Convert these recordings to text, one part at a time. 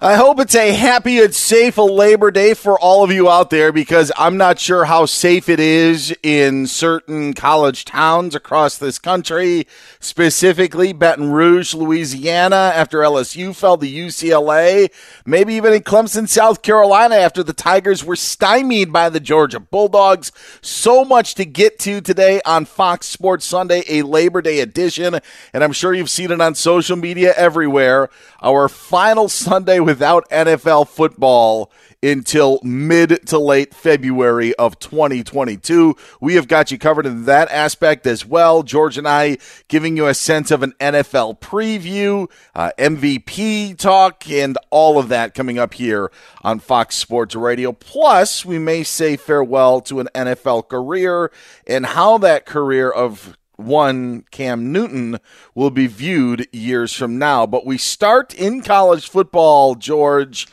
I hope it's a happy and safe Labor Day for all of you out there because I'm not sure how safe it is in certain college towns across this country, specifically Baton Rouge, Louisiana, after LSU fell to UCLA, maybe even in Clemson, South Carolina, after the Tigers were stymied by the Georgia Bulldogs. So much to get to today on Fox Sports Sunday, a Labor Day edition, and I'm sure you've seen it on social media everywhere. Our final Sunday without NFL football until mid to late February of 2022. We have got you covered in that aspect as well. George and I giving you a sense of an NFL preview, uh, MVP talk, and all of that coming up here on Fox Sports Radio. Plus, we may say farewell to an NFL career and how that career of one Cam Newton will be viewed years from now. But we start in college football, George,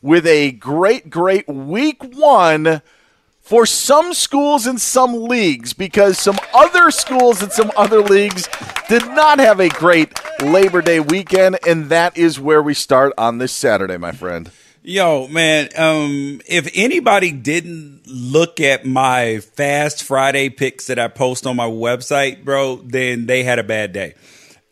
with a great, great week one for some schools and some leagues because some other schools and some other leagues did not have a great Labor Day weekend. And that is where we start on this Saturday, my friend. Yo, man, um, if anybody didn't look at my Fast Friday picks that I post on my website, bro, then they had a bad day.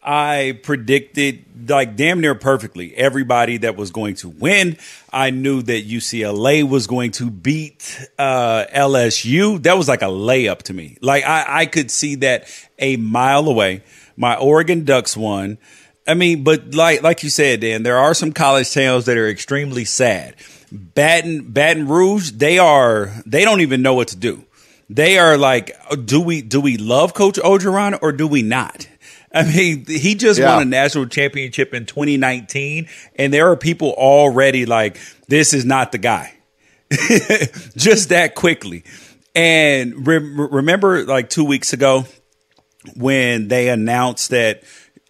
I predicted like damn near perfectly everybody that was going to win. I knew that UCLA was going to beat uh, LSU. That was like a layup to me. Like I, I could see that a mile away. My Oregon Ducks won. I mean, but like like you said, Dan, there are some college towns that are extremely sad. Baton Baton Rouge, they are they don't even know what to do. They are like, do we do we love Coach Orgeron or do we not? I mean, he just yeah. won a national championship in 2019, and there are people already like, this is not the guy. just that quickly. And re- remember, like two weeks ago, when they announced that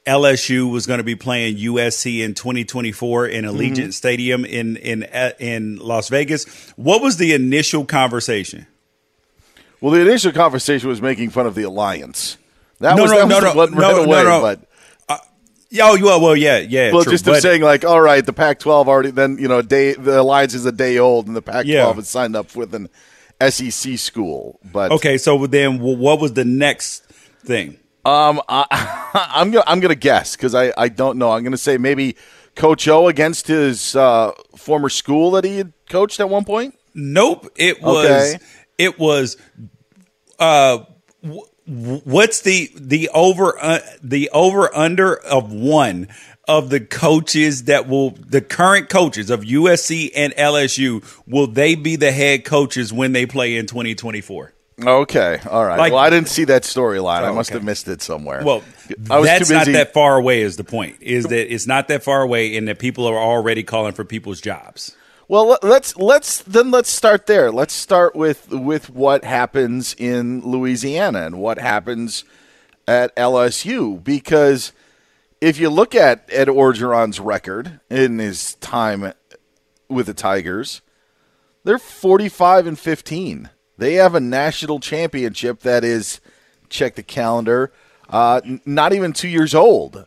LSU was going to be playing USC in 2024 in Allegiant mm-hmm. Stadium in in uh, in Las Vegas. What was the initial conversation? Well, the initial conversation was making fun of the alliance. That no, was, no, that no, was no, no, right no, away, no, no. But uh, oh, well, well, yeah, yeah. Well, true, just but, saying like, all right, the Pac-12 already. Then you know, day the alliance is a day old, and the Pac-12 yeah. has signed up with an SEC school. But okay, so then what was the next thing? Um, I, am gonna I'm gonna guess because I I don't know. I'm gonna say maybe Coach O against his uh, former school that he had coached at one point. Nope, it was okay. it was. Uh, what's the the over uh, the over under of one of the coaches that will the current coaches of USC and LSU will they be the head coaches when they play in 2024? Okay, all right. Like, well, I didn't see that storyline. Oh, I must okay. have missed it somewhere. Well, I was that's not that far away. Is the point? Is that it's not that far away, and that people are already calling for people's jobs. Well, let's let's then let's start there. Let's start with with what happens in Louisiana and what happens at LSU because if you look at Ed Orgeron's record in his time with the Tigers, they're 45 and 15. They have a national championship that is, check the calendar, uh, not even two years old.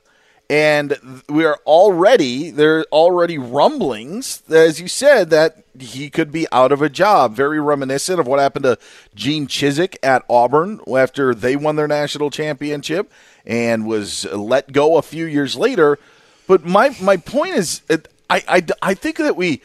And we are already, there are already rumblings, as you said, that he could be out of a job. Very reminiscent of what happened to Gene Chizik at Auburn after they won their national championship and was let go a few years later. But my, my point is, I, I, I think that we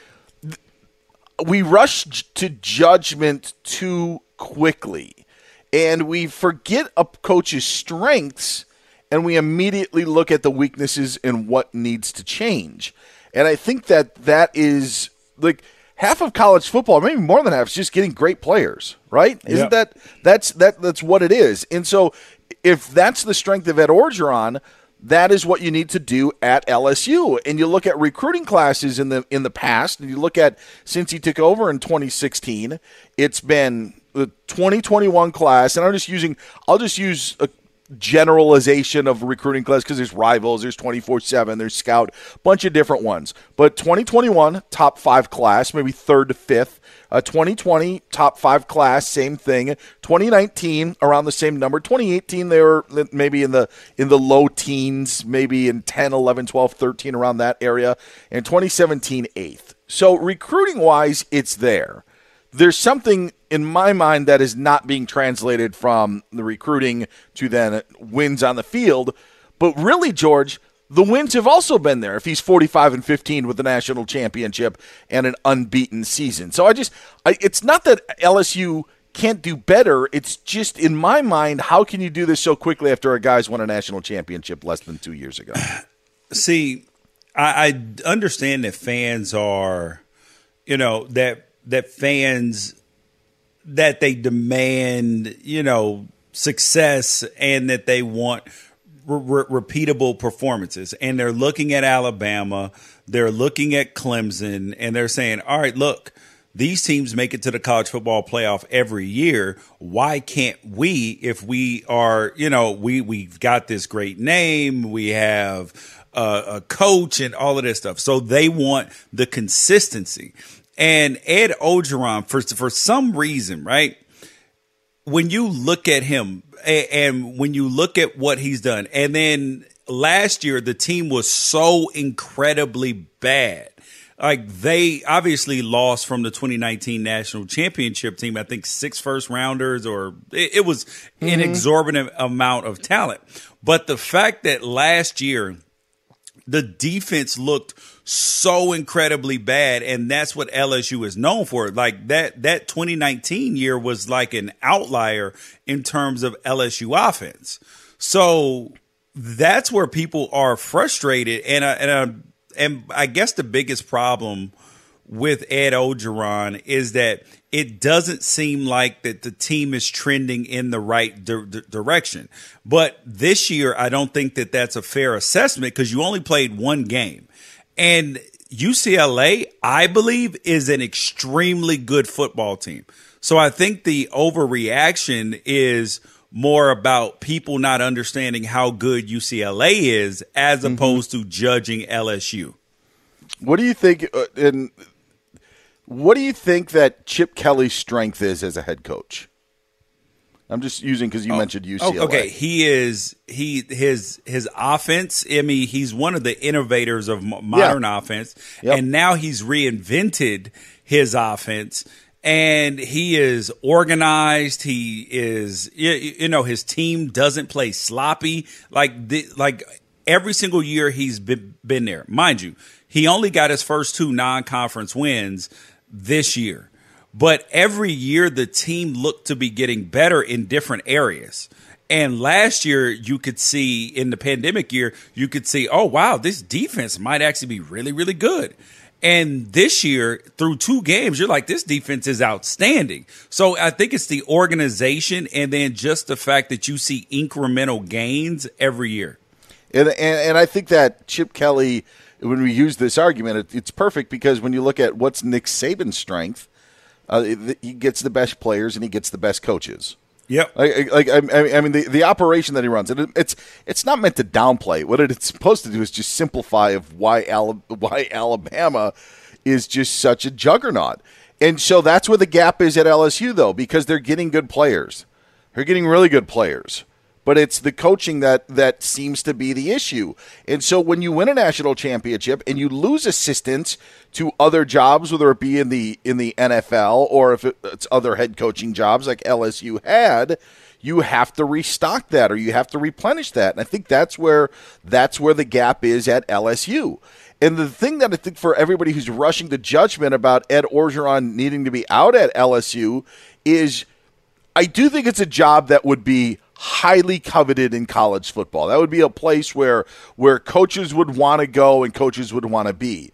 we rush to judgment too quickly and we forget a coach's strengths and we immediately look at the weaknesses and what needs to change. And I think that that is like half of college football, maybe more than half, is just getting great players, right? Isn't that that's that that's what it is? And so if that's the strength of Ed Orgeron, that is what you need to do at LSU. And you look at recruiting classes in the in the past, and you look at since he took over in 2016, it's been the 2021 class, and I'm just using I'll just use a generalization of recruiting class because there's rivals, there's 24 7, there's scout, bunch of different ones. But 2021 top five class, maybe third to fifth. Uh, 2020 top five class, same thing. 2019 around the same number. 2018 they were maybe in the in the low teens, maybe in 10, 11, 12, 13 around that area. And 2017 eighth. So recruiting wise, it's there. There's something in my mind that is not being translated from the recruiting to then wins on the field. But really, George, the wins have also been there if he's 45 and 15 with the national championship and an unbeaten season. So I just, I, it's not that LSU can't do better. It's just in my mind, how can you do this so quickly after a guy's won a national championship less than two years ago? See, I, I understand that fans are, you know, that that fans that they demand, you know, success and that they want re- repeatable performances. And they're looking at Alabama, they're looking at Clemson, and they're saying, all right, look, these teams make it to the college football playoff every year. Why can't we, if we are, you know, we, we've got this great name, we have a, a coach and all of this stuff. So they want the consistency. And Ed Orgeron, for, for some reason, right? when you look at him and when you look at what he's done, and then last year the team was so incredibly bad. Like they obviously lost from the 2019 national championship team. I think six first rounders, or it, it was mm-hmm. an exorbitant amount of talent. But the fact that last year the defense looked so incredibly bad and that's what LSU is known for like that that 2019 year was like an outlier in terms of LSU offense so that's where people are frustrated and uh, and uh, and I guess the biggest problem with Ed Orgeron is that it doesn't seem like that the team is trending in the right di- direction. But this year, I don't think that that's a fair assessment because you only played one game. And UCLA, I believe, is an extremely good football team. So I think the overreaction is more about people not understanding how good UCLA is as Mm-hmm. opposed to judging LSU. What do you think? Uh, and what do you think that Chip Kelly's strength is as a head coach? I'm just using because you oh. mentioned UCLA. Oh, okay, he is he his his offense. I mean, he's one of the innovators of mo- modern offense, Yep. and now he's reinvented his offense. And he is organized. He is, you, you know, his team doesn't play sloppy. Like, the, like every single year he's been, been there. Mind you, he only got his first two non-conference wins this year. But every year the team looked to be getting better in different areas. And last year you could see in the pandemic year, you could see, oh wow, this defense might actually be really, really good. And this year, through two games, you're like, this defense is outstanding. So I think it's the organization and then just the fact that you see incremental gains every year. And, and and I think that Chip Kelly, when we use this argument, it, it's perfect because when you look at what's Nick Saban's strength, uh, he gets the best players and he gets the best coaches. Yep. Like, like I, I mean, the, the operation that he runs, it, it's it's not meant to downplay. What it's supposed to do is just simplify of why Ala- why Alabama is just such a juggernaut. And so that's where the gap is at LSU, though, because they're getting good players. They're getting really good players. But it's the coaching that that seems to be the issue. And so when you win a national championship and you lose assistants to other jobs, whether it be in the in the NFL or if it's other head coaching jobs like LSU had, you have to restock that or you have to replenish that. And I think that's where that's where the gap is at LSU. And the thing that I think for everybody who's rushing to judgment about Ed Orgeron needing to be out at LSU is I do think it's a job that would be highly coveted in college football. That would be a place where where coaches would want to go and coaches would want to be.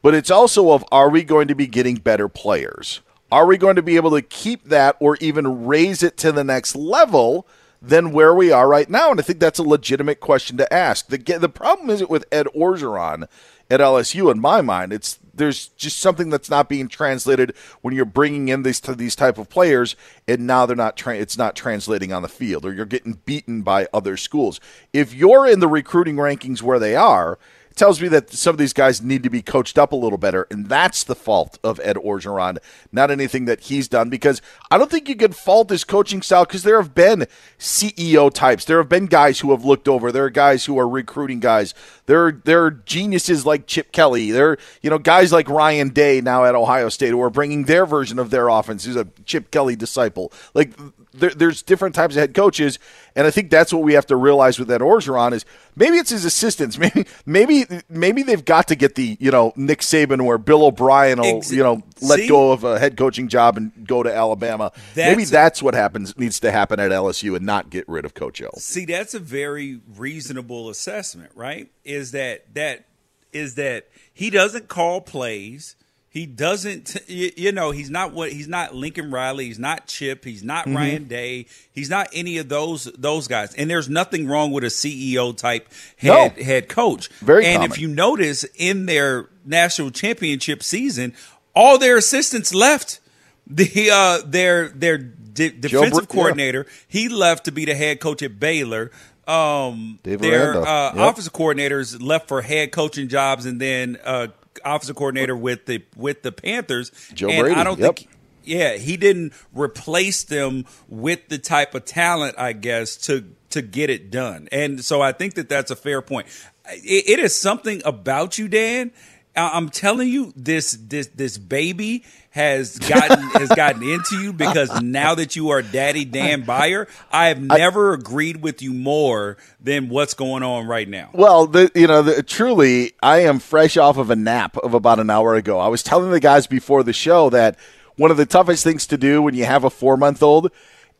But it's also of are we going to be getting better players? Are we going to be able to keep that or even raise it to the next level than where we are right now? And I think that's a legitimate question to ask. The the problem isn't with Ed Orgeron at LSU in my mind. It's there's just something that's not being translated when you're bringing in these these type of players, and now they're not. Tra- it's not translating on the field, or you're getting beaten by other schools. If you're in the recruiting rankings where they are, it tells me that some of these guys need to be coached up a little better, and that's the fault of Ed Orgeron, not anything that he's done. Because I don't think you can fault his coaching style, because there have been CEO types, there have been guys who have looked over, there are guys who are recruiting guys, there are there are geniuses like Chip Kelly, there are, you know guys like Ryan Day now at Ohio State who are bringing their version of their offense. He's a Chip Kelly disciple, like. There, there's different types of head coaches, and I think that's what we have to realize with that Orgeron is maybe it's his assistants. Maybe maybe maybe they've got to get the you know Nick Saban or Bill O'Brien will Ex- you know let See? go of a head coaching job and go to Alabama. maybe That's- that's what happens needs to happen at LSU and not get rid of Coach O. See, that's a very reasonable assessment, right? Is that that is that he doesn't call plays. He doesn't, you, know, he's not what he's not Lincoln Riley. He's not Chip. He's not Mm-hmm. Ryan Day. He's not any of those those guys. And there's nothing wrong with a CEO type head No. head coach. Very And common. if you notice in their national championship season, all their assistants left. The uh, their their de- defensive Br- yeah. coordinator he left to be the head coach at Baylor. Um, Dave their uh, Yep. offensive coordinators left for head coaching jobs, and then uh, offensive coordinator with the with the Panthers. Joe and Brady, I don't yep. think. Yeah, he didn't replace them with the type of talent, I guess, to to get it done. And so I think that that's a fair point. It, it is something about you, Dan. I- I'm telling you, this this this baby has gotten has gotten into you because now that you are Daddy Dan Beyer, I have never agreed with you more than what's going on right now. Well, the, you know, the, truly, I am fresh off of a nap of about an hour ago. I was telling the guys before the show that one of the toughest things to do when you have a four month old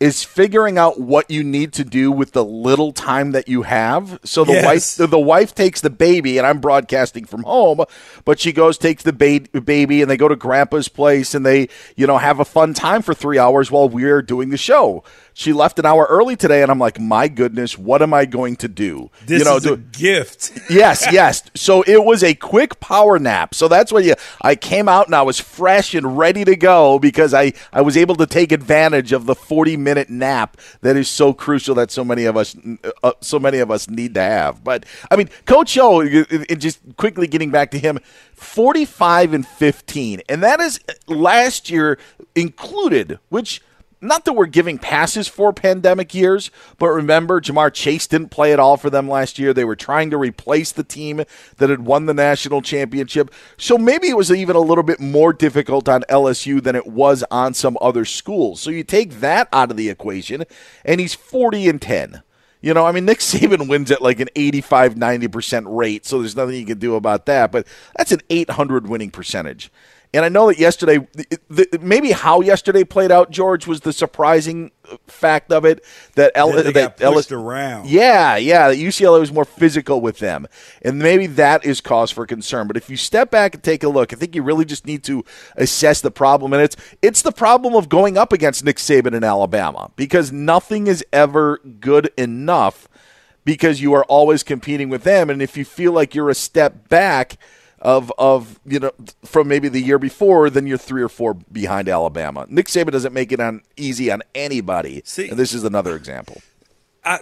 is figuring out what you need to do with the little time that you have. So the Yes. wife, the, wife takes the baby, and I'm broadcasting from home, but she goes takes the ba- baby, and they go to grandpa's place, and they you know have a fun time for three hours while we're doing the show. She left an hour early today, and I'm like, my goodness, what am I going to do? This you know, is a gift. yes, yes. So it was a quick power nap. So that's why you. I came out and I was fresh and ready to go because I I was able to take advantage of the 40 minute nap that is so crucial that so many of us uh, uh, so many of us need to have. But I mean, Coach O, it- it- just quickly getting back to him, 45 and 15, and that is uh, last year included, which. Not that we're giving passes for pandemic years, but remember, Ja'Marr Chase didn't play at all for them last year. They were trying to replace the team that had won the national championship. So maybe it was even a little bit more difficult on LSU than it was on some other schools. So you take that out of the equation, and he's 40 and 10. You know, I mean, Nick Saban wins at like an 85, 90% rate, so there's nothing you can do about that, but that's an 800 winning percentage. And I know that yesterday, maybe how yesterday played out, George, was the surprising fact of it that, L, That got around. Yeah, yeah. that UCLA was more physical with them, and maybe that is cause for concern. But if you step back and take a look, I think you really just need to assess the problem, and it's it's the problem of going up against Nick Saban in Alabama because nothing is ever good enough because you are always competing with them, and if you feel like you're a step back of of you know from maybe the year before, then you're three or four behind Alabama. Nick Saban doesn't make it on easy on anybody, See- and this is another example. I,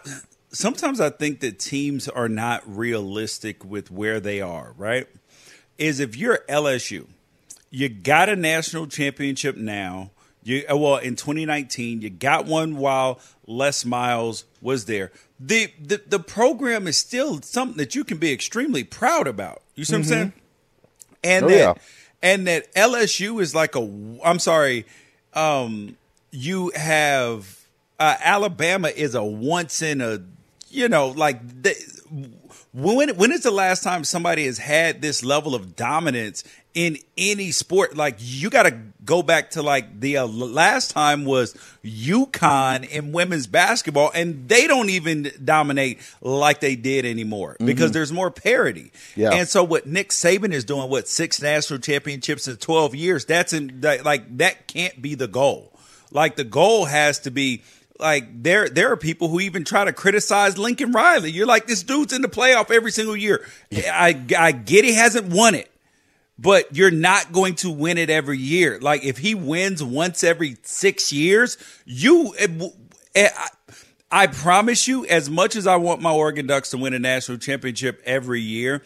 sometimes I think that teams are not realistic with where they are, right? Is if you're LSU, you got a national championship now. You uh, well in 2019, you got one while Les Miles was there. The the the program is still something that you can be extremely proud about. You see what I'm saying? And Oh, that yeah. and that LSU is like a I'm sorry, um, you have uh, Alabama is a once in a you know like the, when when is the last time somebody has had this level of dominance in any sport like you got to go back to like the uh, last time was UConn in women's basketball and they don't even dominate like they did anymore because there's more parity Yeah. and so what Nick Saban is doing what six national championships in 12 years that's in that, like that can't be the goal like the goal has to be like there there are people who even try to criticize Lincoln Riley. You're like this dude's in the playoff every single year. I I get he hasn't won it, but you're not going to win it every year. Like if he wins once every 6 years, you w- eh, I, I promise you as much as I want my Oregon Ducks to win a national championship every year,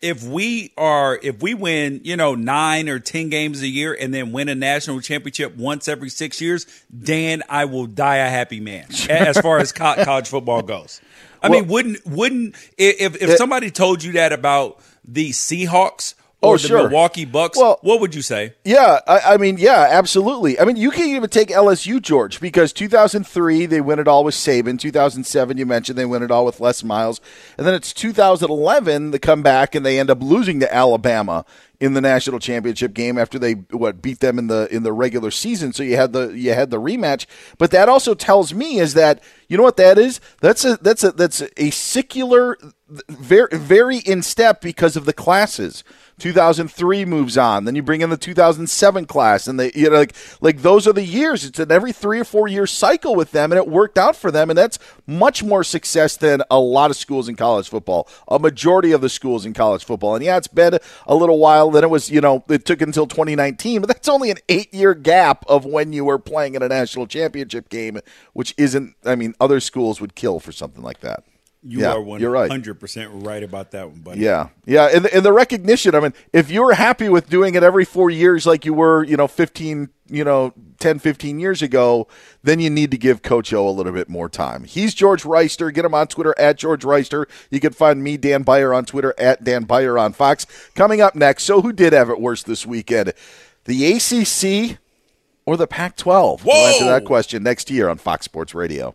if we are if we win you know nine or ten games a year and then win a national championship once every six years dan i will die a happy man as far as co- college football goes i mean wouldn't wouldn't if if somebody told you that about the seahawks or Oh, the sure. milwaukee bucks Well- what would you say Yeah, I, I mean, yeah, absolutely. I mean, you can't even take LSU, George, because 2003 they win it all with Saban. 2007 you mentioned they win it all with Les Miles, and then it's 2011 they come back and they end up losing to Alabama in the national championship game after they what beat them in the in the regular season. So you had the you had the rematch, but that also tells me is that you know what that is? That's a that's a that's a secular very very in step because of the classes. 2003 moves on. Then you bring in the 2007 class, and they, you know, like, like those are the years. It's an every three or four year cycle with them, and it worked out for them. And that's much more success than a lot of schools in college football, a majority of the schools in college football. And yeah, it's been a little while. Then it was, you know, it took until 2019, but that's only an eight year gap of when you were playing in a national championship game, which isn't, I mean, other schools would kill for something like that. You Yeah, are 100% right. right about that one buddy Yeah, yeah, and the, and the recognition. I mean, if you were happy with doing it every four years, like you were, you know, fifteen, you know, 10, 15 years ago, then you need to give Coach O a little bit more time. He's George Wrighster. Get him on Twitter at George Wrighster. You can find me, Dan Beyer, on Twitter at Dan Beyer on Fox. Coming up next. So, who did have it worse this weekend? The ACC or the Pac-12? We'll answer that question next year on Fox Sports Radio.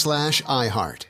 slash iHeart.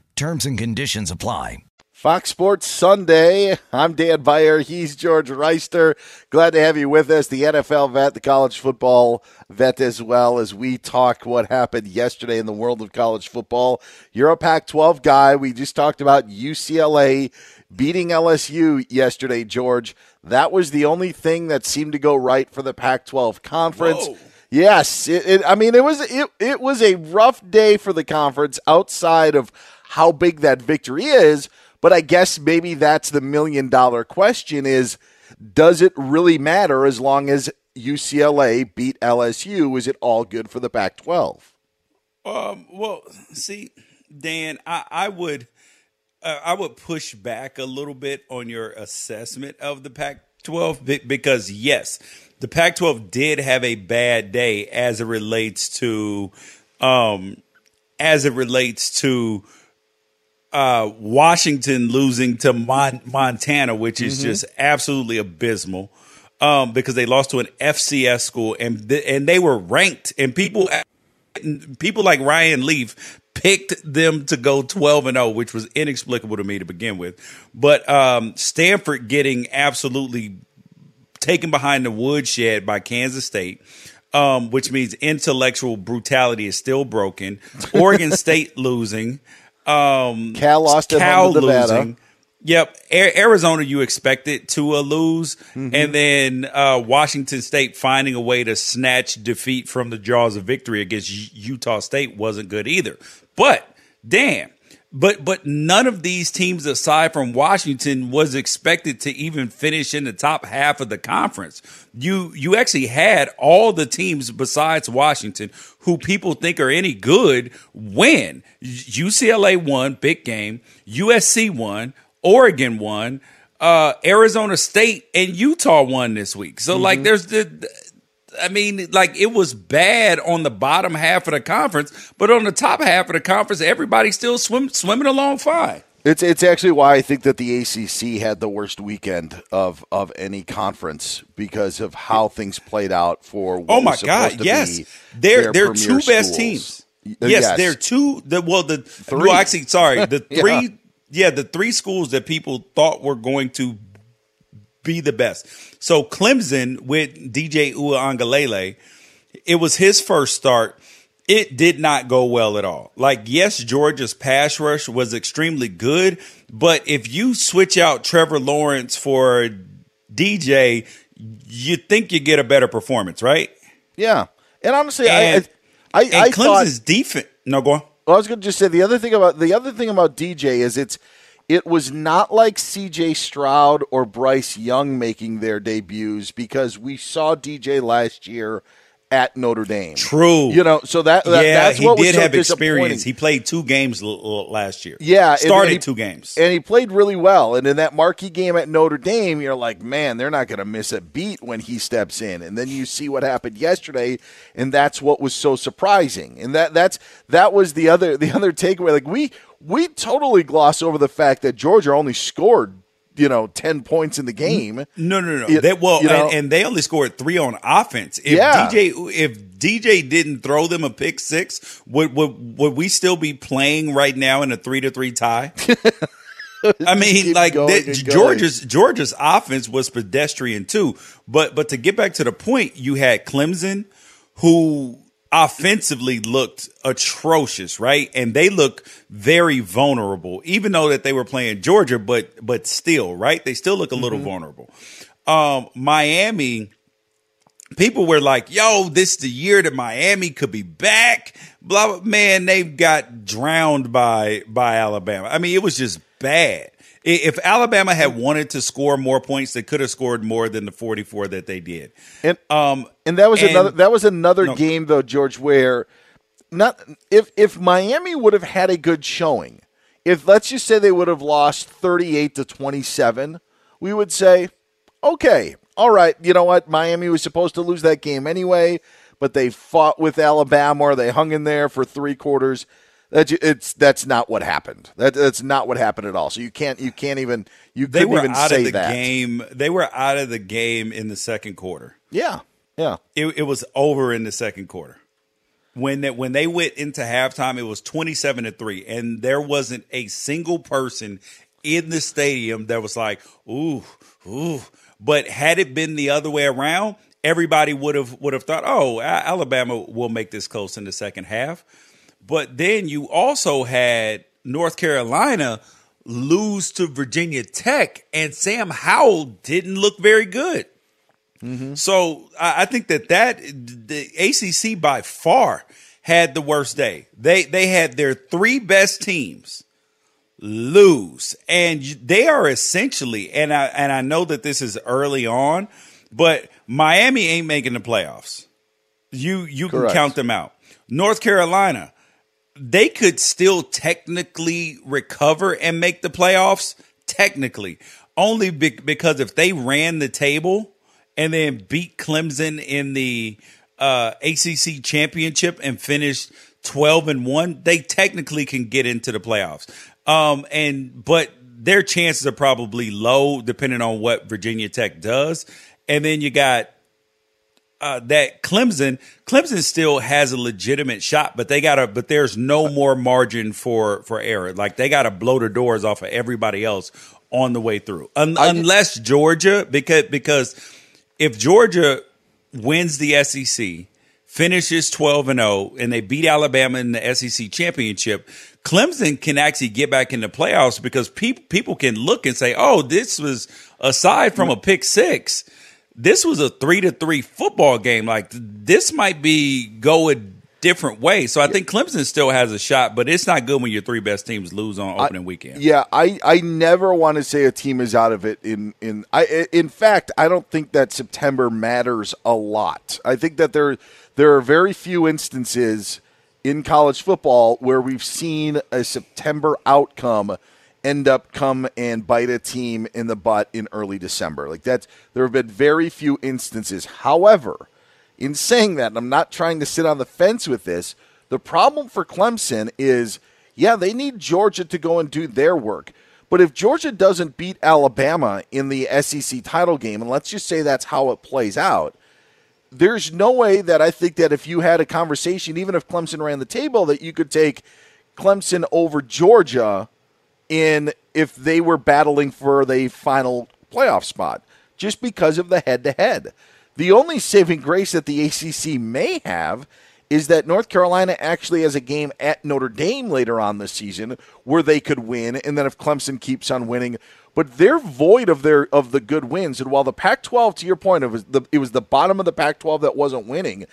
Terms and conditions apply. Fox Sports Sunday. I'm Dan Beyer. He's George Wrighster. Glad to have you with us, the NFL vet, the college football vet as well, as we talk what happened yesterday in the world of college football. You're a Pac 12 guy. We just talked about UCLA beating LSU yesterday, George. That was the only thing that seemed to go right for the Pac 12 conference. Whoa. Yes, it, it, I mean it was it, it was a rough day for the conference outside of how big that victory is, but I guess maybe that's the million dollar question is does it really matter as long as UCLA beat LSU? Is it all good for the Pac 12? Um, well, see, Dan, I, I would uh, I would push back a little bit on your assessment of the Pac-12 because yes, the Pac-12 did have a bad day as it relates to um as it relates to uh, Washington losing to Mon- Montana, which is mm-hmm. just absolutely abysmal, um, because they lost to an FCS school and th- and they were ranked, and people people like Ryan Leaf picked them to go 12 and 0, which was inexplicable to me to begin with. But um, Stanford getting absolutely taken behind the woodshed by Kansas State. Um, which means intellectual brutality is still broken. Oregon State losing. Um, Cal lost Cal losing. Yep, Arizona you expected to uh, lose, mm-hmm. and then uh, Washington State finding a way to snatch defeat from the jaws of victory against Utah State wasn't good either. But damn, But but none of these teams aside from Washington was expected to even finish in the top half of the conference. You you actually had all the teams besides Washington who people think are any good win. UCLA won, big game. USC won, Oregon won, uh, Arizona State and Utah won this week. So mm-hmm. like there's the I mean, like it was bad on the bottom half of the conference, but on the top half of the conference, everybody's still swim, swimming along fine. It's it's actually why I think that the ACC had the worst weekend of of any conference because of how things played out for. oh my god! Yes, they're they're two schools. best teams. Yes, yes, they're two. The well, the three. Well, actually, sorry, the three. yeah. yeah, the three schools that people thought were going to be the best. So Clemson with DJ Uiagalelei, it was his first start. It did not go well at all. Like, yes, Georgia's pass rush was extremely good, but if you switch out Trevor Lawrence for DJ, you think you get a better performance, right? Yeah. And honestly, and, I, I, I, I Clemson's thought, defense. No, go on. Well, I was going to just say the other thing about the other thing about DJ is it's it was not like CJ Stroud or Bryce Young making their debuts because we saw DJ last year at Notre Dame. True. You know, so that, that yeah, that's what he did so have experience. He played two games l- l- last year. Yeah, started and, and he, two games, and he played really well. And in that marquee game at Notre Dame, you're like, man, they're not going to miss a beat when he steps in. And then you see what happened yesterday, and that's what was so surprising. And that that's that was the other the other takeaway. Like we we totally gloss over the fact that Georgia only scored you know, 10 points in the game. No, no, no. It, they, well, you know, and, and, they only scored three on offense. If yeah. DJ, if DJ didn't throw them a pick six, would, would, would we still be playing right now in a three to three tie? I mean, like Georgia's Georgia's offense was pedestrian too. But but to get back to the point, you had Clemson, who offensively looked atrocious, right? And they look very vulnerable, even though that they were playing Georgia, but but still, right? They still look a little mm-hmm. vulnerable. Um, Miami, people were like, "Yo, this is the year that Miami could be back." Blah, blah. Man, they got drowned by by Alabama. I mean, it was just bad. If Alabama had wanted to score more points, they could have scored more than the 44 that they did. And um, and that was and, another that was another no, game though, George, where not if if Miami would have had a good showing, if let's just say they would have lost 38 to 27, we would say, okay, all right, you know what? Miami was supposed to lose that game anyway, but they fought with Alabama or they hung in there for three quarters. That's it's that's not what happened. That, that's not what happened at all. So you can't you can't even you they couldn't even out of the that. game. They were out of the game in the second quarter. Yeah, yeah. It, it was over in the second quarter. When that when they went into halftime, it was twenty seven to three, and there wasn't a single person in the stadium that was like, "Ooh, ooh." But had it been the other way around, everybody would have would have thought, "Oh, Alabama will make this close in the second half." But then you also had North Carolina lose to Virginia Tech, and Sam Howell didn't look very good. Mm-hmm. So I, I think that that the ACC by far had the worst day. They they had their three best teams lose, and they are essentially and I and I know that this is early on, but Miami ain't making the playoffs. You you Correct. can count them out. North Carolina they could still technically recover and make the playoffs. Technically, only be- because if they ran the table and then beat Clemson in the uh, ACC championship and finished twelve and one, they technically can get into the playoffs. Um, and but their chances are probably low depending on what Virginia Tech does. And then you got uh, that Clemson, Clemson still has a legitimate shot, but they got to, but there's no more margin for for error. Like they got to blow the doors off of everybody else on the way through, Un- unless Georgia, because because if Georgia wins the SEC, finishes 12 and 0 and they beat Alabama in the SEC championship, Clemson can actually get back in the playoffs because people people can look and say, "Oh, this was aside from a pick 6, this was a three to three football game. Like this might be going different way. So I think Clemson still has a shot, but it's not good when your three best teams lose on opening I, weekend. Yeah, I, I never want to say a team is out of it. In in I in fact, I don't think that September matters a lot. I think that there there are very few instances in college football where we've seen a September outcome end up come and bite a team in the butt in early December. Like that's there have been very few instances. However, in saying that, and I'm not trying to sit on the fence with this, the problem for Clemson is yeah, they need Georgia to go and do their work. But if Georgia doesn't beat Alabama in the SEC title game, and let's just say that's how it plays out, there's no way that I think that if you had a conversation, even if Clemson ran the table, that you could take Clemson over Georgia in if they were battling for the final playoff spot, just because of the head to head. The only saving grace that the ACC may have is that North Carolina actually has a game at Notre Dame later on this season where they could win, and then if Clemson keeps on winning, but they're void of their of the good wins. And while the Pac-12, to your point, it was the it was the bottom of the Pac-12 that wasn't winning.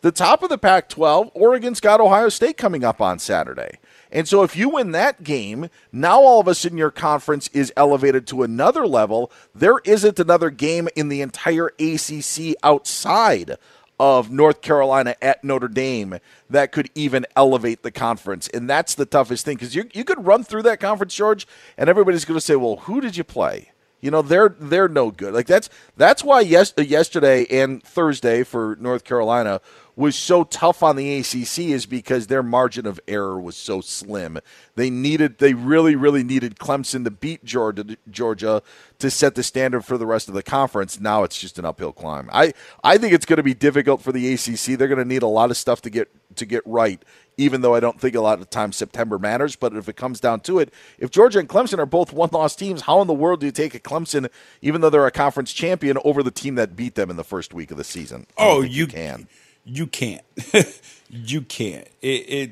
The top of the Pac-12, Oregon's got Ohio State coming up on Saturday. And so if you win that game, now all of a sudden your conference is elevated to another level. There isn't another game in the entire ACC outside of North Carolina at Notre Dame that could even elevate the conference. And that's the toughest thing because you, you could run through that conference, George, and everybody's going to say, well, who did you play? You know they're they're no good. Like that's that's why yes, yesterday and Thursday for North Carolina was so tough on the ACC is because their margin of error was so slim. They needed, they really, really needed Clemson to beat Georgia, Georgia to set the standard for the rest of the conference. Now it's just an uphill climb. I, I think it's going to be difficult for the ACC. They're going to need a lot of stuff to get to get right. Even though I don't think a lot of times September matters, but if it comes down to it, if Georgia and Clemson are both one-loss teams, how in the world do you take a Clemson, even though they're a conference champion, over the team that beat them in the first week of the season? Oh, you, you can you can't. you can't. It, it,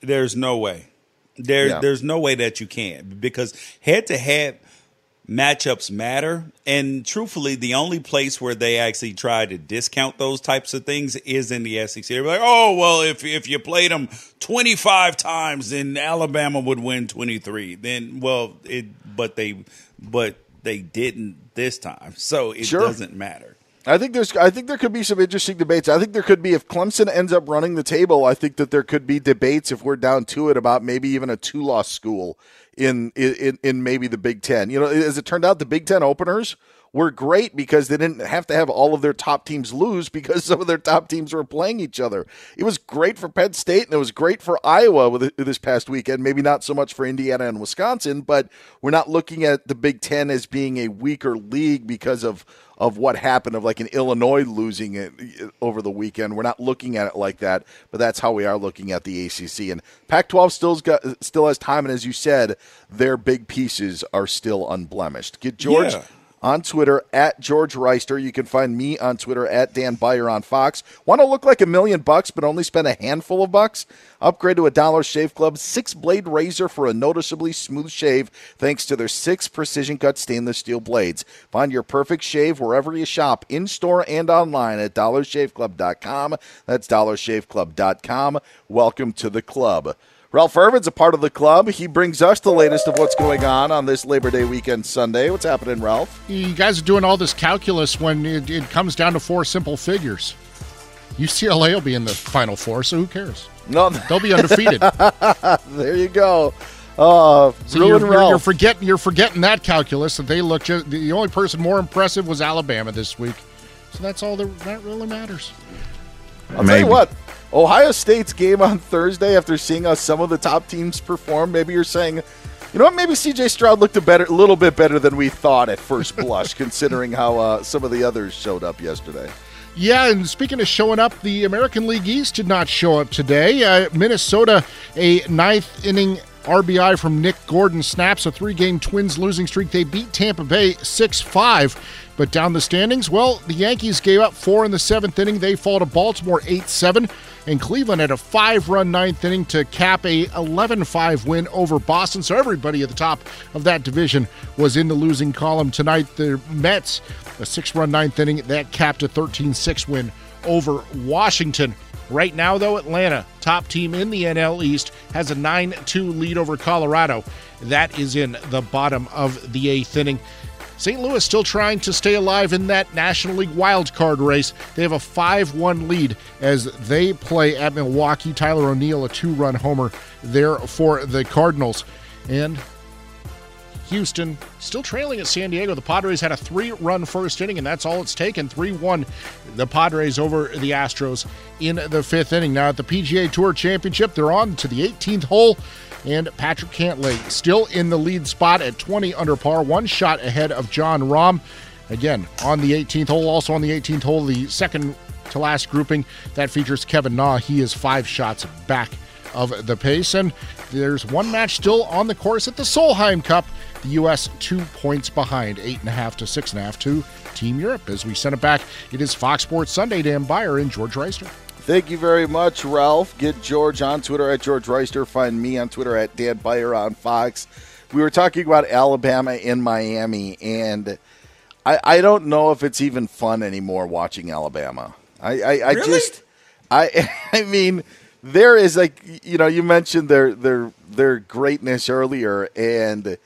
there's no way. There yeah. there's no way that you can because head to head matchups matter and truthfully the only place where they actually try to discount those types of things is in the SEC. They're like, "Oh, well, if if you played them 25 times then Alabama would win 23." Then well, it but they but they didn't this time. So it sure. doesn't matter. I think there's I think there could be some interesting debates. I think there could be if Clemson ends up running the table, I think that there could be debates if we're down to it about maybe even a two loss school in, in in maybe the Big 10. You know, as it turned out the Big 10 openers were great because they didn't have to have all of their top teams lose because some of their top teams were playing each other. It was great for Penn State and it was great for Iowa with this past weekend. Maybe not so much for Indiana and Wisconsin, but we're not looking at the Big 10 as being a weaker league because of of what happened of like an Illinois losing it over the weekend. We're not looking at it like that, but that's how we are looking at the ACC. And Pac-12 still's got still has time, and as you said, their big pieces are still unblemished. Get George. Yeah on Twitter at George Wrighster. You can find me on Twitter at Dan Beyer on Fox. Want to look like a million bucks but only spend a handful of bucks? Upgrade to a Dollar Shave Club six blade razor for a noticeably smooth shave thanks to their six precision cut stainless steel blades. Find your perfect shave wherever you shop, in store and online at dollarshaveclub.com. That's dollarshaveclub.com. Welcome to the club. Ralph Irvin's a part of the club. He brings us the latest of what's going on on this Labor Day weekend Sunday. What's happening, Ralph? You guys are doing all this calculus when it, it comes down to four simple figures. UCLA will be in the Final Four, so who cares? No, they'll be undefeated. there you go. Uh, so you're, you're, you're, forgetting you're forgetting that calculus that they look. Just, the only person more impressive was Alabama this week, so that's all that, that really matters. I'll Maybe. tell you what. Ohio State's game on Thursday, after seeing how some of the top teams perform, maybe you're saying, you know what? Maybe CJ Stroud looked a better, little bit better than we thought at first blush, considering how uh, some of the others showed up yesterday. Yeah, and speaking of showing up, the American League East did not show up today. Uh, Minnesota, a ninth inning RBI from Nick Gordon snaps a three game Twins losing streak. They beat Tampa Bay 6 5. But down the standings, well, the Yankees gave up four in the seventh inning. They fall to Baltimore 8 7. And Cleveland had a five run ninth inning to cap a 11 5 win over Boston. So everybody at the top of that division was in the losing column tonight. The Mets, a six run ninth inning, that capped a 13 6 win over Washington. Right now, though, Atlanta, top team in the NL East, has a 9 2 lead over Colorado. That is in the bottom of the eighth inning. St. Louis still trying to stay alive in that National League wildcard race. They have a 5 1 lead as they play at Milwaukee. Tyler O'Neill, a two run homer there for the Cardinals. And Houston still trailing at San Diego. The Padres had a three run first inning, and that's all it's taken 3 1. The Padres over the Astros in the fifth inning. Now at the PGA Tour Championship, they're on to the 18th hole and Patrick Cantlay still in the lead spot at 20 under par, one shot ahead of Jon Rahm. Again, on the 18th hole, also on the 18th hole, the second to last grouping that features Kevin Na. He is five shots back of the pace. And there's one match still on the course at the Solheim Cup. The U.S. two points behind, eight and a half to six and a half to Team Europe. As we send it back, it is Fox Sports Sunday. Dan Beyer and George Wrighster. Thank you very much, Ralph. Get George on Twitter at George Wrighster. Find me on Twitter at Dan Beyer on Fox. We were talking about Alabama in Miami, and I, I don't know if it's even fun anymore watching Alabama. I, I, I Really? just I I mean there is like you know you mentioned their their their greatness earlier, and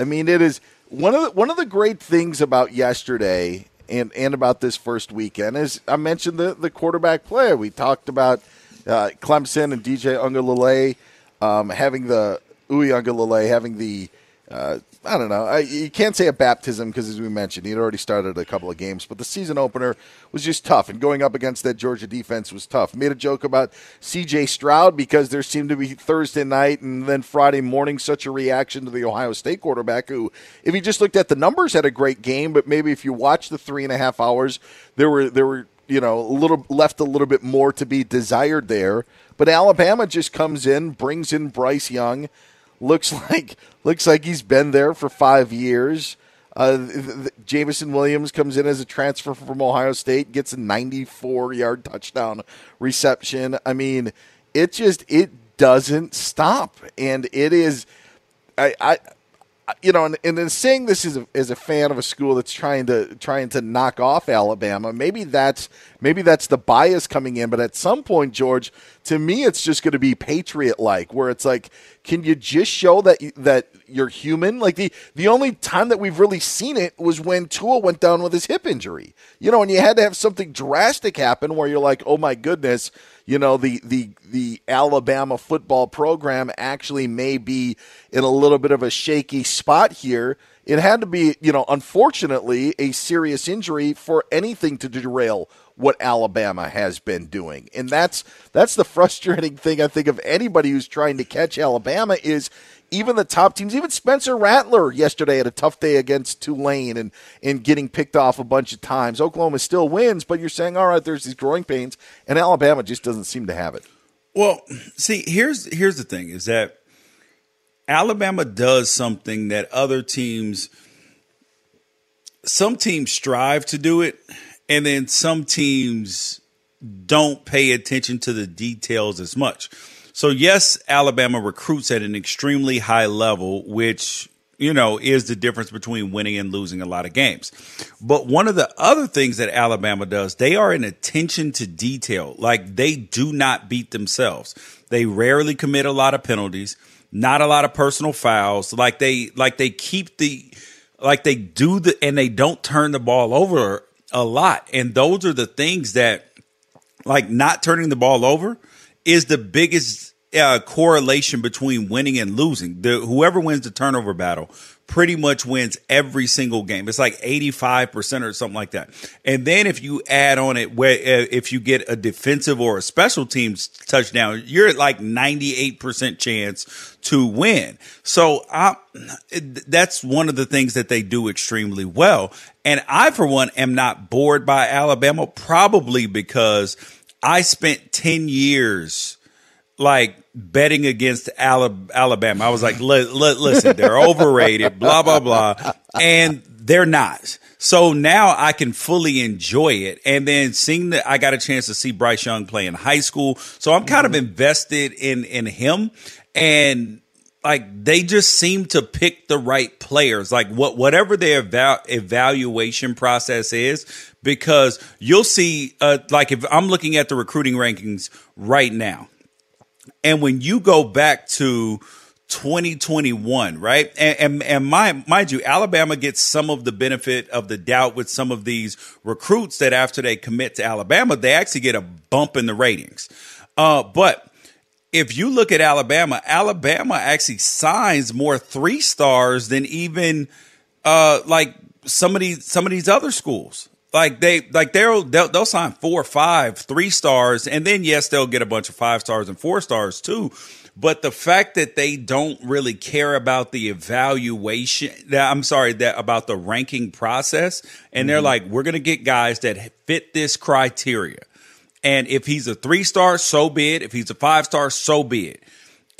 I mean it is one of the, one of the great things about yesterday and and about this first weekend As I mentioned the the quarterback play. We talked about uh, Clemson and DJ Uiagalelei um, having the Uiagalelei having the uh, I don't know. I, you can't say a baptism because, as we mentioned, he'd already started a couple of games, but the season opener was just tough, and going up against that Georgia defense was tough. Made a joke about C.J. Stroud because there seemed to be Thursday night and then Friday morning such a reaction to the Ohio State quarterback who, if you just looked at the numbers, had a great game, but maybe if you watched the three and a half hours, there were there were you know a little left a little bit more to be desired there. But Alabama just comes in, brings in Bryce Young looks like looks like he's been there for five years. Uh, Jameson Williams comes in as a transfer from Ohio State, gets a 94 yard touchdown reception. I mean, it just it doesn't stop, and it is. I, I you know, and, and in saying this as a, as a fan of a school that's trying to trying to knock off Alabama, maybe that's maybe that's the bias coming in. But at some point, George, to me, it's just going to be Patriot like, where it's like, can you just show that you- that you're human? Like the the only time that we've really seen it was when Tua went down with his hip injury. You know, and you had to have something drastic happen where you're like, oh my goodness, you know, the the the Alabama football program actually may be in a little bit of a shaky spot here. It had to be, you know, unfortunately, a serious injury for anything to derail what Alabama has been doing. And that's that's the frustrating thing I think of anybody who's trying to catch Alabama is even the top teams, even Spencer Rattler yesterday had a tough day against Tulane and, and getting picked off a bunch of times. Oklahoma still wins, but you're saying, all right, there's these growing pains, and Alabama just doesn't seem to have it. Well, see, here's here's the thing: is that Alabama does something that other teams, some teams strive to do it, and then some teams don't pay attention to the details as much. So yes, Alabama recruits at an extremely high level, which you know is the difference between winning and losing a lot of games. But one of the other things that Alabama does, they are an attention to detail. Like they do not beat themselves. They rarely commit a lot of penalties, not a lot of personal fouls. Like they like they keep the like they do the and they don't turn the ball over a lot. And those are the things that like not turning the ball over is the biggest uh, correlation between winning and losing. The whoever wins the turnover battle pretty much wins every single game. It's like 85% or something like that. And then if you add on it where uh, if you get a defensive or a special teams touchdown, you're at like 98% chance to win. So I, that's one of the things that they do extremely well. And I, for one, am not bored by Alabama, probably because I spent 10 years like betting against Alabama. I was like, li- li- listen, they're overrated, blah, blah, blah. And they're not. So now I can fully enjoy it. And then seeing that I got a chance to see Bryce Young play in high school. So I'm kind of invested in, in him. And like they just seem to pick the right players like what whatever their eval- evaluation process is because you'll see uh, like if i'm looking at the recruiting rankings right now and when you go back to 2021 right and and, and my, mind you alabama gets some of the benefit of the doubt with some of these recruits that after they commit to alabama they actually get a bump in the ratings uh, but if you look at Alabama, Alabama actually signs more three stars than even uh, like some of these some of these other schools. Like they like they'll, they'll they'll sign four, five, three stars, and then yes, they'll get a bunch of five stars and four stars too. But the fact that they don't really care about the evaluation, that I'm sorry, that about the ranking process, and mm-hmm. they're like, we're gonna get guys that fit this criteria. And if he's a three star, so be it. If he's a five star, so be it.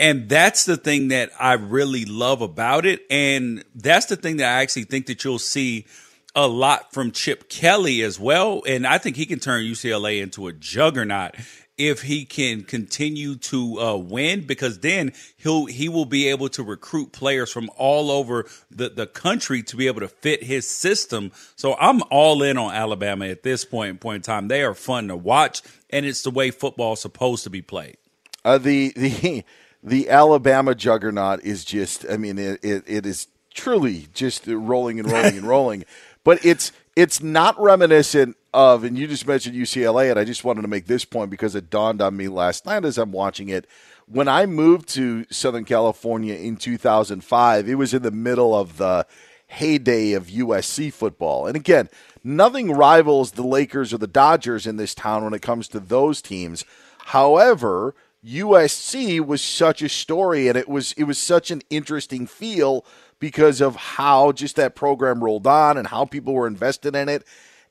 And that's the thing that I really love about it. And that's the thing that I actually think that you'll see a lot from Chip Kelly as well. And I think he can turn UCLA into a juggernaut if he can continue to uh, win because then he'll he will be able to recruit players from all over the, the country to be able to fit his system. So I'm all in on Alabama at this point in point in time. They are fun to watch, and it's the way football is supposed to be played. Uh, the the the Alabama juggernaut is just I mean it, it, it is truly just rolling and rolling and rolling, but it's it's not reminiscent of, and you just mentioned UCLA, and I just wanted to make this point because it dawned on me last night as I'm watching it. When I moved to Southern California in 2005, it was in the middle of the heyday of USC football. And again, nothing rivals the Lakers or the Dodgers in this town when it comes to those teams. However, USC was such a story and it was it was such an interesting feel because of how just that program rolled on and how people were invested in it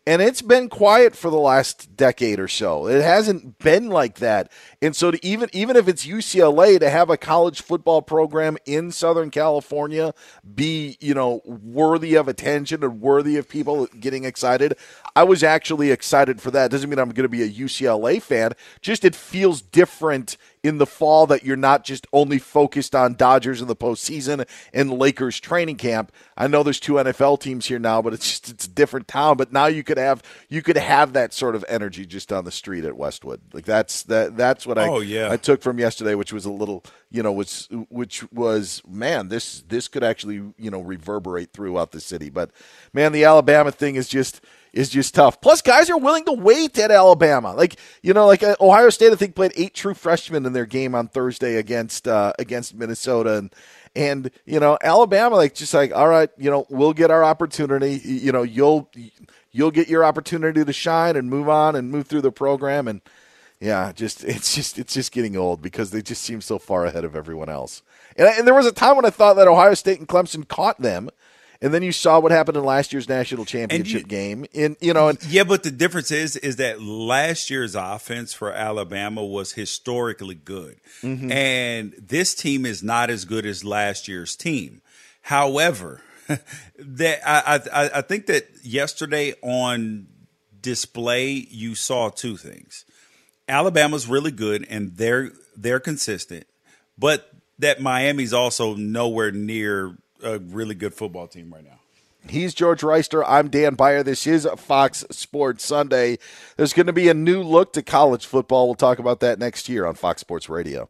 and it's been quiet for the last decade or so. It hasn't been like that. And so to even even if it's UCLA to have a college football program in Southern California be, you know, worthy of attention and worthy of people getting excited, I was actually excited for that. Doesn't mean I'm going to be a UCLA fan. Just it feels different in the fall that you're not just only focused on Dodgers in the postseason and Lakers training camp. I know there's two NFL teams here now, but it's just it's a different town. But now you could have you could have that sort of energy just on the street at Westwood. Like that's that that's what I oh, yeah. I took from yesterday, which was a little you know was which was man this this could actually you know reverberate throughout the city. But man, the Alabama thing is just is just tough. Plus, guys are willing to wait at Alabama. Like you know, like uh, Ohio State, I think played eight true freshmen in their game on Thursday against uh, against Minnesota, and and you know Alabama, like just like all right, you know we'll get our opportunity. You know you'll you'll get your opportunity to shine and move on and move through the program and. Yeah, just it's just it's just getting old because they just seem so far ahead of everyone else. And, and there was a time when I thought that Ohio State and Clemson caught them, and then you saw what happened in last year's national championship you, game. In you know, and, yeah, but the difference is is that last year's offense for Alabama was historically good, mm-hmm. and this team is not as good as last year's team. However, that I, I I think that yesterday on display you saw two things. Alabama's really good and they're they're consistent, but that Miami's also nowhere near a really good football team right now. He's George Wrighster. I'm Dan Beyer. This is Fox Sports Sunday. There's going to be a new look to college football. We'll talk about that next year on Fox Sports Radio.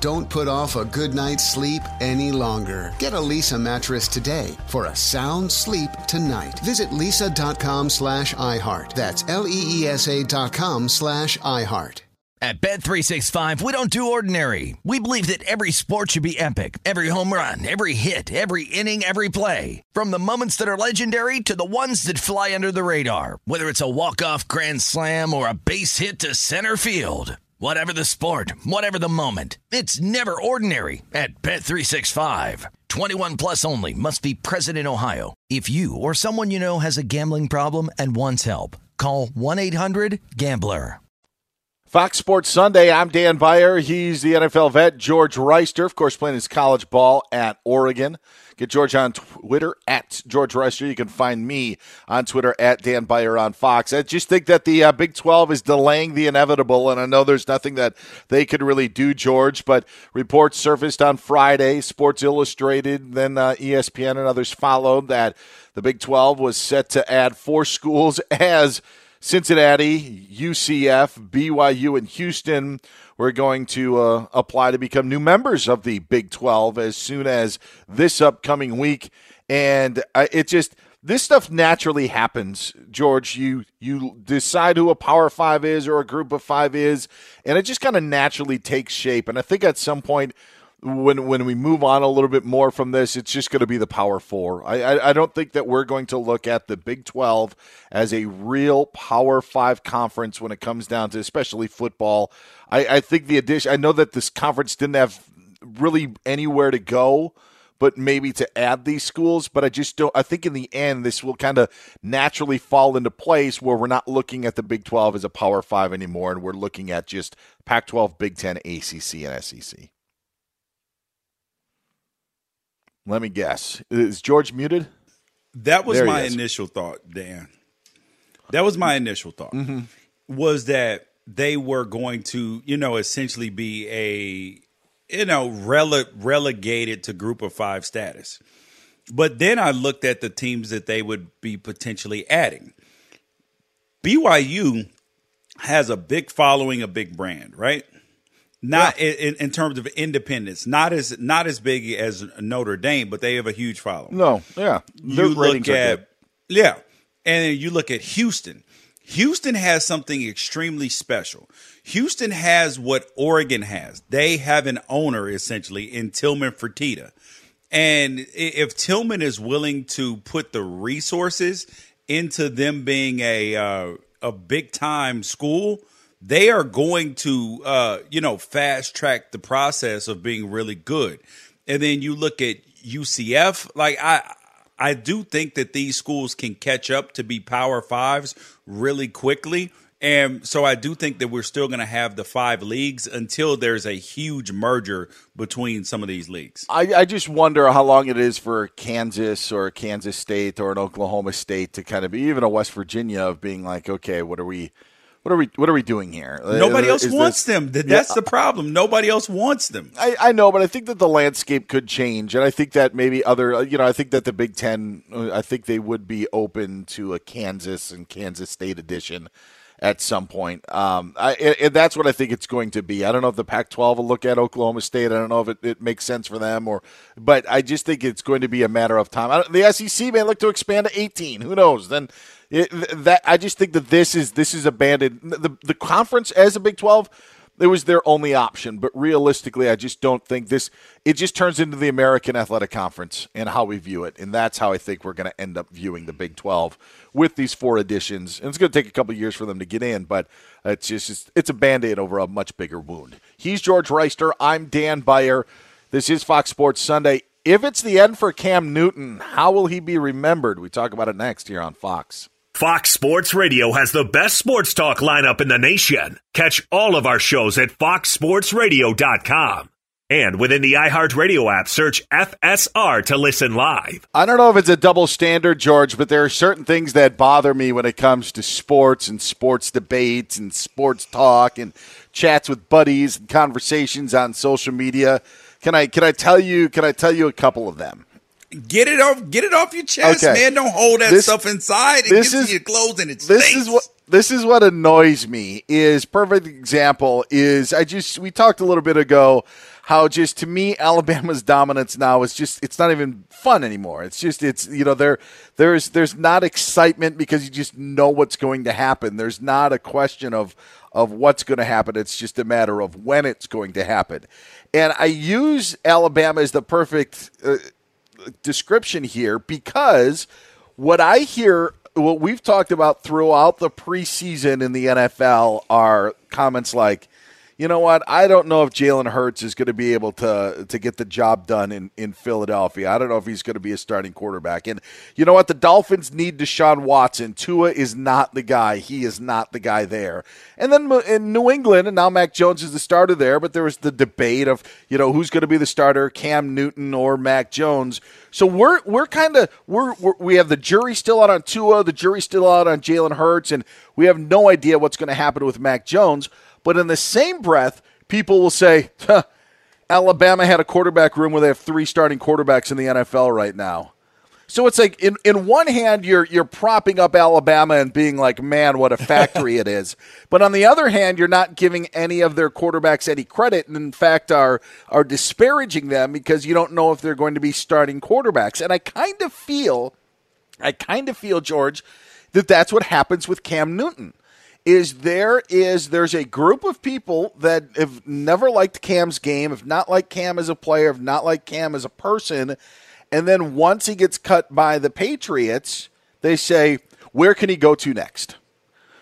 Don't put off a good night's sleep any longer. Get a Leesa mattress today for a sound sleep tonight. Visit leesa.com slash iHeart. That's L-E-E-S-A dot com slash iHeart. At Bed 365, we don't do ordinary. We believe that every sport should be epic. Every home run, every hit, every inning, every play. From the moments that are legendary to the ones that fly under the radar. Whether it's a walk-off grand slam or a base hit to center field. Whatever the sport, whatever the moment. It's never ordinary at Bet365. 21 plus only must be present in Ohio. If you or someone you know has a gambling problem and wants help, call 1-800-GAMBLER. Fox Sports Sunday. I'm Dan Beyer. He's the NFL vet, George Wrighster, of course, playing his college ball at Oregon. Get George on Twitter at George Wrighster. You can find me on Twitter at Dan Beyer on Fox. I just think that the uh, Big 12 is delaying the inevitable, and I know there's nothing that they could really do, George, but reports surfaced on Friday. Sports Illustrated, then uh, ESPN and others followed that the Big 12 was set to add four schools as – Cincinnati, UCF, BYU, and Houston were going to uh, apply to become new members of the Big 12 as soon as this upcoming week. And uh, it just this stuff naturally happens, George. You you decide who a Power Five is or a Group of Five is, and it just kind of naturally takes shape. And I think at some point when when we move on a little bit more from this, it's just going to be the Power Four. I, I, I don't think that we're going to look at the Big Twelve as a real Power Five conference when it comes down to especially football. I, I think the addition. I know that this conference didn't have really anywhere to go, but maybe to add these schools. But I just don't. I think in the end, this will kind of naturally fall into place where we're not looking at the Big Twelve as a Power Five anymore, and we're looking at just Pac twelve, Big Ten, ACC, and SEC. Let me guess. Is George muted? That was my initial thought, Dan. That was my initial thought. Mm-hmm. Was that they were going to, you know, essentially be a, you know, rele- relegated to group of five status. But then I looked at the teams that they would be potentially adding. BYU has a big following, a big brand, right? Not yeah. in, in, terms of independence, not as not as big as Notre Dame, but they have a huge following. No, yeah, Their you look at yeah, and you look at Houston. Houston has something extremely special. Houston has what Oregon has. They have an owner essentially in Tillman Fertitta. And if Tillman is willing to put the resources into them being a uh, a big time school, they are going to uh, you know fast track the process of being really good. And then you look at UCF, like I I do think that these schools can catch up to be Power Fives really quickly. And so I do think that we're still going to have the five leagues until there's a huge merger between some of these leagues. I, I, just wonder how long it is for Kansas or Kansas State or an Oklahoma State to kind of be even a West Virginia of being like, okay, what are we what are we what are we doing here? Nobody else Is wants this, them. That's yeah, the problem. Nobody else wants them. I, I, know, but I think that the landscape could change, and I think that maybe other you know I think that the Big Ten uh, I think they would be open to a Kansas and Kansas State edition at some point. Um, I, and that's what I think it's going to be. I don't know if the Pac-12 will look at Oklahoma State. I don't know if it, it makes sense for them, or but I just think it's going to be a matter of time. the SEC may look to expand to 18. Who knows? Then it, that I just think that this is this is abandoned. The the conference as a Big Twelve, it was their only option. But realistically, I just don't think this. It just turns into the American Athletic Conference and how we view it, and that's how I think we're going to end up viewing the Big Twelve with these four additions. And it's going to take a couple years for them to get in, but it's just it's a band aid over a much bigger wound. He's George Wrighster. I'm Dan Beyer. This is Fox Sports Sunday. If it's the end for Cam Newton, how will he be remembered? We talk about it next here on Fox. Fox Sports Radio has the best sports talk lineup in the nation. Catch all of our shows at foxsportsradio.com. And within the iHeartRadio app, search FSR to listen live. I don't know if it's a double standard, George, but there are certain things that bother me when it comes to sports and sports debates and sports talk and chats with buddies and conversations on social media. Can I can I tell you can I tell you a couple of them? Get it off. Get it off your chest, okay. man. Don't hold that this, stuff inside. It this is your clothes and it This is what. This is what annoys me. Is perfect example is I just we talked a little bit ago how just to me Alabama's dominance now is just it's not even fun anymore. It's just it's you know there there's there's not excitement because you just know what's going to happen. There's not a question of of what's going to happen. It's just a matter of when it's going to happen. And I use Alabama as the perfect uh, description here because what I hear, what we've talked about throughout the preseason in the NFL are comments like, you know what? I don't know if Jalen Hurts is going to be able to to get the job done in, in Philadelphia. I don't know if he's going to be a starting quarterback. And you know what? The Dolphins need Deshaun Watson. Tua is not the guy. He is not the guy there. And then in New England, and now Mac Jones is the starter there, but there was the debate of, you know, who's going to be the starter, Cam Newton or Mac Jones. So we're we're kind of we're, we're, we have the jury still out on Tua, the jury still out on Jalen Hurts, and we have no idea what's going to happen with Mac Jones. But in the same breath, people will say, huh, Alabama had a quarterback room where they have three starting quarterbacks in the NFL right now. So it's like in, in one hand you're you're propping up Alabama and being like, man, what a factory it is. But on the other hand, you're not giving any of their quarterbacks any credit, and in fact are are disparaging them because you don't know if they're going to be starting quarterbacks. And I kind of feel, I kind of feel, George, that that's what happens with Cam Newton is there is there's a group of people that have never liked Cam's game, have not liked Cam as a player, have not liked Cam as a person, and then once he gets cut by the Patriots, they say, where can he go to next?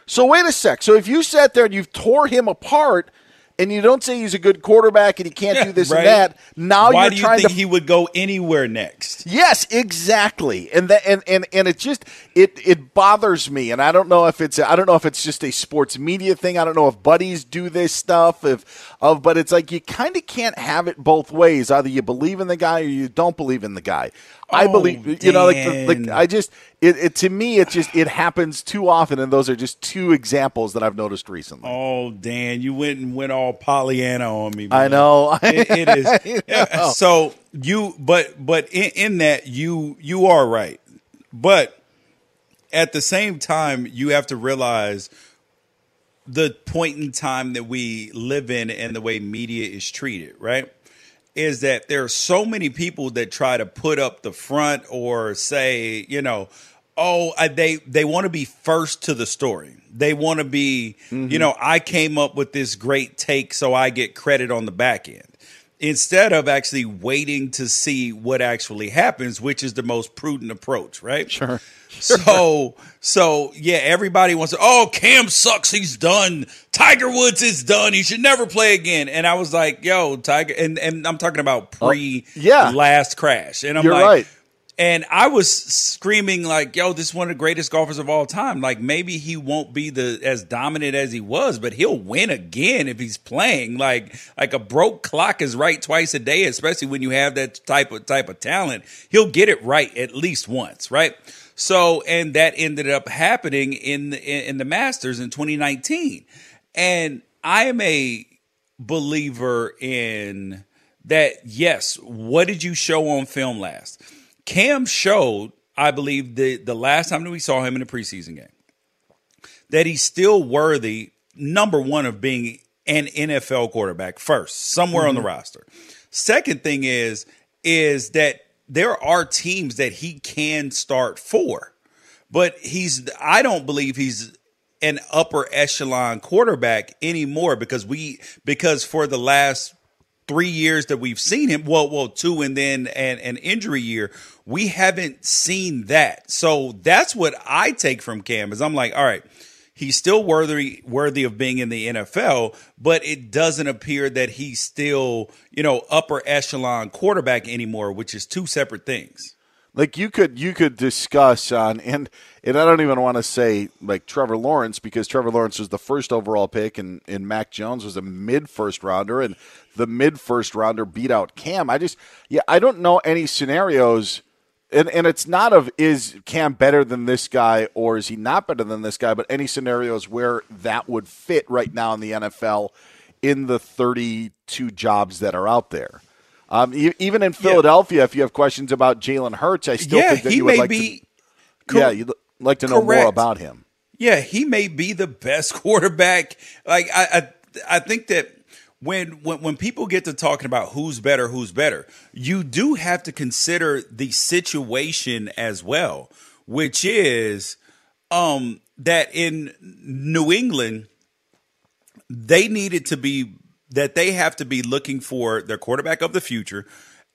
So wait a sec. So if you sat there and you've tore him apart, and you don't say he's a good quarterback and he can't do this right. and that. Now Why you're do you trying think to he would go anywhere next? Yes, exactly. And that and, and and it just it it bothers me. And I don't know if it's I don't know if it's just a sports media thing. I don't know if buddies do this stuff if of but it's like you kind of can't have it both ways. Either you believe in the guy or you don't believe in the guy. I oh, believe, you Dan. know, like, like I just, it, it, to me, it just, it happens too often, and those are just two examples that I've noticed recently. Oh, Dan, you went and went all Pollyanna on me. Man. I know. it, it is. Yeah, so you, but, but in, in that you, you are right, but at the same time, you have to realize the point in time that we live in and the way media is treated, right? is that there are so many people that try to put up the front or say, you know, Oh, I, they they want to be first to the story. They want to be, mm-hmm. you know, I came up with this great take, so I get credit on the back end instead of actually waiting to see what actually happens, which is the most prudent approach, right? Sure. So, so yeah, everybody wants to, oh, Cam sucks. He's done. Tiger Woods is done. He should never play again. And I was like, yo, Tiger, and, and I'm talking about oh, pre oh, yeah. last crash. And I'm You're like, right. And I was screaming like, "Yo, this is one of the greatest golfers of all time. Like maybe he won't be the as dominant as he was, but he'll win again if he's playing. Like like a broke clock is right twice a day, especially when you have that type of type of talent. He'll get it right at least once, right? So, and that ended up happening in the, in the Masters in 2019. And I am a believer in that. Yes, what did you show on film last? Cam showed, I believe, the, the last time that we saw him in a preseason game, that he's still worthy, number one, of being an NFL quarterback first, somewhere mm-hmm. on the mm-hmm. roster. Second thing is, is that there are teams that he can start for, but he's, I don't believe he's an upper echelon quarterback anymore because we, because for the last three years that we've seen him, well, well, two and then an, an injury year, we haven't seen that. So that's what I take from Cam is I'm like, all right, he's still worthy worthy of being in the NFL, but it doesn't appear that he's still, you know, upper echelon quarterback anymore, which is two separate things. Like you could you could discuss on and and I don't even want to say like Trevor Lawrence because Trevor Lawrence was the first overall pick and, and Mac Jones was a mid first rounder and the mid first rounder beat out Cam. I just yeah, I don't know any scenarios and and it's not of is Cam better than this guy or is he not better than this guy, but any scenarios where that would fit right now in the NFL in the 32 jobs that are out there. Um, even in Philadelphia, yeah. if you have questions about Jalen Hurts, I still yeah, think that you would like be, to. Cor- yeah, you'd like to know correct. more about him. Yeah, he may be the best quarterback. Like I, I, I think that when, when when people get to talking about who's better, who's better, you do have to consider the situation as well, which is um, that in New England they needed to be that they have to be looking for their quarterback of the future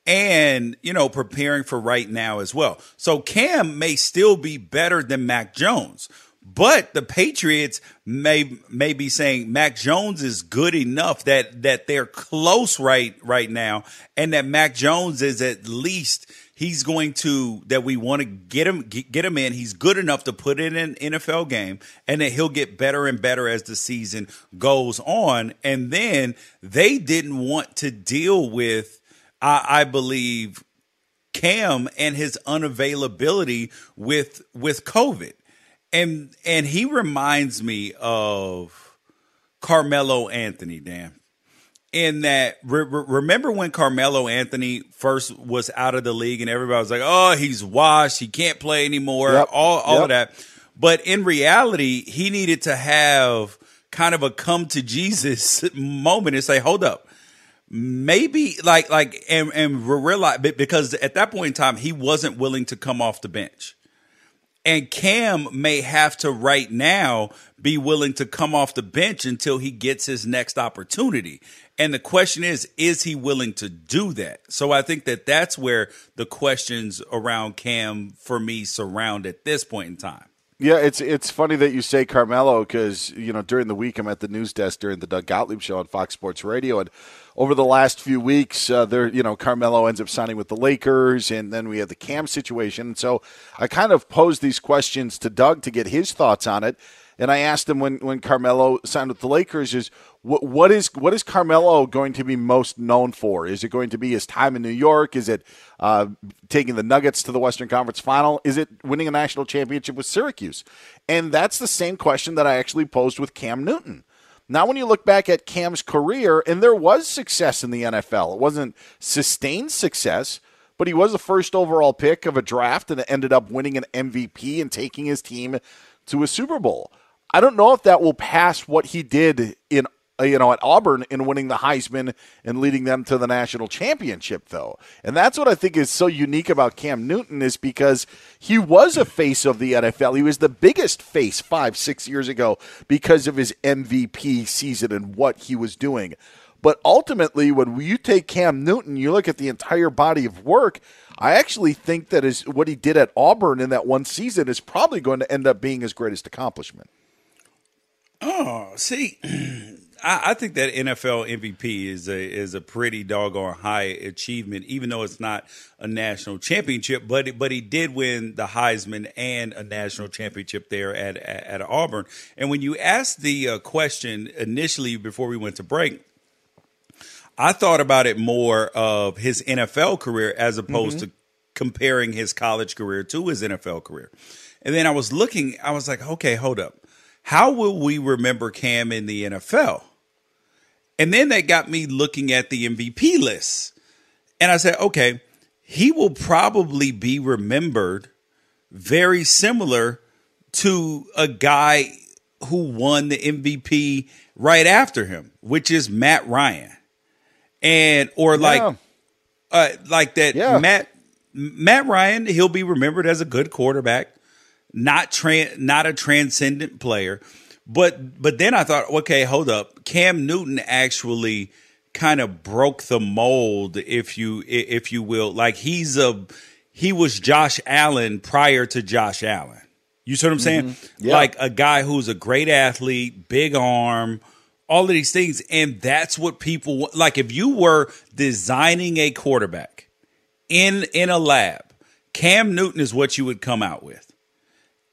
and you know preparing for right now as well. So Cam may still be better than Mac Jones, but the Patriots may may be saying Mac Jones is good enough that that they're close right right now, and that Mac Jones is at least he's going to that we want to get him get him in. He's good enough to put in an NFL game, and that he'll get better and better as the season goes on. And then they didn't want to deal with, I, I believe, Cam and his unavailability with with COVID and and he reminds me of Carmelo Anthony, Dan. In that, re- remember when Carmelo Anthony first was out of the league and everybody was like, "Oh, he's washed. He can't play anymore." Yep. All all yep. of that. But in reality, he needed to have kind of a come to Jesus moment and say, "Hold up." Maybe like like and and realize because at that point in time he wasn't willing to come off the bench and Cam may have to right now be willing to come off the bench until he gets his next opportunity. And the question is, is he willing to do that? So I think that that's where the questions around Cam for me surround at this point in time. Yeah, it's it's funny that you say Carmelo because you know during the week I'm at the news desk during the Doug Gottlieb show on Fox Sports Radio, and over the last few weeks, uh, there you know Carmelo ends up signing with the Lakers, and then we have the Cam situation. And so I kind of posed these questions to Doug to get his thoughts on it, and I asked him when when Carmelo signed with the Lakers is what, what is what is Carmelo going to be most known for? Is it going to be his time in New York? Is it uh, taking the Nuggets to the Western Conference Final? Is it winning a national championship with Syracuse? And that's the same question that I actually posed with Cam Newton. Now, when you look back at Cam's career, and there was success in the NFL, it wasn't sustained success, but he was the first overall pick of a draft and ended up winning an MVP and taking his team to a Super Bowl. I don't know if that will pass what he did in Uh, you know, at Auburn in winning the Heisman and leading them to the national championship, though. And that's what I think is so unique about Cam Newton is because he was a face of the NFL. He was the biggest face five, six years ago because of his MVP season and what he was doing. But ultimately, when you take Cam Newton, you look at the entire body of work. I actually think that is what he did at Auburn in that one season is probably going to end up being his greatest accomplishment. Oh, see, I, I, think that NFL MVP is a is a pretty doggone high achievement, even though it's not a national championship. But but he did win the Heisman and a national championship there at at, at Auburn. And when you asked the uh, question initially before we went to break. I thought about it more of his NFL career as opposed mm-hmm. to comparing his college career to his NFL career. And then I was looking, I was like, okay, hold up. How will we remember Cam in the NFL? And then that got me looking at the MVP list. And I said, okay, he will probably be remembered very similar to a guy who won the MVP right after him, which is Matt Ryan. And or like yeah. uh like that yeah. Matt Matt Ryan, he'll be remembered as a good quarterback, not tran- not a transcendent player. But but then I thought, okay, hold up. Cam Newton actually kind of broke the mold, if you if you will. Like he's a he was Josh Allen prior to Josh Allen. You see what I'm saying? Mm-hmm. Yeah. Like a guy who's a great athlete, big arm, all of these things, and that's what people like. If you were designing a quarterback in in a lab, Cam Newton is what you would come out with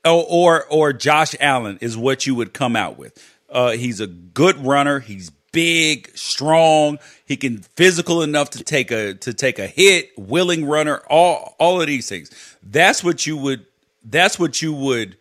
or, or or Josh Allen is what you would come out with. Uh, he's a good runner. He's big, strong. He can physical enough to take a to take a hit. Willing runner. All all of these things. That's what you would. That's what you would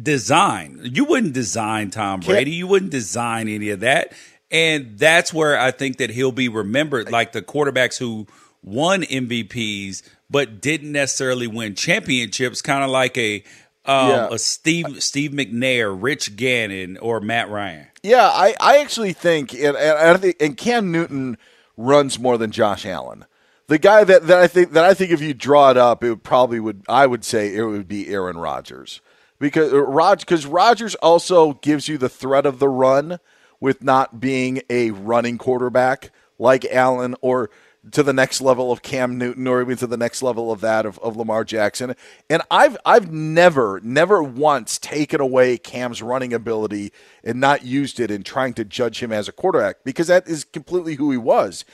design. You wouldn't design Tom Brady. You wouldn't design any of that. And that's where I think that he'll be remembered, like the quarterbacks who won MVPs but didn't necessarily win championships, kind of like a um, yeah. a Steve Steve McNair, Rich Gannon, or Matt Ryan. Yeah, I, I actually think and, and I think and Cam Newton runs more than Josh Allen. The guy that, that I think that I think if you draw it up, it would probably would I would say it would be Aaron Rodgers because uh, Rod because Rodgers also gives you the threat of the run with not being a running quarterback like Allen or to the next level of Cam Newton or even to the next level of that of, of Lamar Jackson. And I've I've never, never once taken away Cam's running ability and not used it in trying to judge him as a quarterback because that is completely who he was.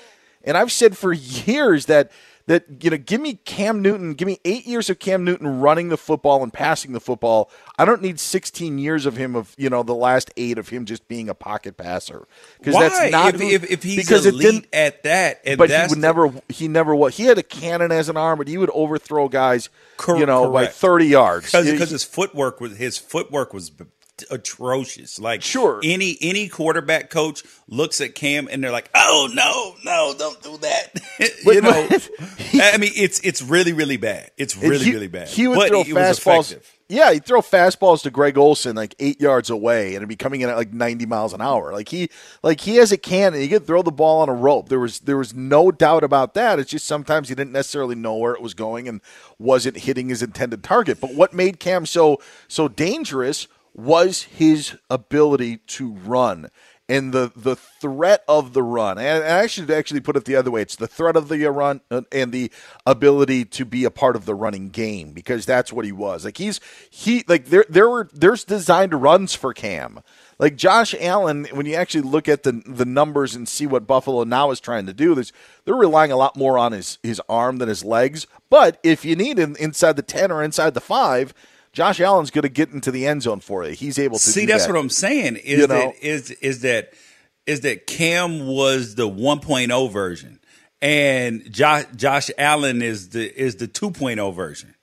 And I've said for years that that you know, give me Cam Newton, give me eight years of Cam Newton running the football and passing the football. I don't need 16 years of him of you know the last eight of him just being a pocket passer because that's not if, who, if, if he's because elite at that. but he would the, never he never was he had a cannon as an arm, but he would overthrow guys, cor- you know, correct. by 30 yards because his footwork was his footwork was atrocious. Like sure, any any quarterback coach looks at Cam and they're like, "Oh no, no, don't do that." you know, he, I mean, it's it's really really bad. It's really he, really bad. He would but throw fastballs. Yeah, he'd throw fastballs to Greg Olsen like eight yards away, and it'd be coming in at like ninety miles an hour. Like he, like he has a cannon. He could throw the ball on a rope. There was there was no doubt about that. It's just sometimes he didn't necessarily know where it was going and wasn't hitting his intended target. But what made Cam so so dangerous was his ability to run and the the threat of the run. And I should actually put it the other way: it's the threat of the run uh, and the ability to be a part of the running game because that's what he was. Like he's he like there there were there's designed runs for Cam. Like Josh Allen, when you actually look at the the numbers and see what Buffalo now is trying to do, there's they're relying a lot more on his his arm than his legs. But if you need him inside the ten or inside the five, Josh Allen's going to get into the end zone for you. He's able to see. that's that. what I'm saying. Is you know? that is is that is that Cam was the 1.0 version, and Josh Josh Allen is the is the 2.0 version.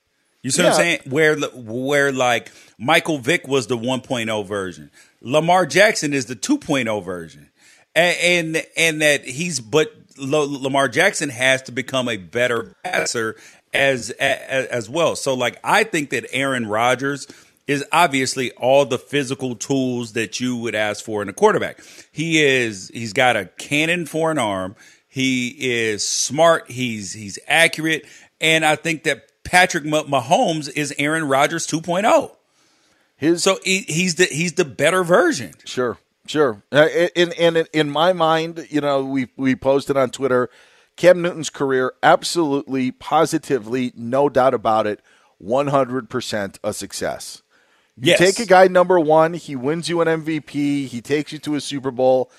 You see yeah. what I'm saying? Where where like Michael Vick was the 1.0 version, Lamar Jackson is the 2.0 version, and and, and that he's but Lamar Jackson has to become a better passer as, as as well. So like I think that Aaron Rodgers is obviously all the physical tools that you would ask for in a quarterback. He is he's got a cannon for an arm. He is smart. He's he's accurate, and I think that Patrick Mahomes is Aaron Rodgers 2.0. His, so he, he's the he's the better version. Sure, sure. And in in in my mind, you know, we we posted on Twitter, Cam Newton's career absolutely, positively, no doubt about it, one hundred percent a success. You yes. take a guy number one, he wins you an MVP, he takes you to a Super Bowl.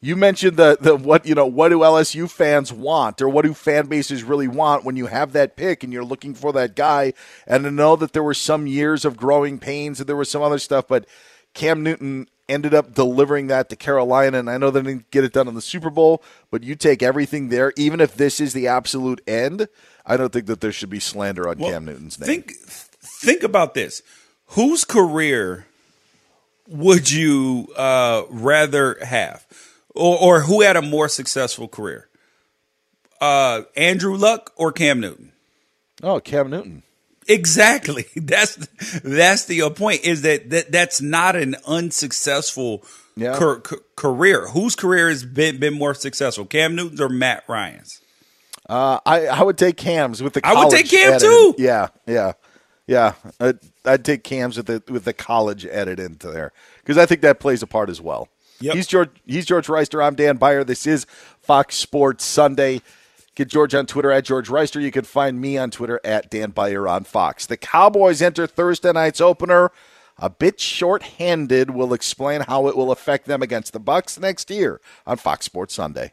You mentioned the the what you know what do LSU fans want or what do fan bases really want when you have that pick and you're looking for that guy and to know that there were some years of growing pains and there was some other stuff but Cam Newton ended up delivering that to Carolina and I know they didn't get it done in the Super Bowl but you take everything there even if this is the absolute end I don't think that there should be slander on well, Cam Newton's name. Think think about this. Whose career would you uh, rather have? or, or who had a more successful career? Uh, Andrew Luck or Cam Newton? Oh, Cam Newton. Exactly. That's that's the point. Is that, that that's not an unsuccessful yeah. car, career? Whose career has been been more successful, Cam Newton's or Matt Ryan's? Uh, I I would take Cam's with the. I would take Cam too. Yeah, yeah, yeah. I'd, I'd take Cam's with the with the college edit into there because I think that plays a part as well. Yep. He's George. He's George Wrighster. I'm Dan Beyer. This is Fox Sports Sunday. Get George on Twitter at George Wrighster. You can find me on Twitter at Dan Beyer on Fox. The Cowboys enter Thursday night's opener a bit short-handed. We'll explain how it will affect them against the Bucks next year on Fox Sports Sunday.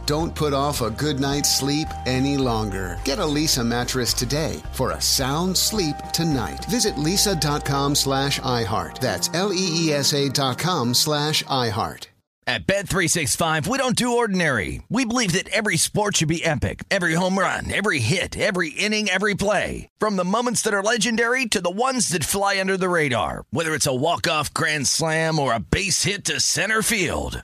Don't put off a good night's sleep any longer. Get a Leesa mattress today for a sound sleep tonight. Visit leesa.com slash iHeart. That's L-E-E-S-A dot com slash iHeart. At Bet365, we don't do ordinary. We believe that every sport should be epic. Every home run, every hit, every inning, every play. From the moments that are legendary to the ones that fly under the radar. Whether it's a walk-off grand slam or a base hit to center field.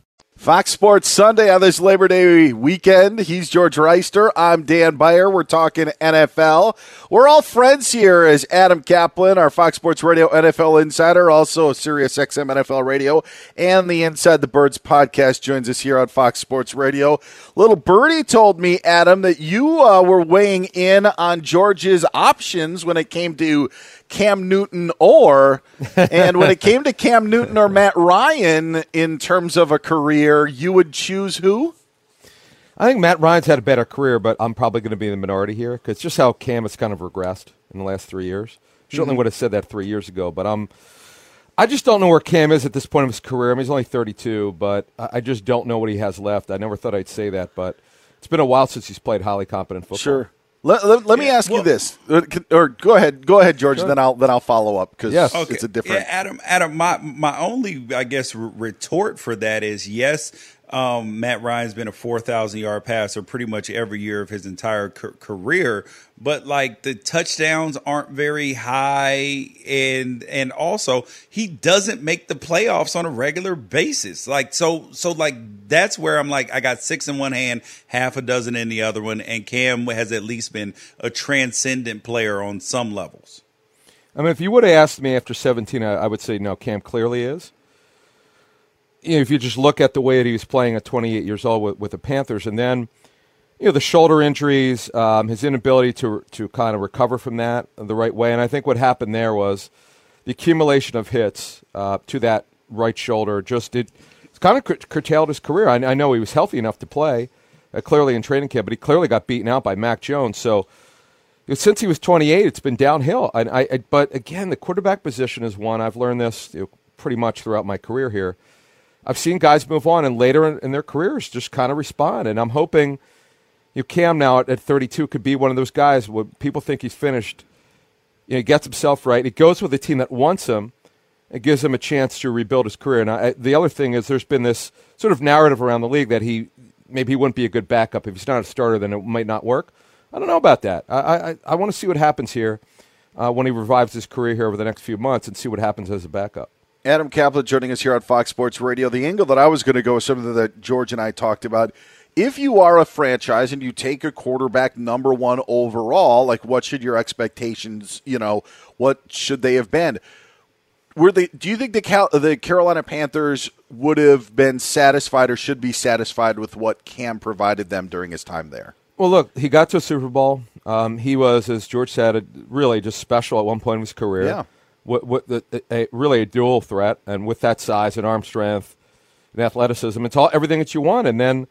Fox Sports Sunday on this Labor Day weekend. He's George Wrighster. I'm Dan Beyer. We're talking NFL. We're all friends here as Adam Kaplan, our Fox Sports Radio NFL insider, also Sirius XM NFL Radio, and the Inside the Birds podcast joins us here on Fox Sports Radio. Little Birdie told me, Adam, that you uh, were weighing in on George's options when it came to Cam Newton or, and when it came to Cam Newton or Matt Ryan in terms of a career, you would choose who? I think Matt Ryan's had a better career, but I'm probably going to be in the minority here because just how Cam has kind of regressed in the last three years. Certainly Mhm. would have said that three years ago, but I'm. I just don't know where Cam is at this point of his career. I mean, he's only 32, but I just don't know what he has left. I never thought I'd say that, but it's been a while since he's played highly competent football. Sure. Let, let, let me ask you this, or go ahead, go ahead, George, Sure. and then I'll then I'll follow up because Okay. it's a different. Yeah, Adam. Adam, my my only, I guess, retort for that is yes. Um, Matt Ryan's been a four thousand yard passer pretty much every year of his entire ca- career, but like the touchdowns aren't very high, and and also he doesn't make the playoffs on a regular basis. Like so, so like that's where I'm like I got six in one hand, half a dozen in the other one, and Cam has at least been a transcendent player on some levels. I mean, if you would have asked me after 17, I, I would say no. Cam clearly is. You know, if you just look at the way that he was playing at 28 years old with, with the Panthers, and then you know the shoulder injuries, um, his inability to to kind of recover from that the right way, and I think what happened there was the accumulation of hits uh, to that right shoulder just it kind of cur- curtailed his career. I, I know he was healthy enough to play, uh, clearly in training camp, but he clearly got beaten out by Mac Jones. So since he was 28, it's been downhill. And I, I, but again, the quarterback position is one I've learned this you know, pretty much throughout my career here. I've seen guys move on and later in, in their careers just kind of respond, and I'm hoping you know, Cam now at, at 32 could be one of those guys where people think he's finished. You know, he gets himself right. He goes with a team that wants him. It gives him a chance to rebuild his career. And I, the other thing is, there's been this sort of narrative around the league that he maybe he wouldn't be a good backup if he's not a starter. Then it might not work. I don't know about that. I I, I want to see what happens here uh, when he revives his career here over the next few months and see what happens as a backup. Adam Kaplan joining us here on Fox Sports Radio. The angle that I was going to go is something that George and I talked about. If you are a franchise and you take a quarterback number one overall, like what should your expectations, you know, what should they have been? Were they? Do you think the Cal, the Carolina Panthers would have been satisfied or should be satisfied with what Cam provided them during his time there? Well, look, he got to a Super Bowl. Um, he was, as George said, really just special at one point in his career. Yeah. What, what the, a, really a dual threat, and with that size and arm strength and athleticism, it's all everything that you want. And then,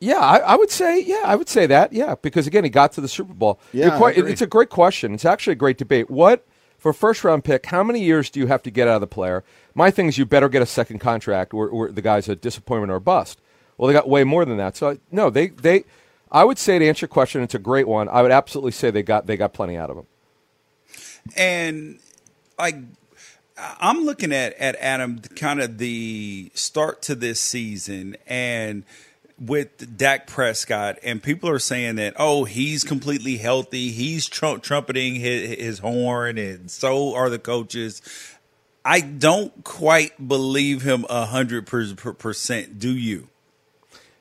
yeah, I, I would say, yeah, I would say that, yeah, because again, he got to the Super Bowl. Yeah, Your que- it's a great question. It's actually a great debate. What for a first round pick? How many years do you have to get out of the player? My thing is, you better get a second contract, or, or the guy's a disappointment or a bust. Well, they got way more than that. So no, they they. I would say to answer your question, it's a great one. I would absolutely say they got they got plenty out of him. and like I'm looking at at Adam kind of the start to this season and with Dak Prescott and people are saying that oh he's completely healthy. He's trum- trumpeting his, his horn and so are the coaches. I don't quite believe him a hundred per- per- percent. Do you?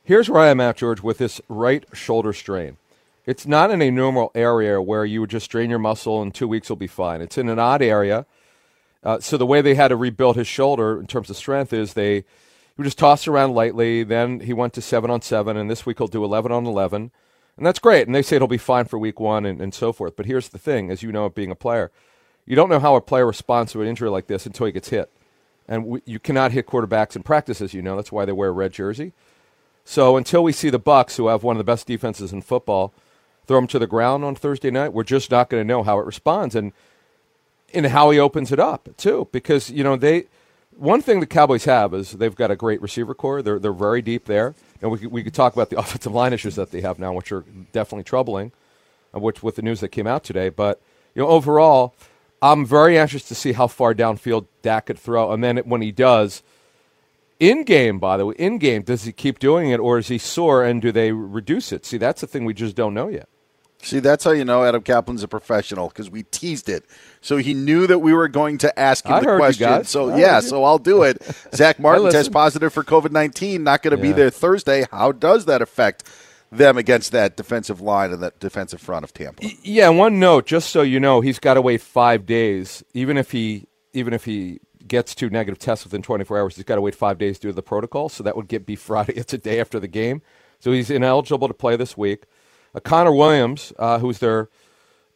Here's where I am at, George, with this right shoulder strain. It's not in a normal area where you would just strain your muscle and two weeks will be fine. It's in an odd area. Uh, so the way they had to rebuild his shoulder in terms of strength is they he would just toss around lightly. Then he went to seven on seven, and this week he'll do eleven on eleven, and that's great. And they say it'll be fine for week one and, and so forth. But here's the thing, as you know, being a player, you don't know how a player responds to an injury like this until he gets hit, and you cannot hit quarterbacks in practice, as you know. That's why they wear a red jersey. So until we see the Bucks, who have one of the best defenses in football, throw him to the ground on Thursday night, we're just not going to know how it responds and and how he opens it up too. Because you know they one thing the Cowboys have is they've got a great receiver corps. They're they're very deep there, and we could, we could talk about the offensive line issues that they have now, which are definitely troubling, uh, which with the news that came out today. But you know overall, I'm very anxious to see how far downfield Dak could throw, and then when he does. In game, by the way, in game, does he keep doing it, or is he sore, and do they reduce it? See, that's the thing we just don't know yet. See, that's how you know Adam Kaplan's a professional because we teased it. So he knew that we were going to ask him I the question. So I yeah, so I'll do it. Zack Martin test positive for COVID nineteen. Not going to be there Thursday. How does that affect them against that defensive line and that defensive front of Tampa? Yeah, one note, just so you know, he's got to wait five days. Even if he, even if he gets two negative tests within 24 hours, he's got to wait five days due to the protocol. So that would get be Friday. It's a day after the game, so he's ineligible to play this week. Uh, Connor Williams, uh, who's their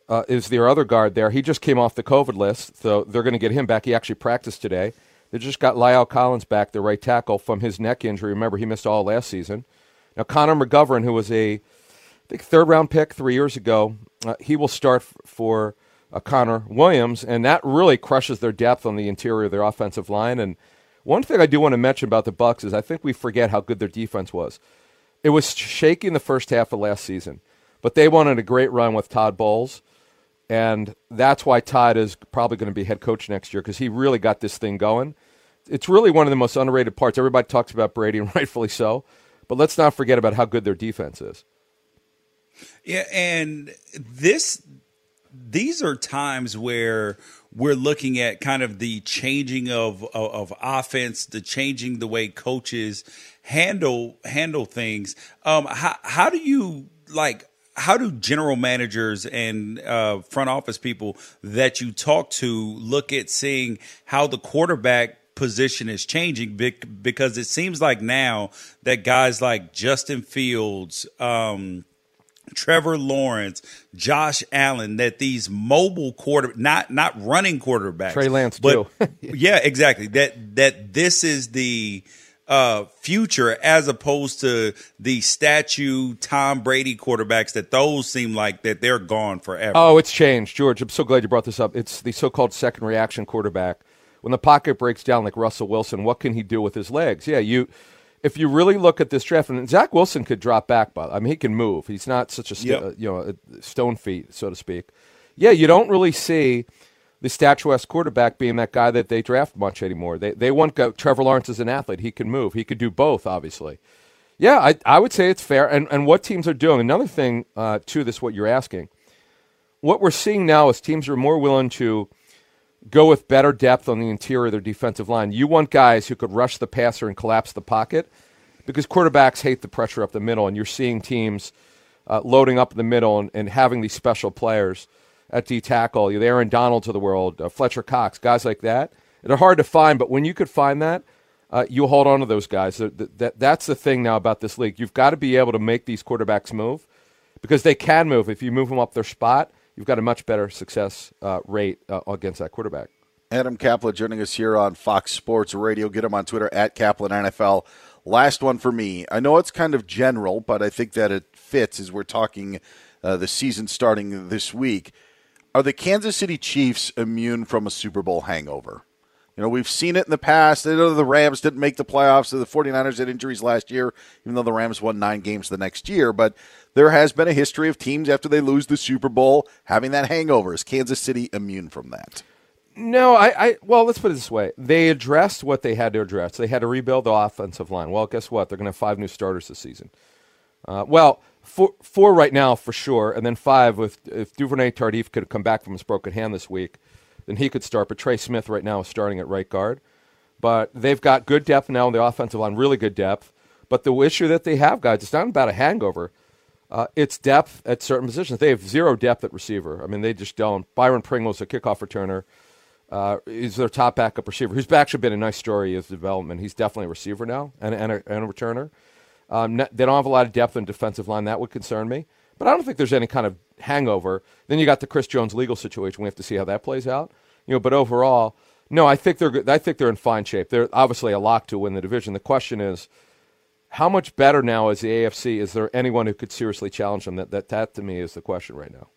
uh, is their other guard there. He just came off the COVID list, so they're going to get him back. He actually practiced today. They just got La'el Collins back, the right tackle, from his neck injury. Remember, he missed all last season. Now, Connor McGovern, who was a, I think, third round pick three years ago, uh, he will start f- for uh, Connor Williams, and that really crushes their depth on the interior of their offensive line. And one thing I do want to mention about the Bucks is I think we forget how good their defense was. It was shaky in the first half of last season, but they on a great run with Todd Bowles. And that's why Todd is probably going to be head coach next year because he really got this thing going. It's really one of the most underrated parts. Everybody talks about Brady, and rightfully so. But let's not forget about how good their defense is. Yeah, and this these are times where we're looking at kind of the changing of, of of offense, the changing the way coaches handle handle things. Um, how how do you like? How do general managers and uh, front office people that you talk to look at seeing how the quarterback position is changing because it seems like now that guys like Justin Fields, um, Trevor Lawrence, Josh Allen, that these mobile quarter not not running quarterbacks, Trey Lance, but too. yeah, exactly. That that this is the uh, future as opposed to the statue Tom Brady quarterbacks that those seem like that they're gone forever. Oh, it's changed, George. I'm so glad you brought this up. It's the so-called second reaction quarterback. When the pocket breaks down like Russell Wilson, what can he do with his legs? Yeah, you. If you really look at this draft, and Zach Wilson could drop back, but I mean he can move. He's not such a st- Yep. you know a stone feet, so to speak. Yeah, you don't really see the statuesque quarterback being that guy that they draft much anymore. They they want go, Trevor Lawrence as an athlete. He can move. He could do both, obviously. Yeah, I, I would say it's fair. And, and what teams are doing, another thing uh, to this, what you're asking, what we're seeing now is teams are more willing to go with better depth on the interior of their defensive line. You want guys who could rush the passer and collapse the pocket because quarterbacks hate the pressure up the middle, and you're seeing teams uh, loading up the middle and, and having these special players at D tackle, the Aaron Donalds of the world, uh, Fletcher Cox, guys like that. They're hard to find, but when you could find that, uh, you hold on to those guys. That, that, that's the thing now about this league. You've got to be able to make these quarterbacks move because they can move. If you move them up their spot, you've got a much better success uh, rate uh, against that quarterback. Adam Kaplan joining us here on Fox Sports Radio. Get him on Twitter at Kaplan NFL. Last one for me. I know it's kind of general, but I think that it fits as we're talking uh, the season starting this week. Are the Kansas City Chiefs immune from a Super Bowl hangover? You know, we've seen it in the past. The Rams didn't make the playoffs. The 49ers had injuries last year, even though the Rams won nine games the next year. But there has been a history of teams after they lose the Super Bowl having that hangover. Is Kansas City immune from that? No, I, I well, let's put it this way. They addressed what they had to address. They had to rebuild the offensive line. Well, guess what? They're going to have five new starters this season. Uh, well, four, four right now for sure, and then five with if Duvernay Tardif could come back from his broken hand this week, then he could start. But Trey Smith right now is starting at right guard. But they've got good depth now on the offensive line, really good depth. But the issue that they have, guys, it's not about a hangover. Uh, it's depth at certain positions. They have zero depth at receiver. I mean, they just don't. Byron Pringle's a kickoff returner. Uh, he's their top backup receiver, who's actually been a nice story of development. He's definitely a receiver now and, and, a, and a returner. Um, they don't have a lot of depth in defensive line. That would concern me. But I don't think there's any kind of hangover. Then you got the Chris Jones legal situation. We have to see how that plays out. You know, but overall, no, I think they're. I think they're in fine shape. They're obviously a lock to win the division. The question is, how much better now is the AFC? Is there anyone who could seriously challenge them? That that that to me is the question right now.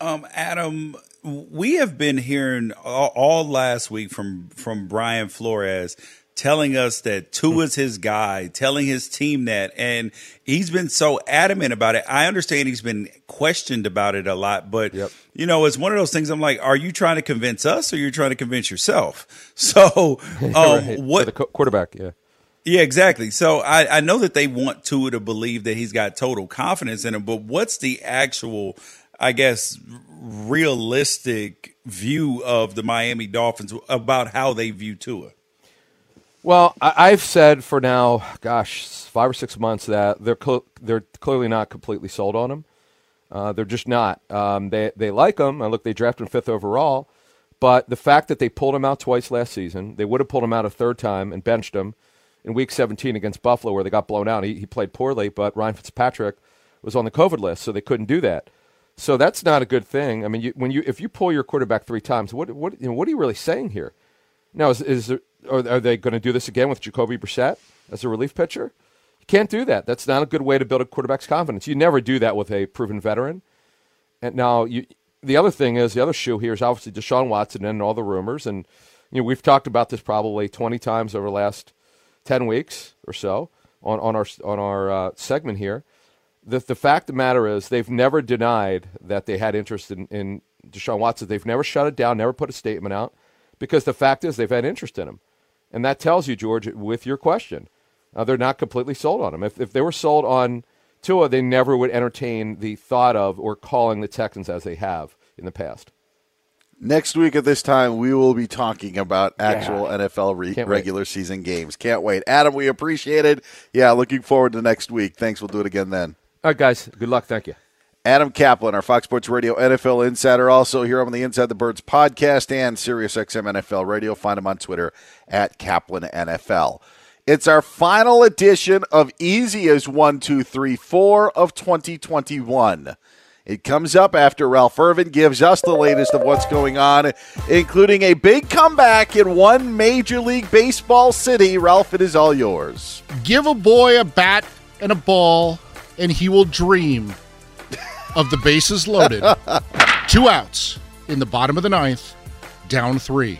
Um, Adam, we have been hearing all, all last week from from Brian Flores telling us that Tua's his guy, telling his team that, and he's been so adamant about it. I understand he's been questioned about it a lot, but Yep. you know, it's one of those things. I'm like, are you trying to convince us, or you're trying to convince yourself? So, um, Right. For what the quarterback? Yeah. Yeah, exactly. So I, I know that they want Tua to believe that he's got total confidence in him, but what's the actual, I guess, realistic view of the Miami Dolphins about how they view Tua? Well, I, have said for now, gosh, five or six months that they're cl- they're clearly not completely sold on him. Uh, they're just not. Um, they they like him. I look, they drafted him fifth overall, but the fact that they pulled him out twice last season, they would have pulled him out a third time and benched him in Week 17 against Buffalo, where they got blown out. He, he played poorly, but Ryan Fitzpatrick was on the COVID list, so they couldn't do that. So that's not a good thing. I mean, you, when you if you pull your quarterback three times, what what you know, what are you really saying here? Now, is, is there, are, are they going to do this again with Jacoby Brissett as a relief pitcher? You can't do that. That's not a good way to build a quarterback's confidence. You never do that with a proven veteran. And now, you, the other thing is the other shoe here is obviously Deshaun Watson and all the rumors, and you know we've talked about this probably twenty times over the last ten weeks or so on, on our on our uh, segment here. The the fact of the matter is they've never denied that they had interest in, in Deshaun Watson. They've never shut it down, never put a statement out because the fact is they've had interest in him. And that tells you, George, with your question, uh, they're not completely sold on him. If, if they were sold on Tua, they never would entertain the thought of or calling the Texans as they have in the past. Next week at this time, we will be talking about actual yeah. NFL re- regular season games. Can't wait. Adam, we appreciate it. Yeah, looking forward to next week. Thanks. We'll do it again then. All right, guys. Good luck. Thank you. Adam Kaplan, our Fox Sports Radio NFL insider, also here on the Inside the Birds podcast and SiriusXM NFL Radio. Find him on Twitter at Kaplan NFL. It's our final edition of Easy as One, Two, Three, Four of 2021. It comes up after Ralph Irvin gives us the latest of what's going on, including a big comeback in one Major League Baseball city. Ralph, it is all yours. Give a boy a bat and a ball, and he will dream of the bases loaded. Two outs in the bottom of the ninth, down three.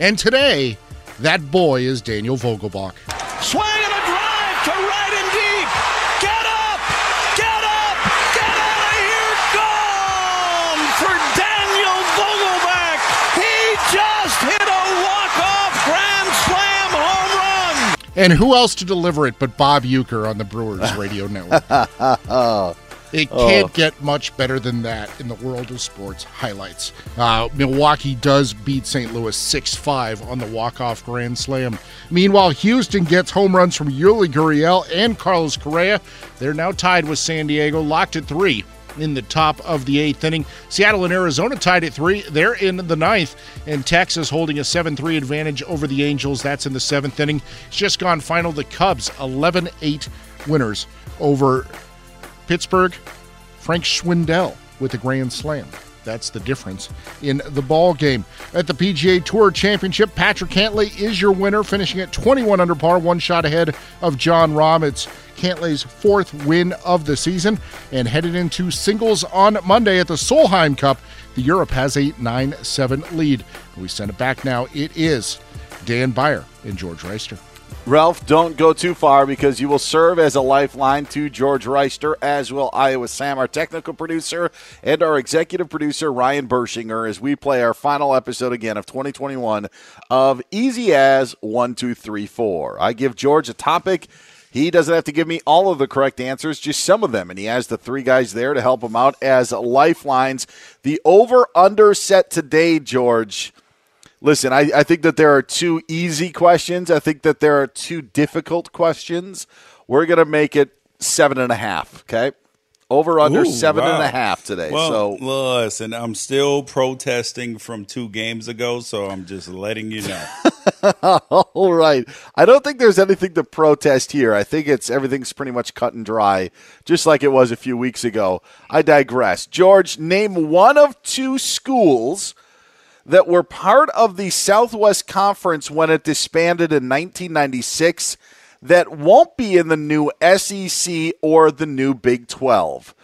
And today, that boy is Daniel Vogelbach. Swing and a drive to right and deep. Get up! Get up! Get out of here! Gone for Daniel Vogelbach. He just hit a walk-off grand slam home run. And who else to deliver it but Bob Uecker on the Brewers radio network? It can't oh. get much better than that in the world of sports highlights. Uh, Milwaukee does beat St. Louis 6 5 on the walk off Grand Slam. Meanwhile, Houston gets home runs from Yuli Gurriel and Carlos Correa. They're now tied with San Diego, locked at three in the top of the eighth inning. Seattle and Arizona tied at three. They're in the ninth, and Texas holding a 7 3 advantage over the Angels. That's in the seventh inning. It's just gone final. The Cubs 11 8 winners over Pittsburgh, Frank Schwindel with a grand slam. That's the difference in the ball game. At the PGA Tour Championship, Patrick Cantlay is your winner, finishing at 21 under par, one shot ahead of Jon Rahm. It's Cantlay's fourth win of the season, and headed into singles on Monday at the Solheim Cup. The Europe has a 9-7 lead. We send it back now. It is Dan Beyer and George Wrighster. Ralph, don't go too far because you will serve as a lifeline to George Wrighster, as will Iowa Sam, our technical producer, and our executive producer, Ryan Bershinger, as we play our final episode again of 2021 of Easy as 1234. I give George a topic. He doesn't have to give me all of the correct answers, just some of them. And he has the three guys there to help him out as lifelines. The over under set today, George listen, I, I think that there are two easy questions. I think that there are two difficult questions. We're going to make it seven and a half, okay? Over under Ooh, seven wow. and a half today. Well, so listen, I'm still protesting from two games ago, so I'm just letting you know. All right. I don't think there's anything to protest here. I think it's everything's pretty much cut and dry, just like it was a few weeks ago. I digress. George, name one of two schools – that were part of the Southwest Conference when it disbanded in 1996 that won't be in the new SEC or the new Big 12.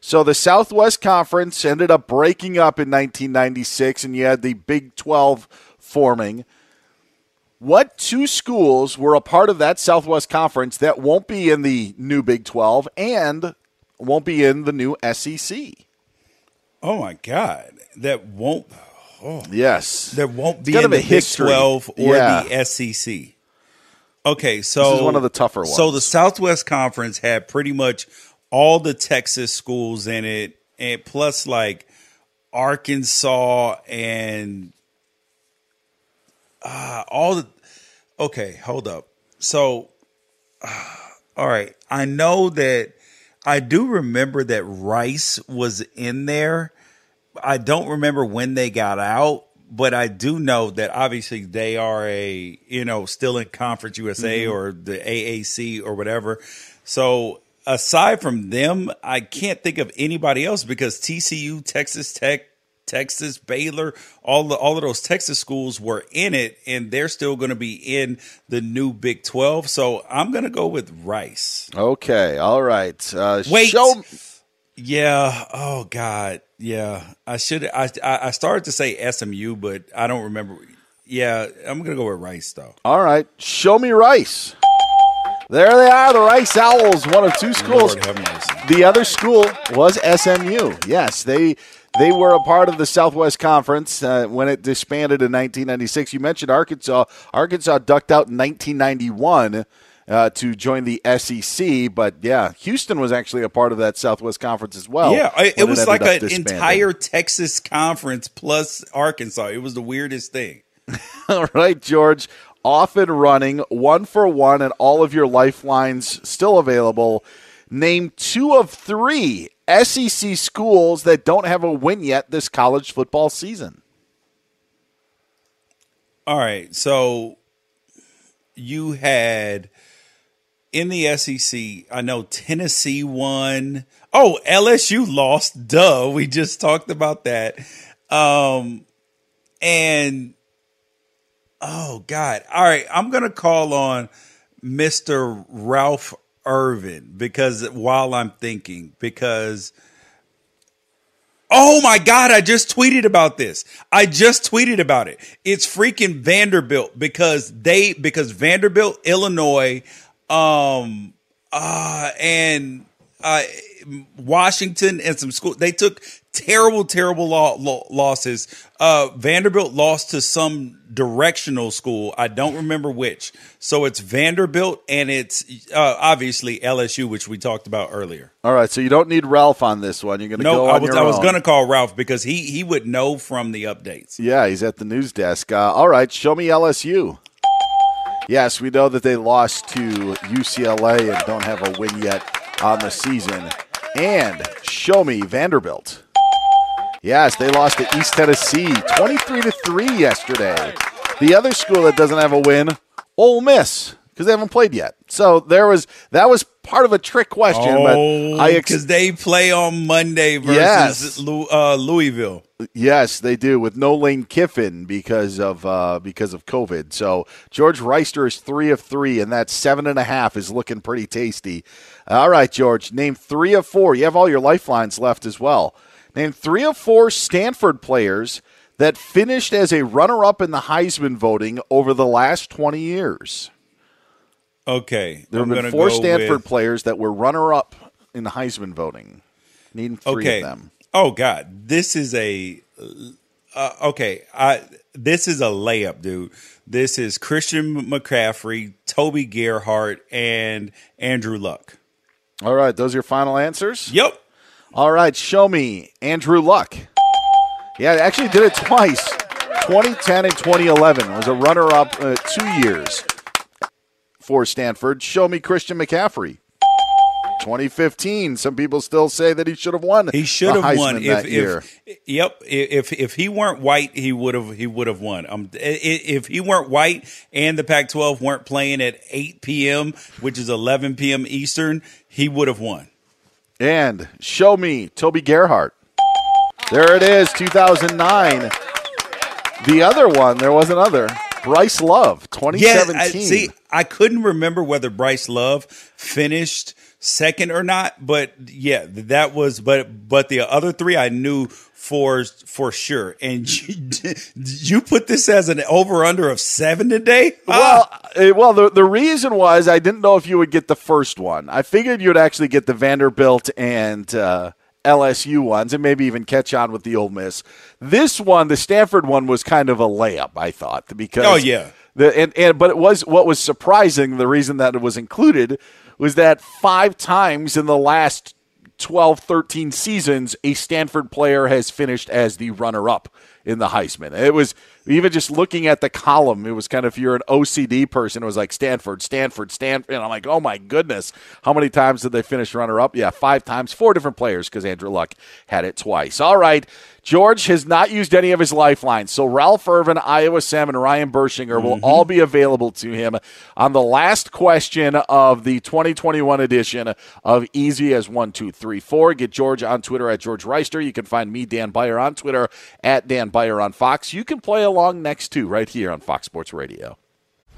So the Southwest Conference ended up breaking up in 1996, and you had the Big 12 forming. What two schools were a part of that Southwest Conference that won't be in the new Big 12 and won't be in the new SEC? Oh my God. That won't Oh, yes. There won't be in the Big 12 or yeah. the SEC. Okay, so This is one of the tougher ones. So the Southwest Conference had pretty much all the Texas schools in it, and plus like Arkansas and uh, all the. Okay, hold up. So, all right, I know that I do remember that Rice was in there. I don't remember when they got out, but I do know that obviously they are a you know still in Conference USA Mhm. or the AAC or whatever. So aside from them, I can't think of anybody else because TCU, Texas Tech, Texas, Baylor, all the all of those Texas schools were in it, and they're still going to be in the new Big Twelve. So I'm going to go with Rice. Okay, all right. Uh, Wait. show- Yeah. Oh God. Yeah. I should. I I started to say SMU, but I don't remember. Yeah, I'm gonna go with Rice though. All right, show me Rice. There they are, the Rice Owls, one of two schools. Lord have mercy. The other school was SMU. Yes, they they were a part of the Southwest Conference uh, when it disbanded in 1996. You mentioned Arkansas. Arkansas ducked out in 1991 uh, to join the SEC, but yeah, Houston was actually a part of that Southwest Conference as well. yeah, I, it was ended like an entire Texas conference plus Arkansas. It was the weirdest thing. All right, George. Off and running, one for one, and all of your lifelines still available. Name two of three SEC schools that don't have a win yet this college football season. All right, so you had in the SEC. I know Tennessee won. Oh, LSU lost. Duh, we just talked about that. Um, and oh god, all right, I'm gonna call on Mister Ralph Irvin because while I'm thinking because. Oh my God, I just tweeted about this. I just tweeted about it. It's freaking Vanderbilt because they because Vanderbilt, Illinois, um uh and uh Washington and some school they took terrible terrible lo- losses. Uh Vanderbilt lost to some directional school. I don't remember which. So it's Vanderbilt and it's uh obviously LSU which we talked about earlier. All right, so you don't need Ralph on this one. You're going to No, go I was I was own. gonna call Ralph because he he would know from the updates. Yeah, he's at the news desk. Uh, all right, show me LSU. Yes, we know that they lost to UCLA and don't have a win yet on the season. And show me Vanderbilt. Yes, they lost to East Tennessee 23 to 3 yesterday. The other school that doesn't have a win, Ole Miss, because they haven't played yet. So there was that was part of a trick question, but I ex- because they play on Monday versus Yes. Lou- uh, Louisville. Yes, they do with no Lane Kiffin because of uh, because of COVID. So George Wrighster is three of three, and that seven and a half is looking pretty tasty. All right, George, name three of four. You have all your lifelines left as well. Name three of four Stanford players that finished as a runner-up in the Heisman voting over the last twenty years. Okay, There have been four Stanford with- players that were runner-up in the Heisman voting. Need three okay. of them. Oh God, this is a uh, okay. I this is a layup, dude. This is Christian McCaffrey, Toby Gerhart, and Andrew Luck. All right, those are your final answers? Yep. All right, show me Andrew Luck. Yeah, I actually did it twice. 2010 and 2011 was a runner-up uh, two years for Stanford. Show me Christian McCaffrey. 2015. Some people still say that he should have won. He should have won that if, year. yep if if he weren't white he would have he would have won. Um, if he weren't white and the Pac-12 weren't playing at 8 p.m., which is 11 p.m. Eastern, he would have won. And show me Toby Gerhart. There it is, 2009. The other one, there was another. Bryce Love, 2017. Yeah, I, see, I couldn't remember whether Bryce Love finished second or not, but yeah, that was. But but the other three I knew for for sure. And you, you put this as an over under of seven today. Well, uh, well, the the reason was I didn't know if you would get the first one. I figured you'd actually get the Vanderbilt and uh, LSU ones, and maybe even catch on with the Ole Miss. This one, the Stanford one, was kind of a layup. I thought because Oh, yeah. The, and, and but it was what was surprising. The reason that it was included was that five times in the last 12, 13 seasons, a Stanford player has finished as the runner up in the Heisman. It was even just looking at the column, it was kind of if you're an OCD person, it was like Stanford, Stanford, Stanford. And I'm like, oh my goodness, how many times did they finish runner up? Yeah, five times, four different players because Andrew Luck had it twice. All right. George has not used any of his lifelines. So Ralph Irvin, Iowa Sam, and Ryan Bershinger will Mm-hmm. all be available to him on the last question of the 2021 edition of Easy as 1234. Get George on Twitter at George Wrighster. You can find me, Dan Beyer, on Twitter at Dan Beyer on Fox. You can play along next too, right here on Fox Sports Radio.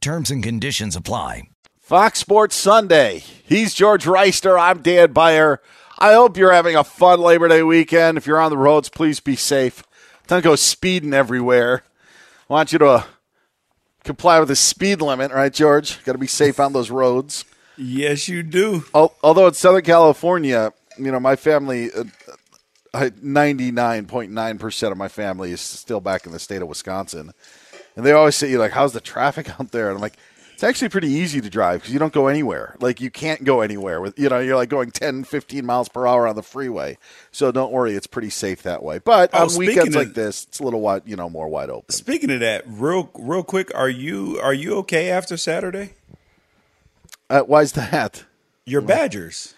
Terms and conditions apply. Fox Sports Sunday. He's George Wrighster. I'm Dan Beyer. I hope you're having a fun Labor Day weekend. If you're on the roads, please be safe. Don't go speeding everywhere. I want you to uh, comply with the speed limit, right, George? Got to be safe on those roads. Yes, you do. Al- Although in Southern California, you know, my family, uh, 99.9% of my family is still back in the state of Wisconsin. And they always say, like, how's the traffic out there? And I'm like, it's actually pretty easy to drive because you don't go anywhere. Like, you can't go anywhere. with You know, you're like going 10, 15 miles per hour on the freeway. So don't worry, it's pretty safe that way. But Oh, on weekends of- like this, it's a little wide, you know, more wide open. Speaking of that, real real quick, are you are you okay after Saturday? Uh, why's that? Your Badgers.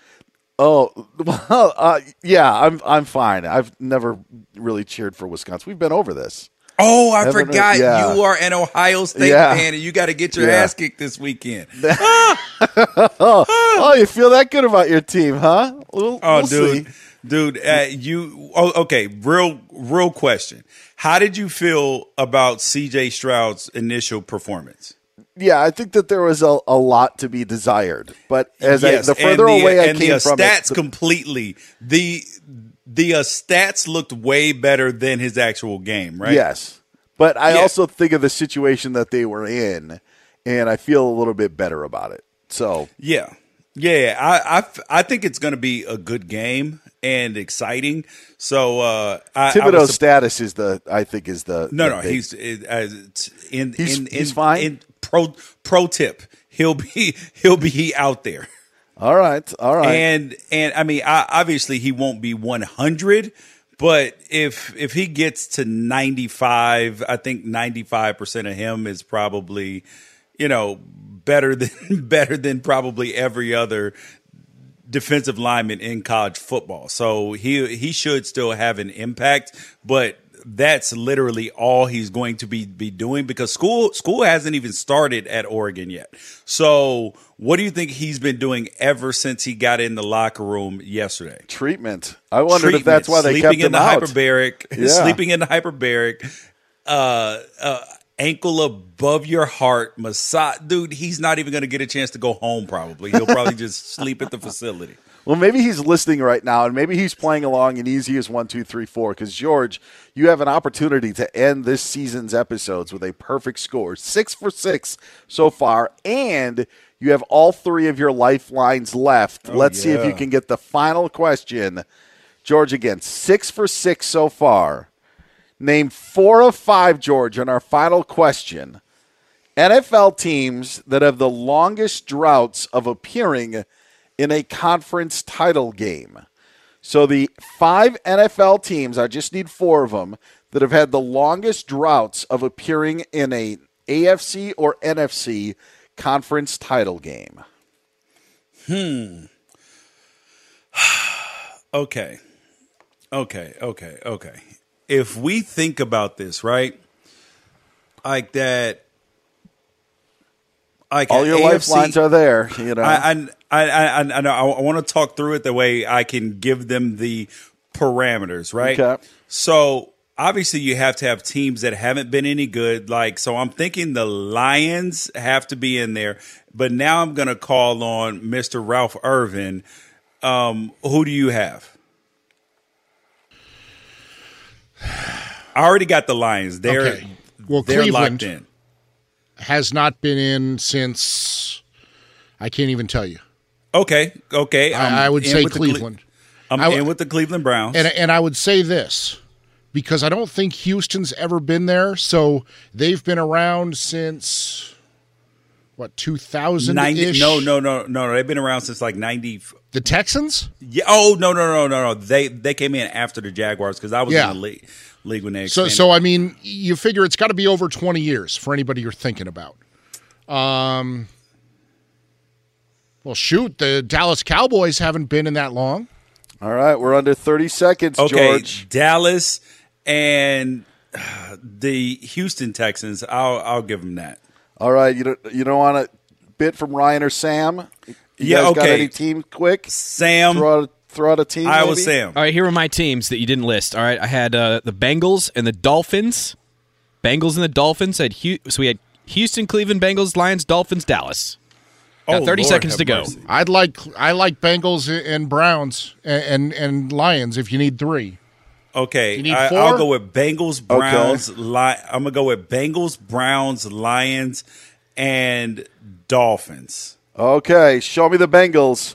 Oh well, uh, yeah, I'm I'm fine. I've never really cheered for Wisconsin. We've been over this. Oh, I Haven't forgot Yeah. you are an Ohio State Yeah. fan, and you got to get your Yeah. ass kicked this weekend. oh, oh, you feel that good about your team, huh? We'll, Oh, we'll dude, see. dude, uh, you. Oh, okay. Real, real question. How did you feel about C.J. Stroud's initial performance? yeah, I think that there was a, a lot to be desired. But as Yes, I, the further and the, away I and came the from stats it, completely the the uh, stats looked way better than his actual game, right? Yes. But I Yeah. also think of the situation that they were in, and I feel a little bit better about it. So, Yeah, yeah. I I, I think it's going to be a good game and exciting. So uh, I, I Thibodeaux's was status is the, I think, is the. No, the no, big- he's uh, in He's- in, he's in, fine? In pro pro tip, he'll be he'll be out there. All right, all right. And and I mean, I, obviously he won't be one hundred, but if if he gets to ninety five, I think ninety five percent of him is probably, you know, better than better than probably every other defensive lineman in college football. So he he should still have an impact, but that's literally all he's going to be be doing because school school hasn't even started at Oregon yet. So what do you think he's been doing ever since he got in the locker room yesterday? treatment. I wondered if that's why they sleeping kept him in the out. hyperbaric, Yeah. sleeping in the hyperbaric, uh, uh, ankle above your heart, massage. Dude, he's not even going to get a chance to go home. Probably he'll probably just sleep at the facility. Well, maybe he's listening right now, and maybe he's playing along and easy as one, two, three, four. Because George, you have an opportunity to end this season's episodes with a perfect score, six for six so far, and you have all three of your lifelines left. Oh, Let's see if you can get the final question. George, again, six for six so far. Name four of five, George, on our final question. NFL teams that have the longest droughts of appearing in a conference title game. So the five NFL teams, I just need four of them, that have had the longest droughts of appearing in a AFC or NFC conference title game. Hmm. okay. Okay. Okay. Okay. If we think about this, right? Like that. Like All your AFC lifelines are there, you know. I, I, I, I, I know. I want to talk through it the way I can give them the parameters, right? Okay. So obviously, you have to have teams that haven't been any good. Like, so I'm thinking the Lions have to be in there. But now I'm going to call on Mr. Ralph Irvin. Um, who do you have? I already got the Lions. They're Okay. Well, they're Cleveland locked in. Has not been in since I can't even tell you. Okay, okay. I'm I, I would say with the Cle- Cleveland. I'm in with the Cleveland Browns. And and I would say this because I don't think Houston's ever been there. So they've been around since what two thousand no no no no no they've been around since like 90 The Texans? yeah oh no no no no no they they came in after the jaguars because i was in the league, league when they So expanded. so I mean, you figure it's got to be over twenty years for anybody you're thinking about. Um. Well, shoot, the Dallas Cowboys haven't been in that long. All right, we're under 30 seconds, okay George. dallas and uh, the houston texans i'll i'll give them that All right, you don't you don't want a bit from Ryan or Sam? You Yeah, guys got okay. any team quick? sam Throw out, throw out a team. i maybe? was sam All right, here are my teams that you didn't list. All right, I had uh, the Bengals and the Dolphins. Bengals and the Dolphins. Had Hu- so we had Houston, Cleveland, Bengals, Lions, Dolphins, Dallas. Got Oh, 30 Lord seconds to go. mercy. I'd like I like Bengals and Browns and and, and Lions if you need three. Okay, You need I, four? I'll go with Bengals, Browns. Li- I'm gonna go with Bengals, Browns, Lions, and Dolphins. Okay, show me the Bengals.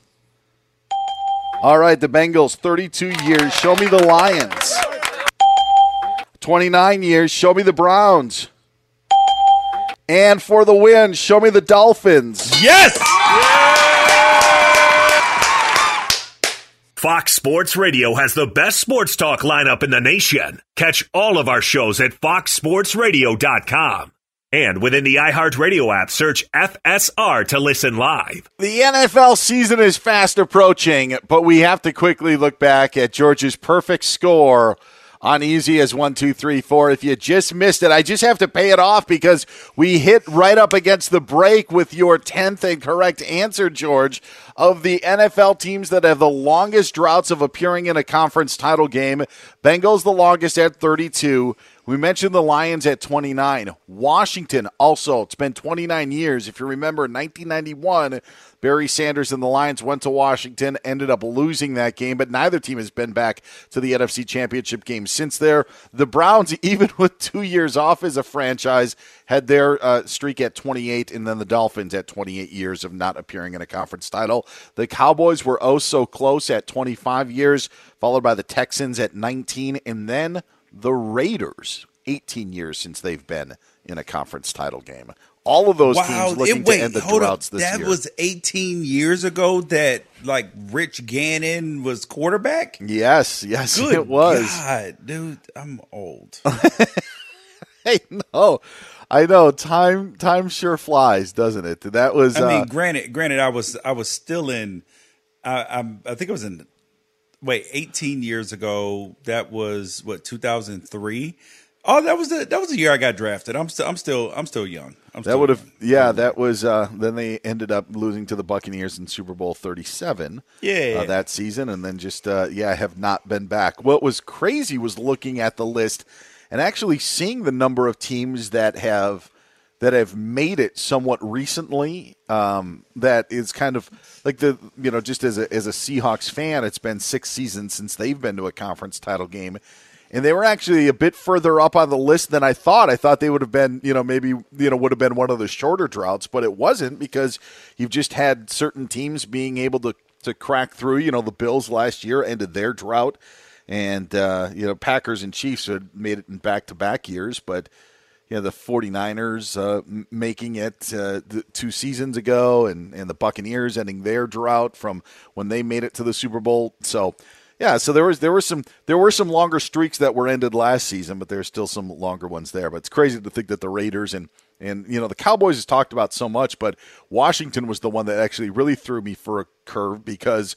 All right, the Bengals, 32 years. Show me the Lions. 29 years. Show me the Browns. And for the win, show me the Dolphins. Yes. Fox Sports Radio has the best sports talk lineup in the nation. Catch all of our shows at foxsportsradio.com. And within the iHeartRadio app, search FSR to listen live. The NFL season is fast approaching, but we have to quickly look back at George's perfect score on easy as one, two, three, four. If you just missed it, I just have to pay it off because we hit right up against the break with your 10th and correct answer, George. of the NFL teams that have the longest droughts of appearing in a conference title game. Bengals the longest at 32. We mentioned the Lions at 29. Washington also, it's been 29 years. If you remember, 1991, Barry Sanders and the Lions went to Washington, ended up losing that game, but neither team has been back to the NFC Championship game since there. The Browns, even with two years off as a franchise, had their uh, streak at 28, and then the Dolphins at 28 years of not appearing in a conference title. The Cowboys were oh so close at 25 years, followed by the Texans at 19, and then the Raiders, 18 years since they've been in a conference title game. All of those Wow, teams looking it- wait, to end the hold up. droughts this that year. was 18 years ago that like Rich Gannon was quarterback. yes, yes, Good it was. God, dude, I'm old. Hey, no, I know time time sure flies, doesn't it? That was. I mean, uh, granted, granted, I was I was still in. I I'm, I think I was in. Wait, 18 years ago. That was what 2003. Oh, that was the that was the year I got drafted. I'm still I'm still I'm still young. I'm that would have, yeah. That was. Uh, then they ended up losing to the Buccaneers in Super Bowl thirty-seven. Yeah. uh, that season, and then just uh, yeah, have not been back. What was crazy was looking at the list and actually seeing the number of teams that have that have made it somewhat recently. Um, that is kind of like the you know just as a as a Seahawks fan, it's been six seasons since they've been to a conference title game. And they were actually a bit further up on the list than I thought. I thought they would have been, you know, maybe, you know, would have been one of the shorter droughts, but it wasn't because you've just had certain teams being able to, to crack through. You know, the Bills last year ended their drought, and, uh, you know, Packers and Chiefs had made it in back to back years, but, you know, the 49ers uh, making it uh, two seasons ago and, and the Buccaneers ending their drought from when they made it to the Super Bowl. So, yeah, so there was there were some there were some longer streaks that were ended last season, but there's still some longer ones there. But it's crazy to think that the Raiders and and you know the Cowboys is talked about so much, but Washington was the one that actually really threw me for a curve because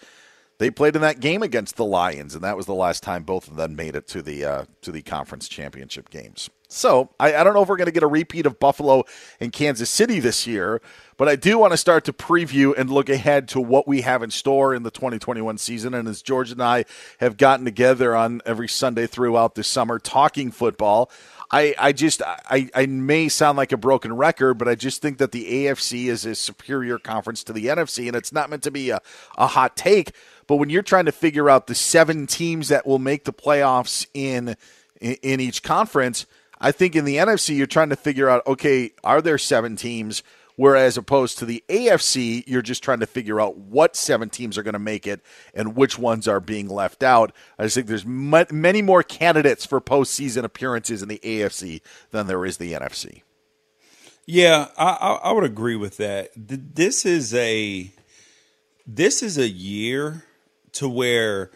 they played in that game against the Lions, and that was the last time both of them made it to the uh, to the conference championship games. So I, I don't know if we're going to get a repeat of Buffalo and Kansas City this year, but I do want to start to preview and look ahead to what we have in store in the 2021 season. And as George and I have gotten together on every Sunday throughout the summer talking football, I, I just I, I may sound like a broken record, but I just think that the AFC is a superior conference to the NFC, and it's not meant to be a, a hot take. But when you're trying to figure out the seven teams that will make the playoffs in in, in each conference, I think in the NFC you're trying to figure out okay, are there seven teams? Whereas opposed to the AFC, you're just trying to figure out what seven teams are going to make it and which ones are being left out. I just think there's many more candidates for postseason appearances in the AFC than there is the NFC. Yeah, I, I, would agree with that. Th- This is a this is a year to where,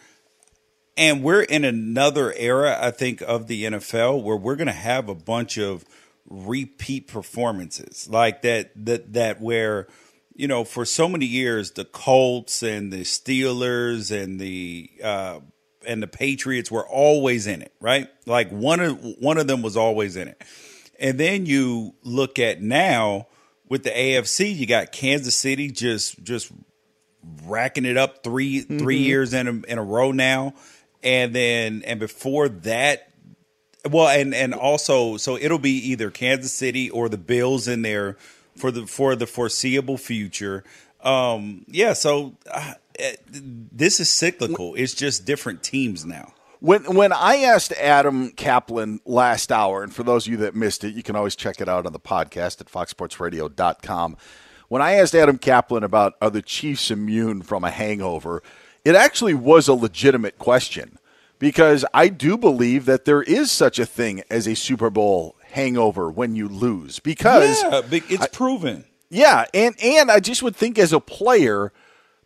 and we're in another era, I think, of the NFL where we're going to have a bunch of repeat performances like that. That that where you know for so many years the Colts and the Steelers and the uh, and the Patriots were always in it, right? Like one of one of them was always in it. And then you look at now with the AFC, you got Kansas City just just racking it up 3 three Mhm. years in a, in a row now, and then and before that, well, and and also so it'll be either Kansas City or the Bills in there for the for the foreseeable future. Um, yeah, so uh, eh, this is cyclical. It's just different teams now. When when I asked Adam Kaplan last hour, and for those of you that missed it, you can always check it out on the podcast at foxsportsradio.com. When I asked Adam Kaplan about are the Chiefs immune from a hangover, it actually was a legitimate question because I do believe that there is such a thing as a Super Bowl hangover when you lose because yeah, it's proven. yeah, and and I just would think as a player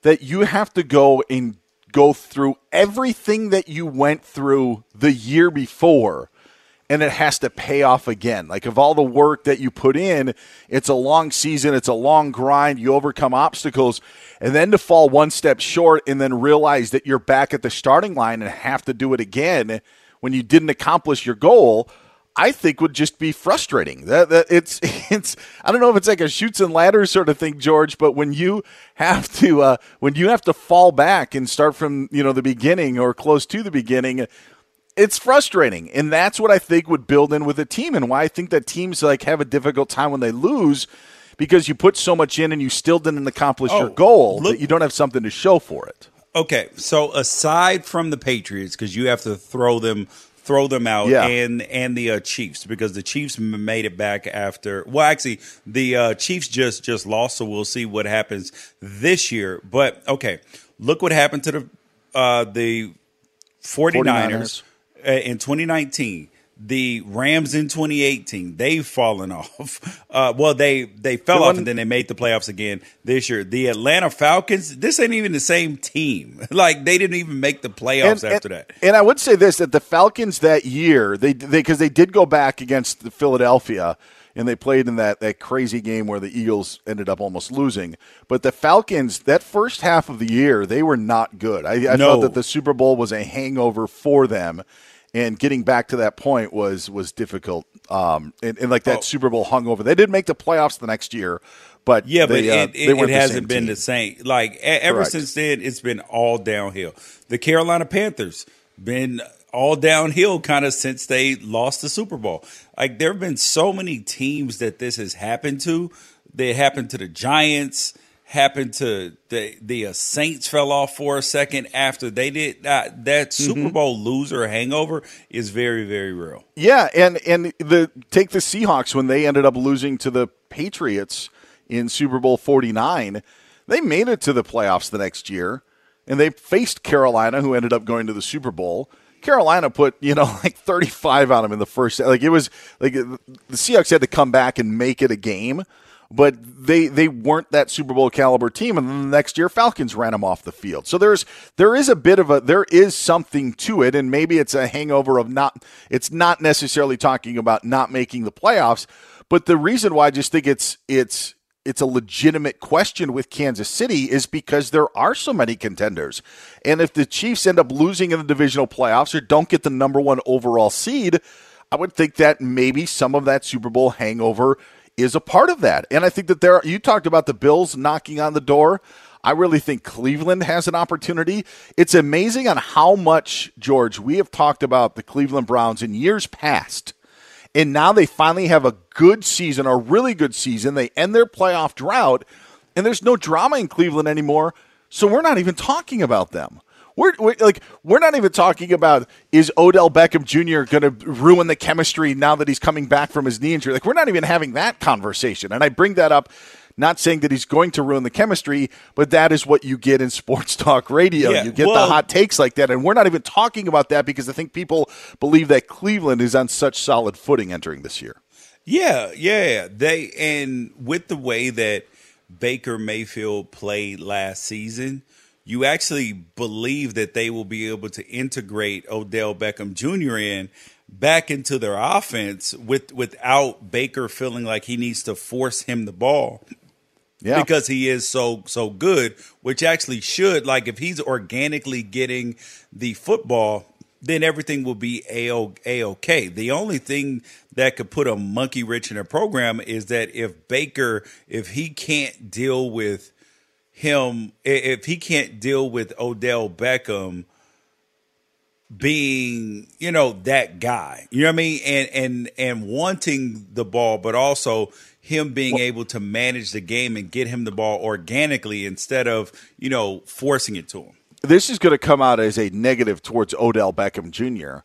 that you have to go and go through everything that you went through the year before and it has to pay off again. Like of all the work that you put in, it's a long season, it's a long grind, you overcome obstacles, and then to fall one step short and then realize that you're back at the starting line and have to do it again when you didn't accomplish your goal. I think would just be frustrating. That, that it's it's I don't know if it's like a shoots and ladders sort of thing, George, but when you have to uh, when you have to fall back and start from you know the beginning or close to the beginning, it's frustrating, and that's what I think would build in with a team, and why I think that teams like have a difficult time when they lose. Because you put so much in and you still didn't accomplish your Oh, goal, look- that you don't have something to show for it. Okay, so aside from the Patriots, because you have to throw them throw them out, Yeah. and and the uh, Chiefs because the Chiefs made it back after. Well, actually, the uh, Chiefs just just lost, so we'll see what happens this year. But okay, look what happened to the uh, the 49ers, 49ers. Uh, in 2019. The Rams in 2018, they've fallen off. Uh, well, they they fell The off one- and then they made the playoffs again this year. The Atlanta Falcons, this ain't even the same team. Like they didn't even make the playoffs after that. And I would say this that the Falcons that year, they they because they did go back against the Philadelphia and they played in that, that crazy game where the Eagles ended up almost losing. But the Falcons, that first half of the year, they were not good. I, I No. felt that the Super Bowl was a hangover for them. And getting back to that point was was difficult. Um, and, and like that Oh. Super Bowl hungover, they did make the playoffs the next year, but Yeah, they, but uh, it, it, it hasn't same been team. the same. Like ever Correct. since then, it's been all downhill. The Carolina Panthers been all downhill kind of since they lost the Super Bowl. Like there have been so many teams that this has happened to. They happened to the Giants. Happened to the the uh, Saints fell off for a second after they did uh, that Super Mm-hmm. Bowl loser hangover is very very real. Yeah, and and the take the Seahawks when they ended up losing to the Patriots in Super Bowl 49, they made it to the playoffs the next year and they faced Carolina who ended up going to the Super Bowl. Carolina put, you know, like 35 on them in the first like it was like uh, the Seahawks had to come back and make it a game. But they they weren't that Super Bowl caliber team, and then the next year Falcons ran them off the field. So there's there is a bit of a there is something to it, and maybe it's a hangover of not. It's not necessarily talking about not making the playoffs, but the reason why I just think it's it's it's a legitimate question with Kansas City is because there are so many contenders. And if the Chiefs end up losing in the divisional playoffs or don't get the number one overall seed, I would think that maybe some of that Super Bowl hangover is a part of that. And I think that there are, you talked about the Bills knocking on the door. I really think Cleveland has an opportunity. It's amazing on how much, George, we have talked about the Cleveland Browns in years past. And now they finally have a good season, a really good season. They end their playoff drought, and there's no drama in Cleveland anymore. So we're not even talking about them. We're, we're like we're not even talking about is Odell Beckham Jr. going to ruin the chemistry now that he's coming back from his knee injury. Like we're not even having that conversation. And I bring that up not saying that he's going to ruin the chemistry, but that is what you get in sports talk radio. Yeah, you get the hot takes like that, and we're not even talking about that because I think people believe that Cleveland is on such solid footing entering this year. Yeah, yeah. They and with the way that Baker Mayfield played last season, you actually believe that they will be able to integrate Odell Beckham Jr. in back into their offense with without Baker feeling like he needs to force him the ball. Yeah. Because he is so so good, which actually should like if he's organically getting the football, then everything will be a okay. The only thing that could put a monkey wrench in a program is that if Baker, if he can't deal with him, if he can't deal with Odell Beckham being, you know, that guy. You know what I mean? And and and wanting the ball, but also him being able to manage the game and get him the ball organically instead of, you know, forcing it to him. this is going to come out as a negative towards Odell Beckham Jr.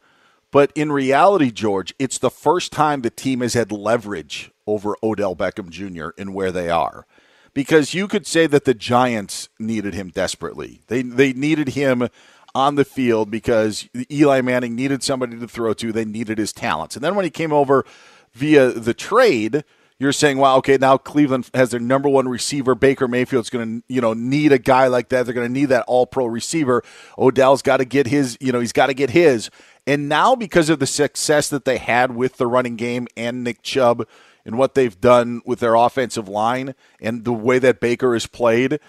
But in reality, George, it's the first time the team has had leverage over Odell Beckham Jr. in where they are. Because you could say that the Giants needed him desperately. They they needed him on the field because Eli Manning needed somebody to throw to. They needed his talents. And then when he came over via the trade, you're saying, wow, okay, now Cleveland has their number one receiver. Baker Mayfield's going to, you know, need a guy like that. They're going to need that all pro receiver. Odell's got to get his, you know, he's got to get his. And now, because of the success that they had with the running game and Nick Chubb and what they've done with their offensive line and the way that Baker has played,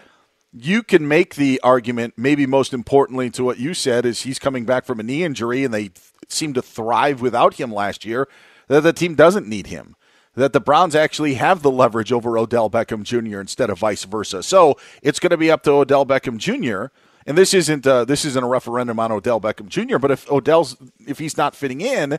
you can make the argument, maybe most importantly to what you said, is he's coming back from a knee injury and they seem to thrive without him last year. that the team doesn't need him. That the Browns actually have the leverage over Odell Beckham Jr. instead of vice versa. So it's going to be up to Odell Beckham Jr. And this isn't uh, this isn't a referendum on Odell Beckham Jr. But if Odell's if he's not fitting in,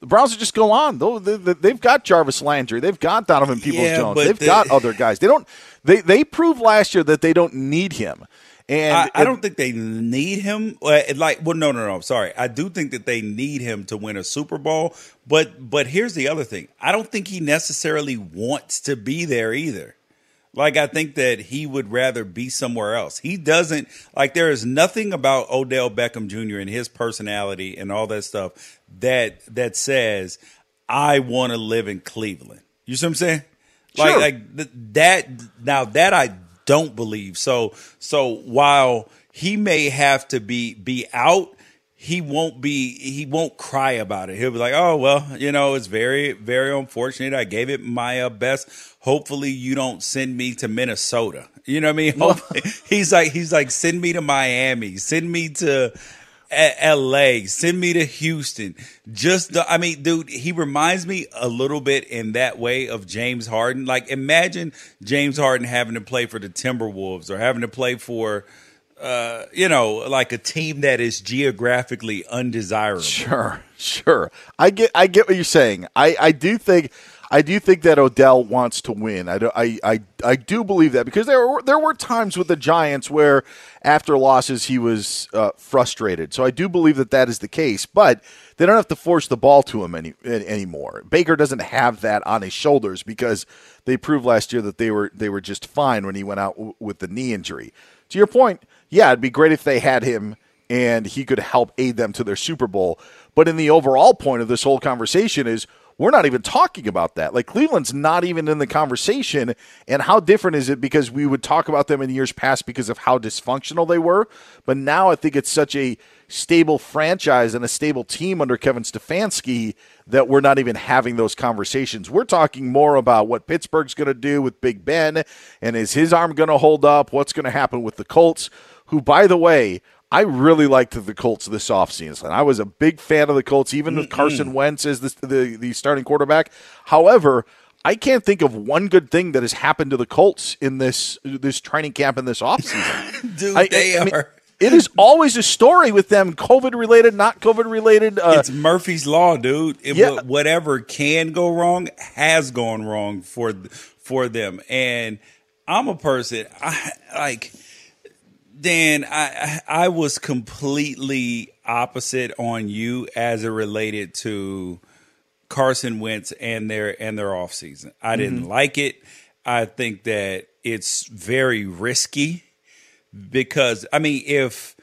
the Browns will just go on. They'll- they- they- They've got Jarvis Landry. They've got Donovan Peoples Jones. but They've the- got other guys. They don't. They they proved last year that they don't need him. And I, I don't think they need him. Like, well, no, no, no. I'm sorry. I do think that they need him to win a Super Bowl. But, but here's the other thing. I don't think he necessarily wants to be there either. Like, I think that he would rather be somewhere else. He doesn't like. There is nothing about Odell Beckham Jr. and his personality and all that stuff that that says I want to live in Cleveland. You see what I'm saying? Like, Sure. like th- that. Now that I don't believe. So so while he may have to be be out, he won't be he won't cry about it. He'll be like, "Oh, well, you know, it's very very unfortunate. I gave it my uh, best. Hopefully you don't send me to Minnesota." You know what I mean? Hopefully- he's like he's like send me to Miami, send me to LA, send me to Houston. Just the, I mean, dude, he reminds me a little bit in that way of James Harden. Like imagine James Harden having to play for the Timberwolves or having to play for uh, you know, like a team that is geographically undesirable. Sure, sure. I get I get what you're saying. I, I do think I do think that Odell wants to win. I, do, I, I, I do believe that because there were there were times with the Giants where after losses he was uh, frustrated. So I do believe that that is the case. But they don't have to force the ball to him any anymore. Baker doesn't have that on his shoulders because they proved last year that they were they were just fine when he went out w- with the knee injury. To your point, yeah, it'd be great if they had him and he could help aid them to their Super Bowl. But in the overall point of this whole conversation is we're not even talking about that. Like Cleveland's not even in the conversation. And how different is it because we would talk about them in years past because of how dysfunctional they were. But now I think it's such a stable franchise and a stable team under Kevin Stefanski that we're not even having those conversations. We're talking more about what Pittsburgh's going to do with Big Ben and is his arm going to hold up? What's going to happen with the Colts, who, by the way, I really liked the Colts this offseason. I was a big fan of the Colts, even with Carson Wentz as the, the, the starting quarterback. However, I can't think of one good thing that has happened to the Colts in this this training camp in this offseason. Dude, I- they I mean, are. it is always a story with them, COVID related, not COVID related. Uh, it's Murphy's law, dude. It, Yeah. Whatever can go wrong has gone wrong for for them. And I'm a person I like Dan, I I was completely opposite on you as it related to Carson Wentz and their and their offseason. I didn't Mhm. like it. I think that it's very risky because I mean if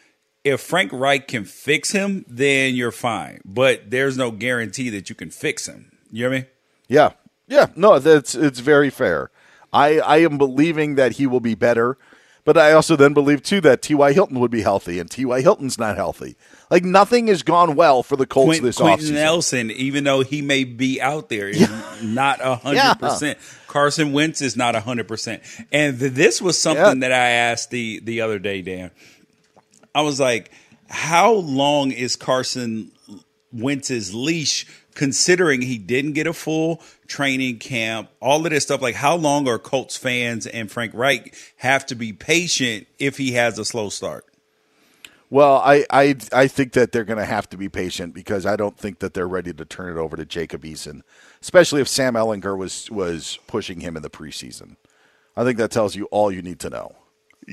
if Frank Reich can fix him, then you're fine. But there's no guarantee that you can fix him. You know what I mean? Yeah, yeah. No, that's it's very fair. I I am believing that he will be better, but I also then believe too that T.Y. Hilton would be healthy, and T.Y. Hilton's not healthy. Like nothing has gone well for the Colts Quint- this Quenton offseason. Nelson, even though he may be out there, is not a hundred percent. Carson Wentz is not a hundred percent. And th- this was something that I asked the the other day, Dan. I was like, "How long is Carson Wentz's leash?" Considering he didn't get a full training camp, all of this stuff, like how long are Colts fans and Frank Reich have to be patient if he has a slow start? Well, I, I I think that they're going to have to be patient because I don't think that they're ready to turn it over to Jacob Eason, especially if Sam Ehlinger was was pushing him in the preseason. I think that tells you all you need to know.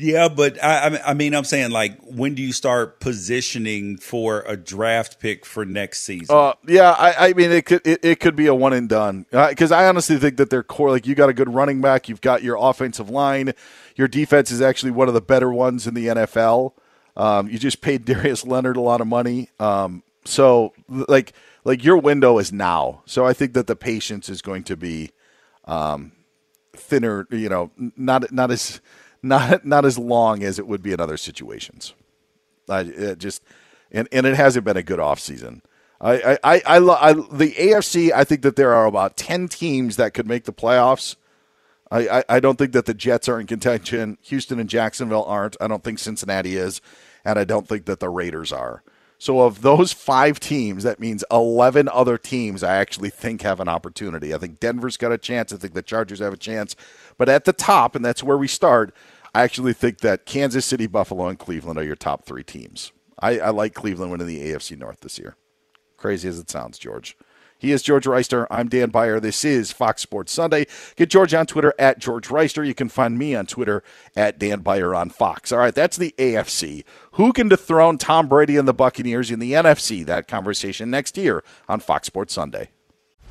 Yeah, but I, I mean- I'm saying like, when do you start positioning for a draft pick for next season? Uh, yeah, I, I mean, it could it, it could be a one and done because I honestly think that their core, like you got a good running back, you've got your offensive line, your defense is actually one of the better ones in the NFL. Um, you just paid Darius Leonard a lot of money, um, so like like your window is now. So I think that the patience is going to be um, thinner. You know, not not as not not as long as it would be in other situations. I it just and and it hasn't been a good offseason. I I I, I, lo- I the AFC. I think that there are about ten teams that could make the playoffs. I, I, I don't think that the Jets are in contention. Houston and Jacksonville aren't. I don't think Cincinnati is, and I don't think that the Raiders are. So of those five teams, that means 11 other teams I actually think have an opportunity. I think Denver's got a chance. I think the Chargers have a chance. But at the top, and that's where we start, I actually think that Kansas City, Buffalo, and Cleveland are your top three teams. I, I like Cleveland winning the AFC North this year. Crazy as it sounds, George. He is George Wrighster. I'm Dan Beyer. This is Fox Sports Sunday. Get George on Twitter at George Wrighster. You can find me on Twitter at Dan Beyer on Fox. All right, that's the AFC. Who can dethrone Tom Brady and the Buccaneers in the NFC? That conversation next year on Fox Sports Sunday.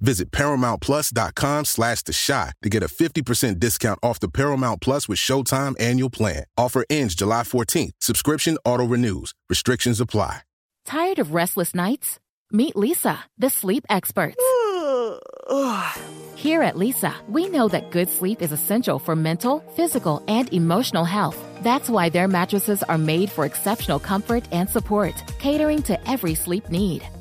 Visit ParamountPlus.com slash The Chi to get a 50% discount off the Paramount Plus with Showtime annual plan. Offer ends July 14th. Subscription auto-renews. Restrictions apply. Tired of restless nights? Meet Leesa, the sleep experts. Here at Leesa, we know that good sleep is essential for mental, physical, and emotional health. That's why their mattresses are made for exceptional comfort and support, catering to every sleep need.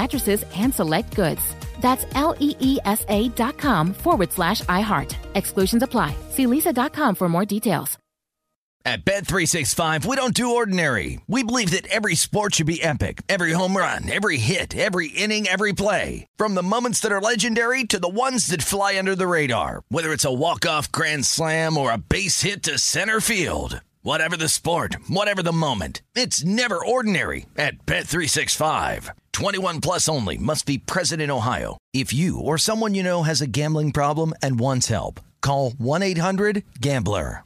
mattresses and select goods. That's L E E S A dot com forward slash iHeart. Exclusions apply. See leesa.com for more details. At Bet365, we don't do ordinary. We believe that every sport should be epic. Every home run, every hit, every inning, every play. From the moments that are legendary to the ones that fly under the radar. Whether it's a walk-off grand slam or a base hit to center field. Whatever the sport, whatever the moment. It's never ordinary at Bet365. 21 plus only must be present in Ohio. If you or someone you know has a gambling problem and wants help, call 1-800-GAMBLER.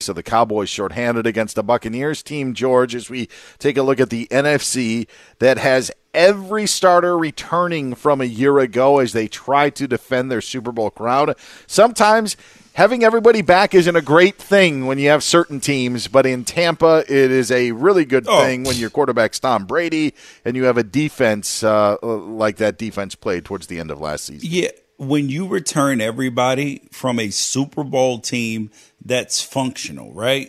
So the Cowboys shorthanded against the Buccaneers team, George, as we take a look at the NFC that has every starter returning from a year ago as they try to defend their Super Bowl crown. Sometimes having everybody back isn't a great thing when you have certain teams, but in Tampa, it is a really good Oh. thing when your quarterback's Tom Brady and you have a defense uh, like that defense played towards the end of last season. Yeah, when you return everybody from a Super Bowl team that's functional, right?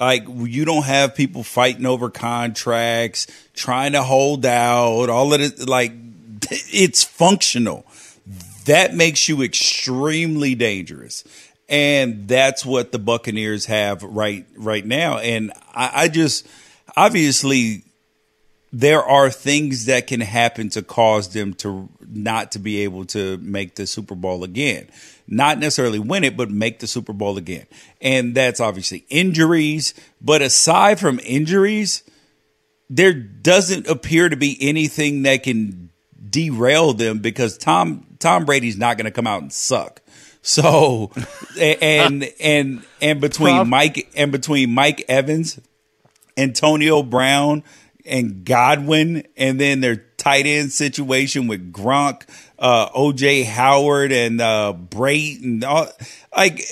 Like you don't have people fighting over contracts, trying to hold out, all of it. Like it's functional. That makes you extremely dangerous, and that's what the Buccaneers have right right now. And I, I just obviously there are things that can happen to cause them to not to be able to make the Super Bowl again. Not necessarily win it, but make the Super Bowl again. And that's obviously injuries. But aside from injuries, there doesn't appear to be anything that can derail them because Tom Tom Brady's not going to come out and suck. So and and and between Prob- Mike and between Mike Evans Antonio Brown and Godwin, and then their tight end situation with Gronk, uh, OJ Howard, and uh, Brate, and all, like,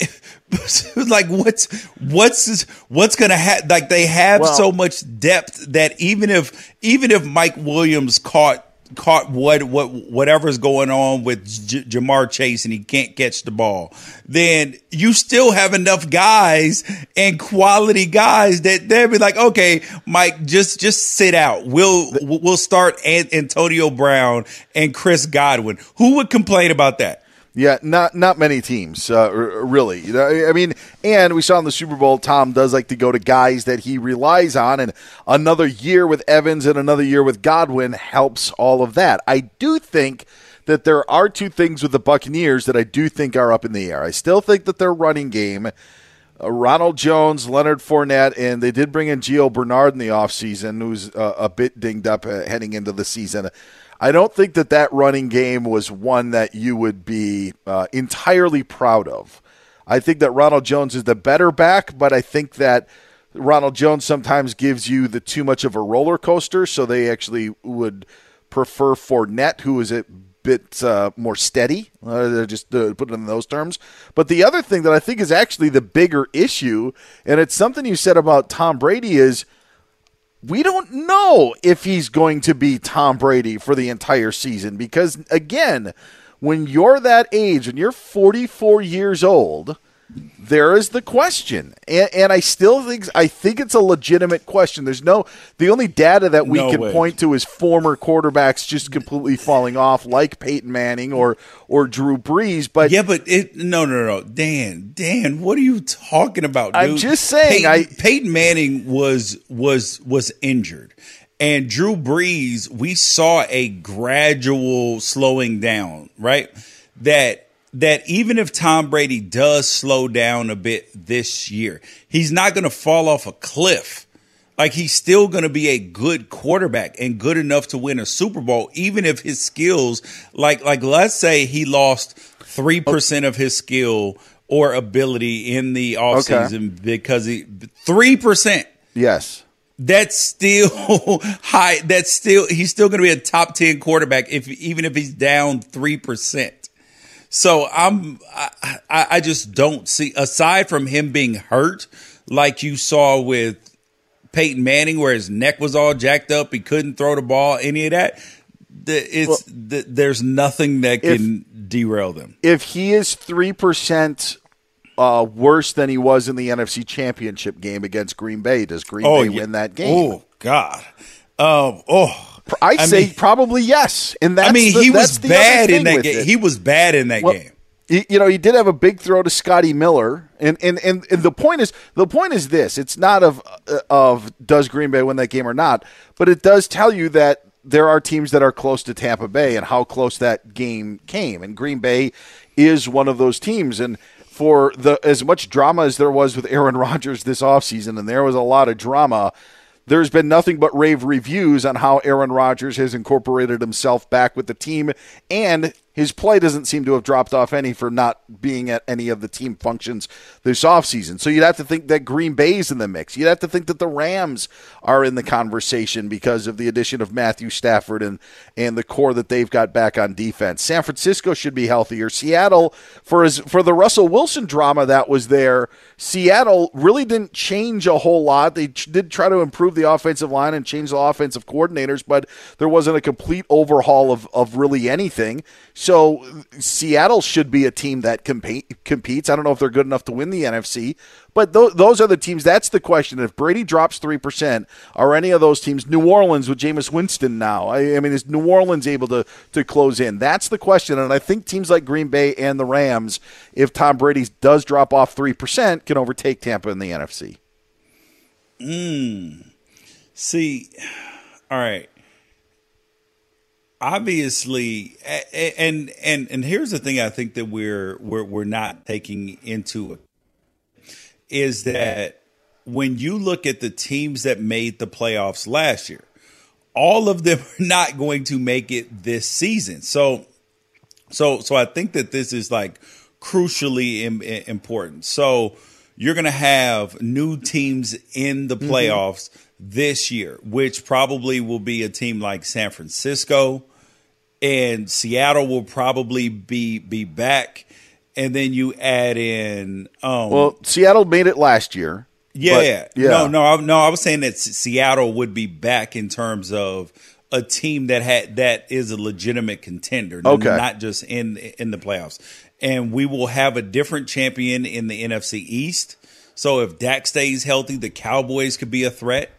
like what's what's what's gonna happen? Like they have Well- so much depth that even if even if Mike Williams caught caught what what whatever's going on with J- Ja'Marr Chase and he can't catch the ball, then you still have enough guys and quality guys that they'll be like, okay, Mike, just just sit out. We'll we'll start Antonio Brown and Chris Godwin. Who would complain about that? Yeah, not not many teams, uh, really. I mean, and we saw in the Super Bowl, Tom does like to go to guys that he relies on, and another year with Evans and another year with Godwin helps all of that. I do think that there are two things with the Buccaneers that I do think are up in the air. I still think that their running game, uh, Ronald Jones, Leonard Fournette, and they did bring in Gio Bernard in the offseason, who's uh, a bit dinged up uh, heading into the season. I don't think that that running game was one that you would be uh, entirely proud of. I think that Ronald Jones is the better back, but I think that Ronald Jones sometimes gives you the too much of a roller coaster, so they actually would prefer Fournette, who is a bit uh, more steady. Uh, just uh, put it in those terms. But the other thing that I think is actually the bigger issue, and it's something you said about Tom Brady, is we don't know if he's going to be Tom Brady for the entire season because again, when you're that age and you're 44 years old, there is the question, and, and I still think I think it's a legitimate question. There's no the only data that we No can way. point to is former quarterbacks just completely falling off, like Peyton Manning or or Drew Brees. But yeah, but it no no no Dan Dan, what are you talking about? Dude? I'm just saying, Peyton, I- Peyton Manning was was was injured, and Drew Brees. We saw a gradual slowing down, right? That that even if Tom Brady does slow down a bit this year, he's not going to fall off a cliff. Like he's still going to be a good quarterback and good enough to win a Super Bowl, even if his skills, like like let's say he lost three oh. percent of his skill or ability in the offseason because he three percent. yes, That's still high. That's still he's still going to be a top ten quarterback if even if he's down three percent. So I'm I, I just don't see aside from him being hurt, like you saw with Peyton Manning, where his neck was all jacked up, he couldn't throw the ball, any of that. It's the, there's nothing that if- can derail them. if he is three percent uh, worse than he was in the NFC Championship game against Green Bay, does Green Bay yeah. win that game? Oh God. Um. Oh. I I say mean- probably yes. And that's I mean, the- he was bad in that game. it. He was bad in that Well, game. You you know, he did have a big throw to Scotty Miller, and and, and, and the point is the point is this: it's not of uh, of does Green Bay win that game or not, but it does tell you that there are teams that are close to Tampa Bay and how close that game came, and Green Bay is one of those teams, and. For the as much drama as there was with Aaron Rodgers this offseason, and there was a lot of drama, there's been nothing but rave reviews on how Aaron Rodgers has incorporated himself back with the team, and his play doesn't seem to have dropped off any for not being at any of the team functions this offseason. So you'd have to think that Green Bay's in the mix. You'd have to think that the Rams are in the conversation because of the addition of Matthew Stafford and, and the core that they've got back on defense. San Francisco should be healthier. Seattle, for his, for the Russell Wilson drama that was there, Seattle really didn't change a whole lot. They ch- did try to improve the offensive line and change the offensive coordinators, but there wasn't a complete overhaul of, of really anything. Seattle should be a team that compete, competes. I don't know if they're good enough to win the NFC, but th- those are the teams. That's the question. If Brady drops 3%, are any of those teams, New Orleans with Jameis Winston now? I, I mean, is New Orleans able to, to close in? That's the question. And I think teams like Green Bay and the Rams, if Tom Brady does drop off 3%, can overtake Tampa in the NFC. Mm. See, all right. Obviously, and and and here's the thing I think that we're we're we're not taking into it is that when you look at the teams that made the playoffs last year, all of them are not going to make it this season. So so so I think that this is like crucially Im- important. So you're going to have new teams in the Mm-hmm. This year, which probably will be a team like San Francisco and Seattle will probably be be back. And then you add in um Well, Seattle made it last year. yeah, but- yeah. No, no, I, no. I was saying that Seattle would be back in terms of a team that had that is a legitimate contender, Okay. not just in in the playoffs. And we will have a different champion in the NFC East. So if Dak stays healthy, the Cowboys could be a threat.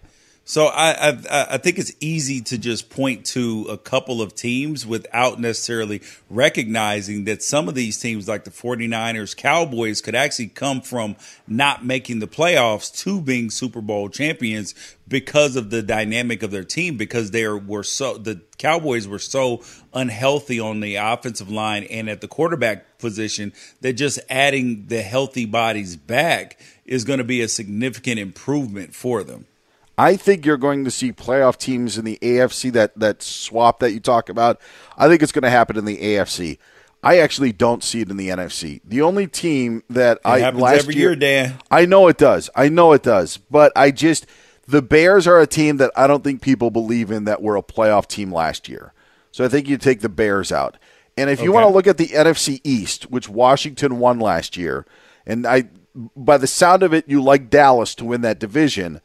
So I, I I think it's easy to just point to a couple of teams without necessarily recognizing that some of these teams like the 49ers, Cowboys could actually come from not making the playoffs to being Super Bowl champions because of the dynamic of their team because they were so the Cowboys were so unhealthy on the offensive line and at the quarterback position that just adding the healthy bodies back is going to be a significant improvement for them. I think you're going to see playoff teams in the AFC that that swap that you talk about. I think it's going to happen in the AFC. I actually don't see it in the NFC. The only team that I happens last every year, Dan. I know it does. I know it does. But I just the Bears are a team that I don't think people believe in that were a playoff team last year. So I think you take the Bears out. And if you Okay. want to look at the NFC East, which Washington won last year, and I by the sound of it, you like Dallas to win that division.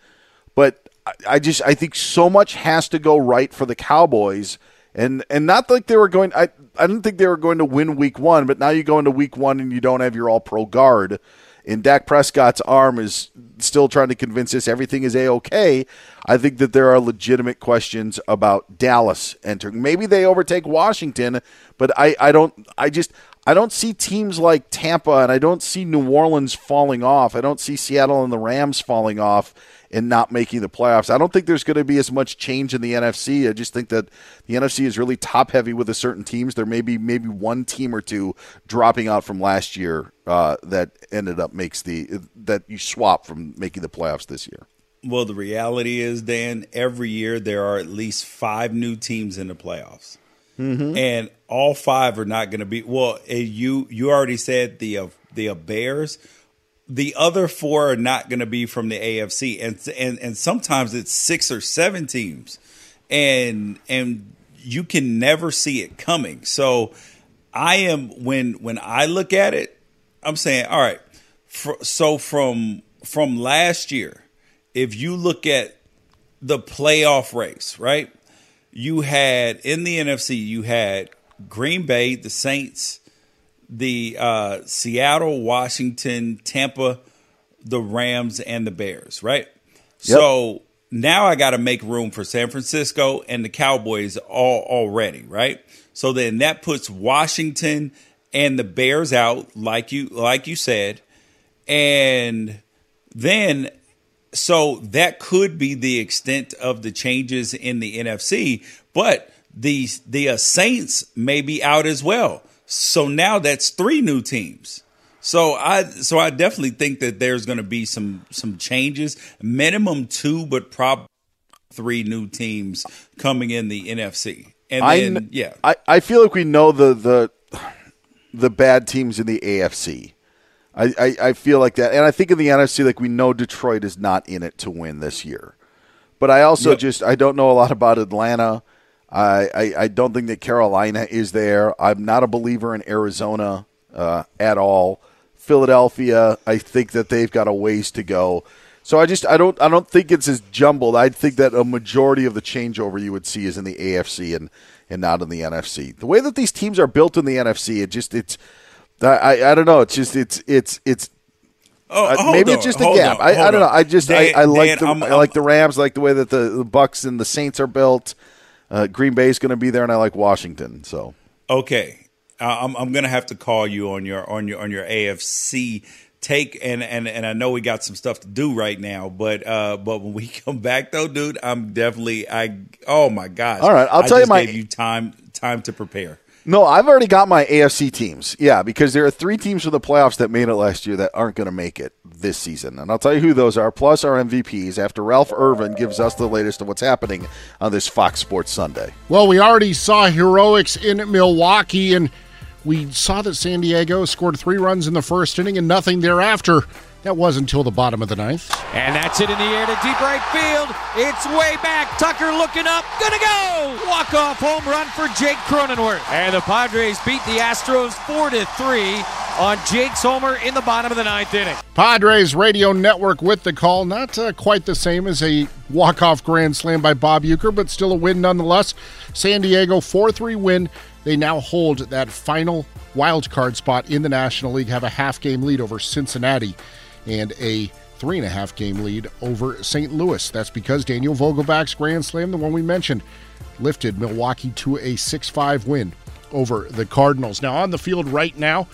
But I- just I think so much has to go right for the Cowboys, and and not like they were going. I I didn't think they were going to win Week One, but now you go into Week One and you don't have your All Pro guard, and Dak Prescott's arm is still trying to convince us everything is a okay. I think that there are legitimate questions about Dallas entering. Maybe they overtake Washington, but I I don't I just. I don't see teams like Tampa and I don't see New Orleans falling off. I don't see Seattle and the Rams falling off and not making the playoffs. I don't think there's going to be as much change in the NFC. I just think that the NFC is really top heavy with a certain teams. There may be maybe one team or two dropping out from last year uh, that ended up makes the that you swap from making the playoffs this year. Well, the reality is, Dan, every year there are at least five new teams in the playoffs. Mm-hmm. and all five are not going to be. Well, eh, you you already said the uh, the Bears. The other four are not going to be from the AFC, and and and sometimes it's six or seven teams, and and you can never see it coming. So I am when when I look at it, I'm saying, all right. so from from last year, if you look at the playoff race, right? You had in the NFC, you had Green Bay, the Saints, the uh, Seattle, Washington, Tampa, the Rams, and the Bears, right? So now I got to make room for San Francisco and the Cowboys all already, right? So then that puts Washington and the Bears out, like you like you said, and then so that could be the extent of the changes in the NFC, but the the uh, Saints may be out as well. So now that's three new teams. So I so I definitely think that there's going to be some some changes, minimum two, but probably three new teams coming in the NFC. And I then yeah, I, I feel like we know the the the bad teams in the AFC. I, I, I feel like that, and I think in the NFC, like we know Detroit is not in it to win this year. But I also Yep. just I don't know a lot about Atlanta. I, I I don't think that Carolina is there. I'm not a believer in Arizona uh, at all. Philadelphia, I think that they've got a ways to go. So I just I don't I don't think it's as jumbled. I think that a majority of the changeover you would see is in the AFC and and not in the NFC. The way that these teams are built in the NFC, it just it's I I, don't know. It's just it's it's it's Oh, uh, maybe on, it's just a gap. on, I, I don't know. I just I, I like the I'm- I like the Rams. I like the way that the, the Bucks and the Saints are built. Uh, Green is going to be there, and I like Washington. So Okay, uh, I'm I'm gonna have to call you on your on your on your AFC take, and and and I know we got some stuff to do right now, but uh, but when we come back though, dude, I'm definitely I oh my gosh. All right, I'll I tell you my- gave you time time to prepare. No, I've already got my AFC teams. Yeah, because there are three teams from the playoffs that made it last year that aren't going to make it this season, and I'll tell you who those are. Plus our MVPs. After Ralph Irvin gives us the latest of what's happening on this Fox Sports Sunday. Well, we already saw heroics in Milwaukee, and We saw that San Diego scored three runs in the first inning and nothing thereafter. That was until the bottom of the ninth. And that's it in the air to deep right field. It's way back. Tucker looking up. Gonna go. Walk off home run for Jake Cronenworth. And the Padres beat the Astros 4 to 3 on Jake's homer in the bottom of the ninth inning. Padres Radio Network with the call. Not uh, quite the same as a walk-off grand slam by Bob Uecker, but still a win nonetheless. San Diego 4-3 win. They now hold that final wild card spot in the National League, have a half game lead over Cincinnati and a three and a half game lead over St. Louis. That's because Daniel Vogelbach's grand slam, the one we mentioned, lifted Milwaukee to a 6 5 win over the Cardinals. Now, on the field right now,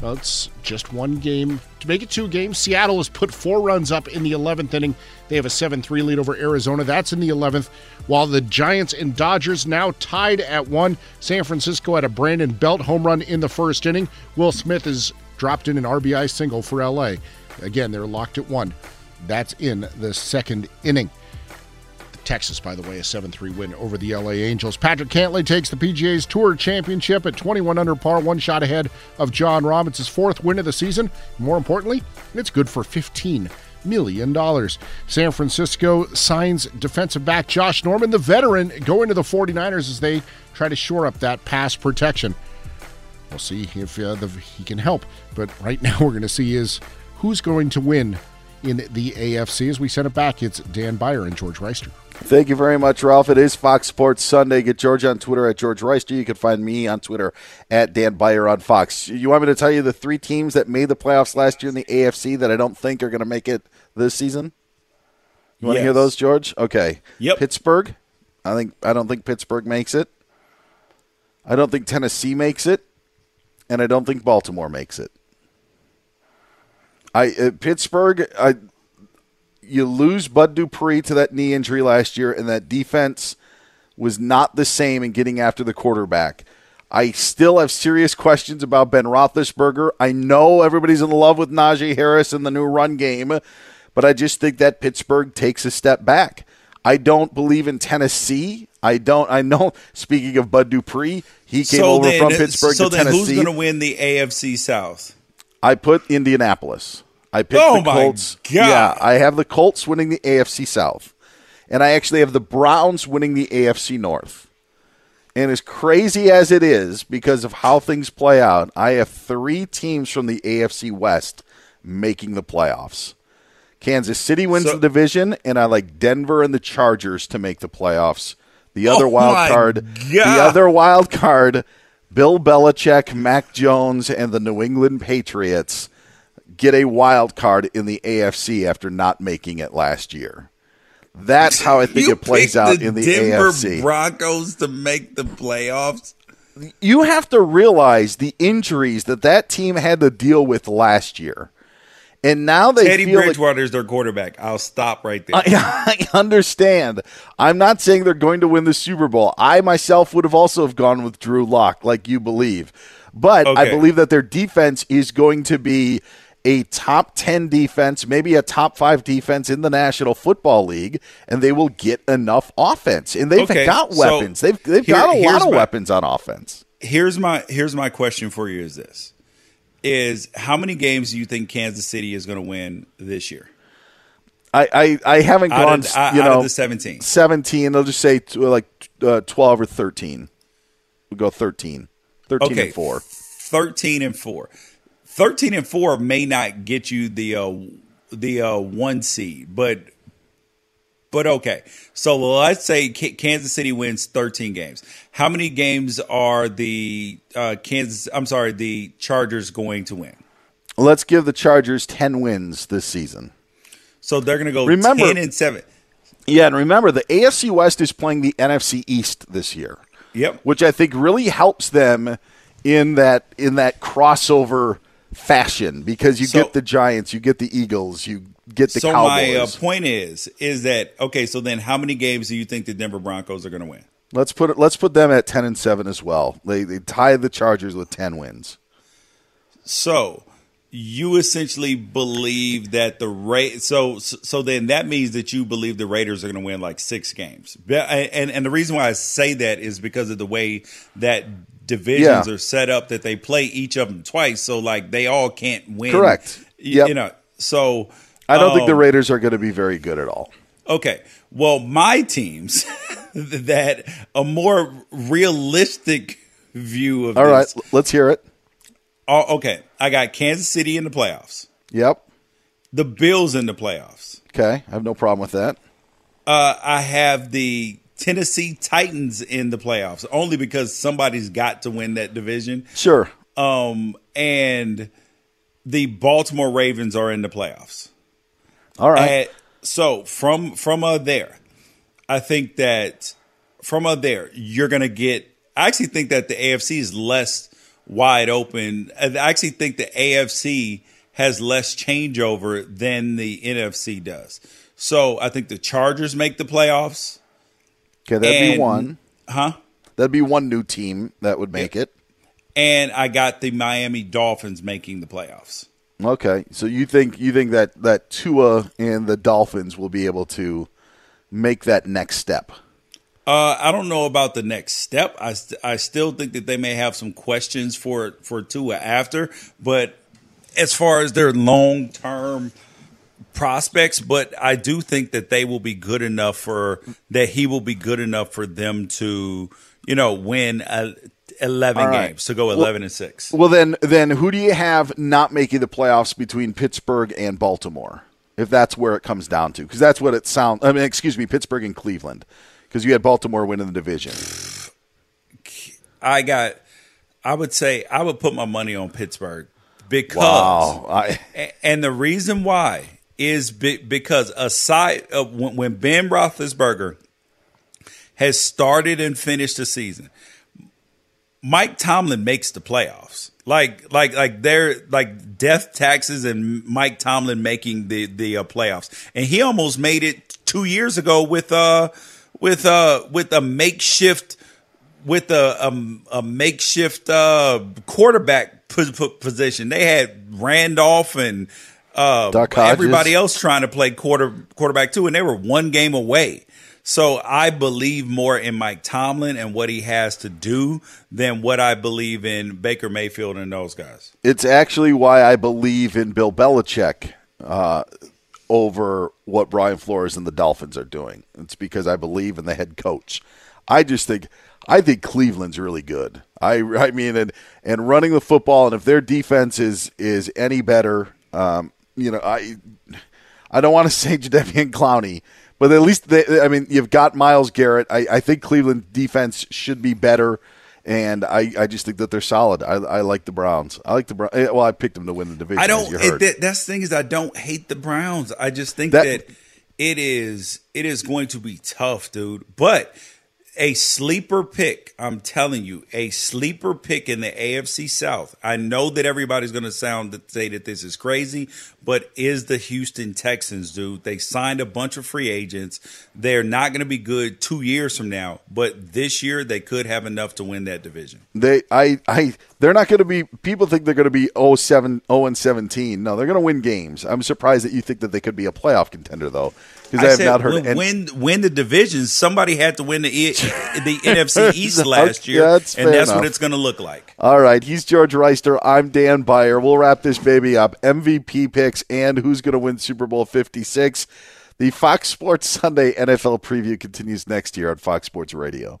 well, it's just one game. To make it two games, Seattle has put four runs up in the 11th inning. They have a 7 3 lead over Arizona. That's in the 11th. While the Giants and Dodgers now tied at one. San Francisco had a Brandon Belt home run in the first inning. Will Smith has dropped in an RBI single for LA. Again, they're locked at one. That's in the second inning. Texas, by the way, a 7 3 win over the LA Angels. Patrick Cantlay takes the PGA's Tour Championship at 21 under par, one shot ahead of Jon his fourth win of the season. More importantly, it's good for 15 million dollars. San Francisco signs defensive back Josh Norman, the veteran, going to the 49ers as they try to shore up that pass protection. We'll see if uh, the, he can help. But right now, we're going to see is who's going to win in the AFC. As we send it back, it's Dan Beyer and George Wrighster. Thank you very much, Ralph. It is Fox Sports Sunday. Get George on Twitter at George Wrighster. You can find me on Twitter at Dan Beyer on Fox. You want me to tell you the three teams that made the playoffs last year in the AFC that I don't think are going to make it this season? You want to hear those, George? Okay. Yep. Pittsburgh. I think I don't think Pittsburgh makes it. I don't think Tennessee makes it, and I don't think Baltimore makes it. I uh, Pittsburgh. I you lose Bud Dupree to that knee injury last year, and that defense was not the same in getting after the quarterback. I still have serious questions about Ben Roethlisberger. I know everybody's in love with Najee Harris and the new run game, but I just think that Pittsburgh takes a step back. I don't believe in Tennessee. I don't. I know. Speaking of Bud Dupree, he came over then, from Pittsburgh so to then Tennessee. who's going to win the AFC South? I put Indianapolis. I picked Oh the my Colts. God. Yeah, I have the Colts winning the AFC South. And I actually have the Browns winning the AFC North. And as crazy as it is because of how things play out, I have three teams from the AFC West making the playoffs. Kansas City wins So- the division, and I like Denver and the Chargers to make the playoffs. The other Oh wild card, the other wild card, Bill Belichick, Mac Jones, and the New England Patriots get a wild card in the AFC after not making it last year. That's how I think it plays out the in the Denver AFC. Broncos to make the playoffs. you have to realize the injuries that that team had to deal with last year. And now they Teddy feel like Bridgewater is their quarterback. I'll stop right there. I, I understand. I'm not saying they're going to win the Super Bowl. I myself would have also have gone with Drew Lock, like you believe. But I believe that their defense is going to be a top 10 defense, maybe a top 5 defense in the National Football League, and they will get enough offense. And they've Okay, got so weapons. they've they've here- got a lot of my- weapons on offense. here's my here's my question for you: Is this is how many games do you think Kansas City is going to win this year? I, I, I haven't Out gone, of- out- you know, the 17. 17. They'll just say t- like uh, 12 or 13. We'll go 13. 13 Okay, and 4. Thirteen and four. Thirteen and four may not get you the uh, the uh, one seed, but but okay. So let's say K- Kansas City wins thirteen games. How many games are the uh, Kansas? I'm sorry, the Chargers going to win? Let's give the Chargers 10 wins this season. So they're going to go Remember- ten and seven. Yeah, and remember, the AFC West is playing the NFC East this year. Yep. Which I think really helps them in that in that crossover fashion because you So- get the Giants, you get the Eagles, you get the so Cowboys. my uh, point is is that okay? So then, how many games do you think the Denver Broncos are going to win? let's put let's put them at 10 and 7 as well. They they tie the Chargers with 10 wins. So you essentially believe that the rate. So so then that means that you believe the Raiders are going to win like six games. And and the reason why I say that is because of the way that divisions Yeah. are set up that they play each of them twice, so like they all can't win. Correct. Y- Yep. You know, so I don't think the um, Raiders are going to be very good at all. Okay. Well, my teams that a more realistic view of All right, this. let's hear it. Oh, okay. I got Kansas City in the playoffs. Yep. The Bills in the playoffs. Okay, I have no problem with that. Uh, I have the Tennessee Titans in the playoffs only because somebody's got to win that division. Sure. Um, and the Baltimore Ravens are in the playoffs. All right. Uh, so from from uh, there, I think that from uh, there you're gonna get. I actually think that the AFC is less wide open. I actually think the AFC has less changeover than the NFC does. So I think the Chargers make the playoffs. Okay, that'd be one. Huh? That'd be one new team that would make it. And I got the Miami Dolphins making the playoffs. Okay, so you think you think that that Tua and the Dolphins will be able to make that next step? Uh, I don't know about the next step. I st- I still think that they may have some questions for for Tua after, but as far as their long term prospects, but I do think that they will be good enough for that he will be good enough for them to you know win a 11 games. to So go 11 well, and 6. Well, then then who do you have not making the playoffs between Pittsburgh and Baltimore? If that's where it comes down to, because that's what it sounds. I mean, excuse me, Pittsburgh and Cleveland, because you had Baltimore winning the division. I got. I would say I would put my money on Pittsburgh because, wow. I... and the reason why is because aside when Ben Roethlisberger has started and finished the season, Mike Tomlin makes the playoffs. Like like like they're like death taxes and Mike Tomlin making the the uh, playoffs, and he almost made it two years ago with uh with uh with a makeshift with a um, a makeshift uh, quarterback po- po- position. They had Randolph and uh, everybody else trying to play quarter quarterback too, and they were one game away. So I believe more in Mike Tomlin and what he has to do than what I believe in Baker Mayfield and those guys. It's actually why I believe in Bill Belichick uh, over what Brian Flores and the Dolphins are doing. It's because I believe in the head coach. I just think I think Cleveland's really good. I I mean and and running the football and if their defense is is any better, um, you know I I don't want to say Jadeveon Clowney, but at least they, I mean you've got Myles Garrett. I, I think Cleveland defense should be better. And I, I just think that they're solid. I, I like the Browns. I like the Browns. Eh, well, I picked them to win the division. I don't. It, that, that's the thing is I don't hate the Browns. I just think That- that, it is it is going to be tough, dude. But a sleeper pick. I'm telling you, a sleeper pick in the AFC South. I know that everybody's going to sound that say that this is crazy, but is the Houston Texans, dude? They signed a bunch of free agents. They're not going to be good two years from now, but this year they could have enough to win that division. They, I, I, they're not going to be. People think they're going to be 07, 0 and seventeen. No, they're going to win games. I'm surprised that you think that they could be a playoff contender, though, because I, I have said not heard. win, any- win win the divisions. Somebody had to win the E- the NFC East last year, that's and that's enough. what it's going to look like. All right, he's George Wrighster. I'm Dan Beyer. We'll wrap this baby up. MVP picks and who's going to win Super Bowl 56. The Fox Sports Sunday NFL preview continues next year on Fox Sports Radio.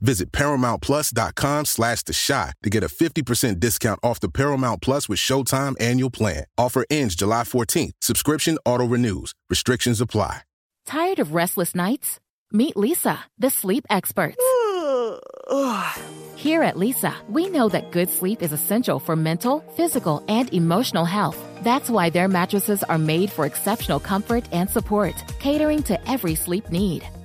Visit ParamountPlus.com slash The Shot to get a 50% discount off the Paramount Plus with Showtime annual plan. Offer ends July 14th. Subscription auto-renews. Restrictions apply. Tired of restless nights? Meet Leesa, the sleep experts. Here at Leesa, we know that good sleep is essential for mental, physical, and emotional health. That's why their mattresses are made for exceptional comfort and support, catering to every sleep need.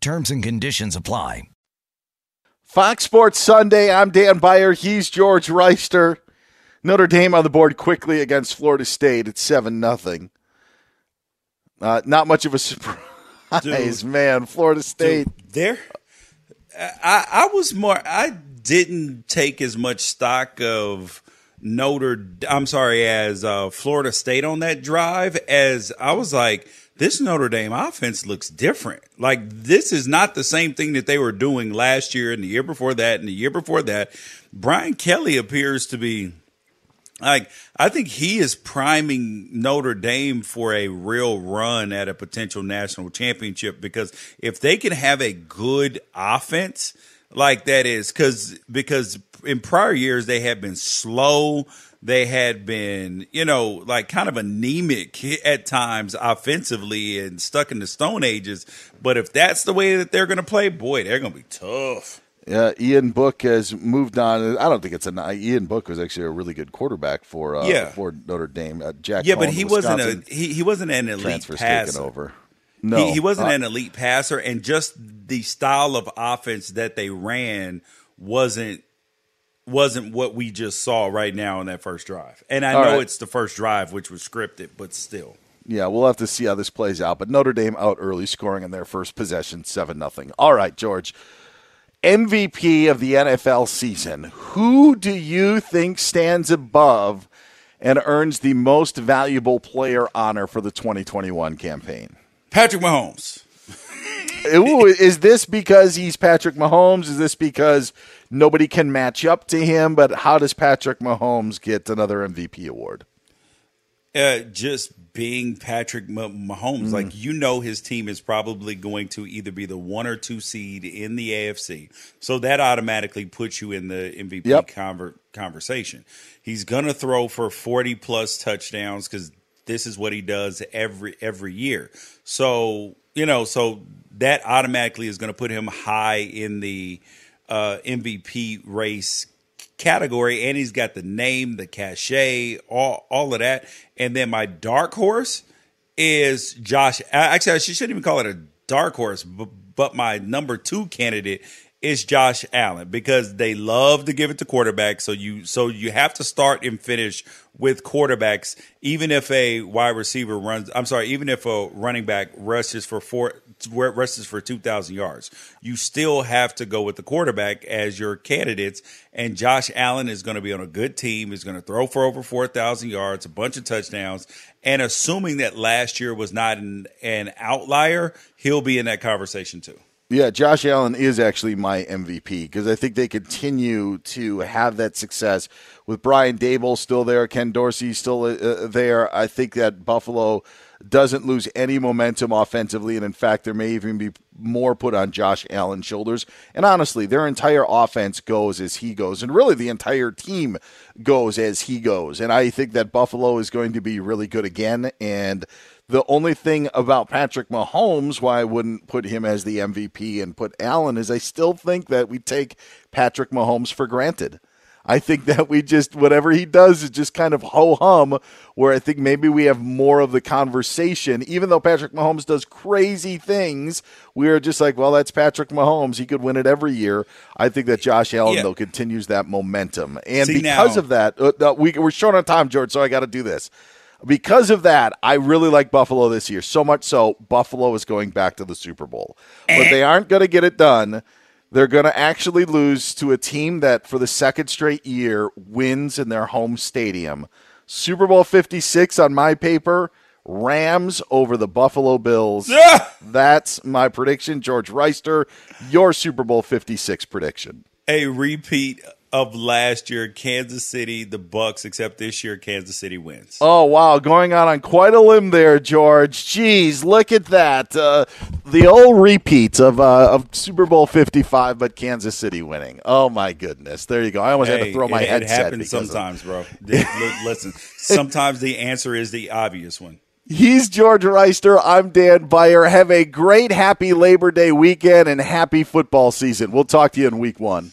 Terms and conditions apply. Fox Sports Sunday. I'm Dan Beyer. He's George Wrighster. Notre Dame on the board quickly against Florida State at seven nothing. Uh, not much of a surprise, Dude. man. Florida State. Dude, there, I, I was more. I didn't take as much stock of Notre. I'm sorry, as uh, Florida State on that drive as I was like, this Notre Dame offense looks different. Like this is not the same thing that they were doing last year and the year before that and the year before that. Brian Kelly appears to be like I think he is priming Notre Dame for a real run at a potential national championship because if they can have a good offense like that is cuz because in prior years they have been slow they had been, you know, like kind of anemic at times offensively and stuck in the Stone Ages. But if that's the way that they're going to play, boy, they're going to be tough. Yeah, Ian Book has moved on. I don't think it's a Ian Book was actually a really good quarterback for uh, Yeah. for Notre Dame. Uh, Jack, yeah, but he wasn't a he, he wasn't an elite transfer's passer. taken over. No, he, he wasn't Uh, an elite passer, and just the style of offense that they ran wasn't wasn't what we just saw right now in that first drive. And I All know right. it's the first drive, which was scripted, but still. Yeah, we'll have to see how this plays out. But Notre Dame out early, scoring in their first possession, seven nothing. All right, George. MVP of the NFL season. Who do you think stands above and earns the most valuable player honor for the 2021 campaign? Patrick Mahomes. Is this because he's Patrick Mahomes? Is this because nobody can match up to him? But how does Patrick Mahomes get another MVP award? Uh, just being Patrick Mahomes, Mm. like you know, his team is probably going to either be the one or two seed in the AFC, so that automatically puts you in the MVP Yep. conver- conversation. He's gonna throw for forty plus touchdowns because this is what he does every every year. So you know, so that automatically is going to put him high in the uh, MVP race category, and he's got the name, the cachet, all all of that. And then my dark horse is Josh. Actually, I shouldn't even call it a dark horse, but, but my number two candidate is Josh Allen because they love to give it to quarterbacks. So you so you have to start and finish with quarterbacks, even if a wide receiver runs. I'm sorry, even if a running back rushes for four rushes for two thousand yards, you still have to go with the quarterback as your candidates. And Josh Allen is going to be on a good team. Is going to throw for over four thousand yards, a bunch of touchdowns, and assuming that last year was not an, an outlier, he'll be in that conversation too. Yeah, Josh Allen is actually my MVP because I think they continue to have that success with Brian Daboll still there, Ken Dorsey still uh, there. I think that Buffalo doesn't lose any momentum offensively, and in fact, there may even be more put on Josh Allen's shoulders. And honestly, their entire offense goes as he goes, and really the entire team goes as he goes. And I think that Buffalo is going to be really good again, and the only thing about Patrick Mahomes, why I wouldn't put him as the MVP and put Allen, is I still think that we take Patrick Mahomes for granted. I think that we just, whatever he does is just kind of ho hum, where I think maybe we have more of the conversation. Even though Patrick Mahomes does crazy things, we're just like, well, that's Patrick Mahomes. He could win it every year. I think that Josh Allen, Yeah. though, continues that momentum. And See, because now- of that, uh, uh, we, we're short on time, George, so I got to do this. Because of that, I really like Buffalo this year. So much so, Buffalo is going back to the Super Bowl. But they aren't going to get it done. They're going to actually lose to a team that, for the second straight year, wins in their home stadium. Super Bowl 56 on my paper. Rams over the Buffalo Bills. That's my prediction. George Wrighster, your Super Bowl 56 prediction. A repeat of last year, Kansas City, the Bucks, except this year, Kansas City wins. Oh wow, going out on quite a limb there, George. Jeez, look at that. Uh, the old repeat of uh, of Super Bowl Fifty Five, but Kansas City winning. Oh my goodness, there you go. I almost had to throw my it, it happens because of- sometimes, bro. Listen, sometimes the answer is the obvious one. He's George Wrighster. I'm Dan Beyer. Have a great, happy Labor Day weekend and happy football season. We'll talk to you in week one.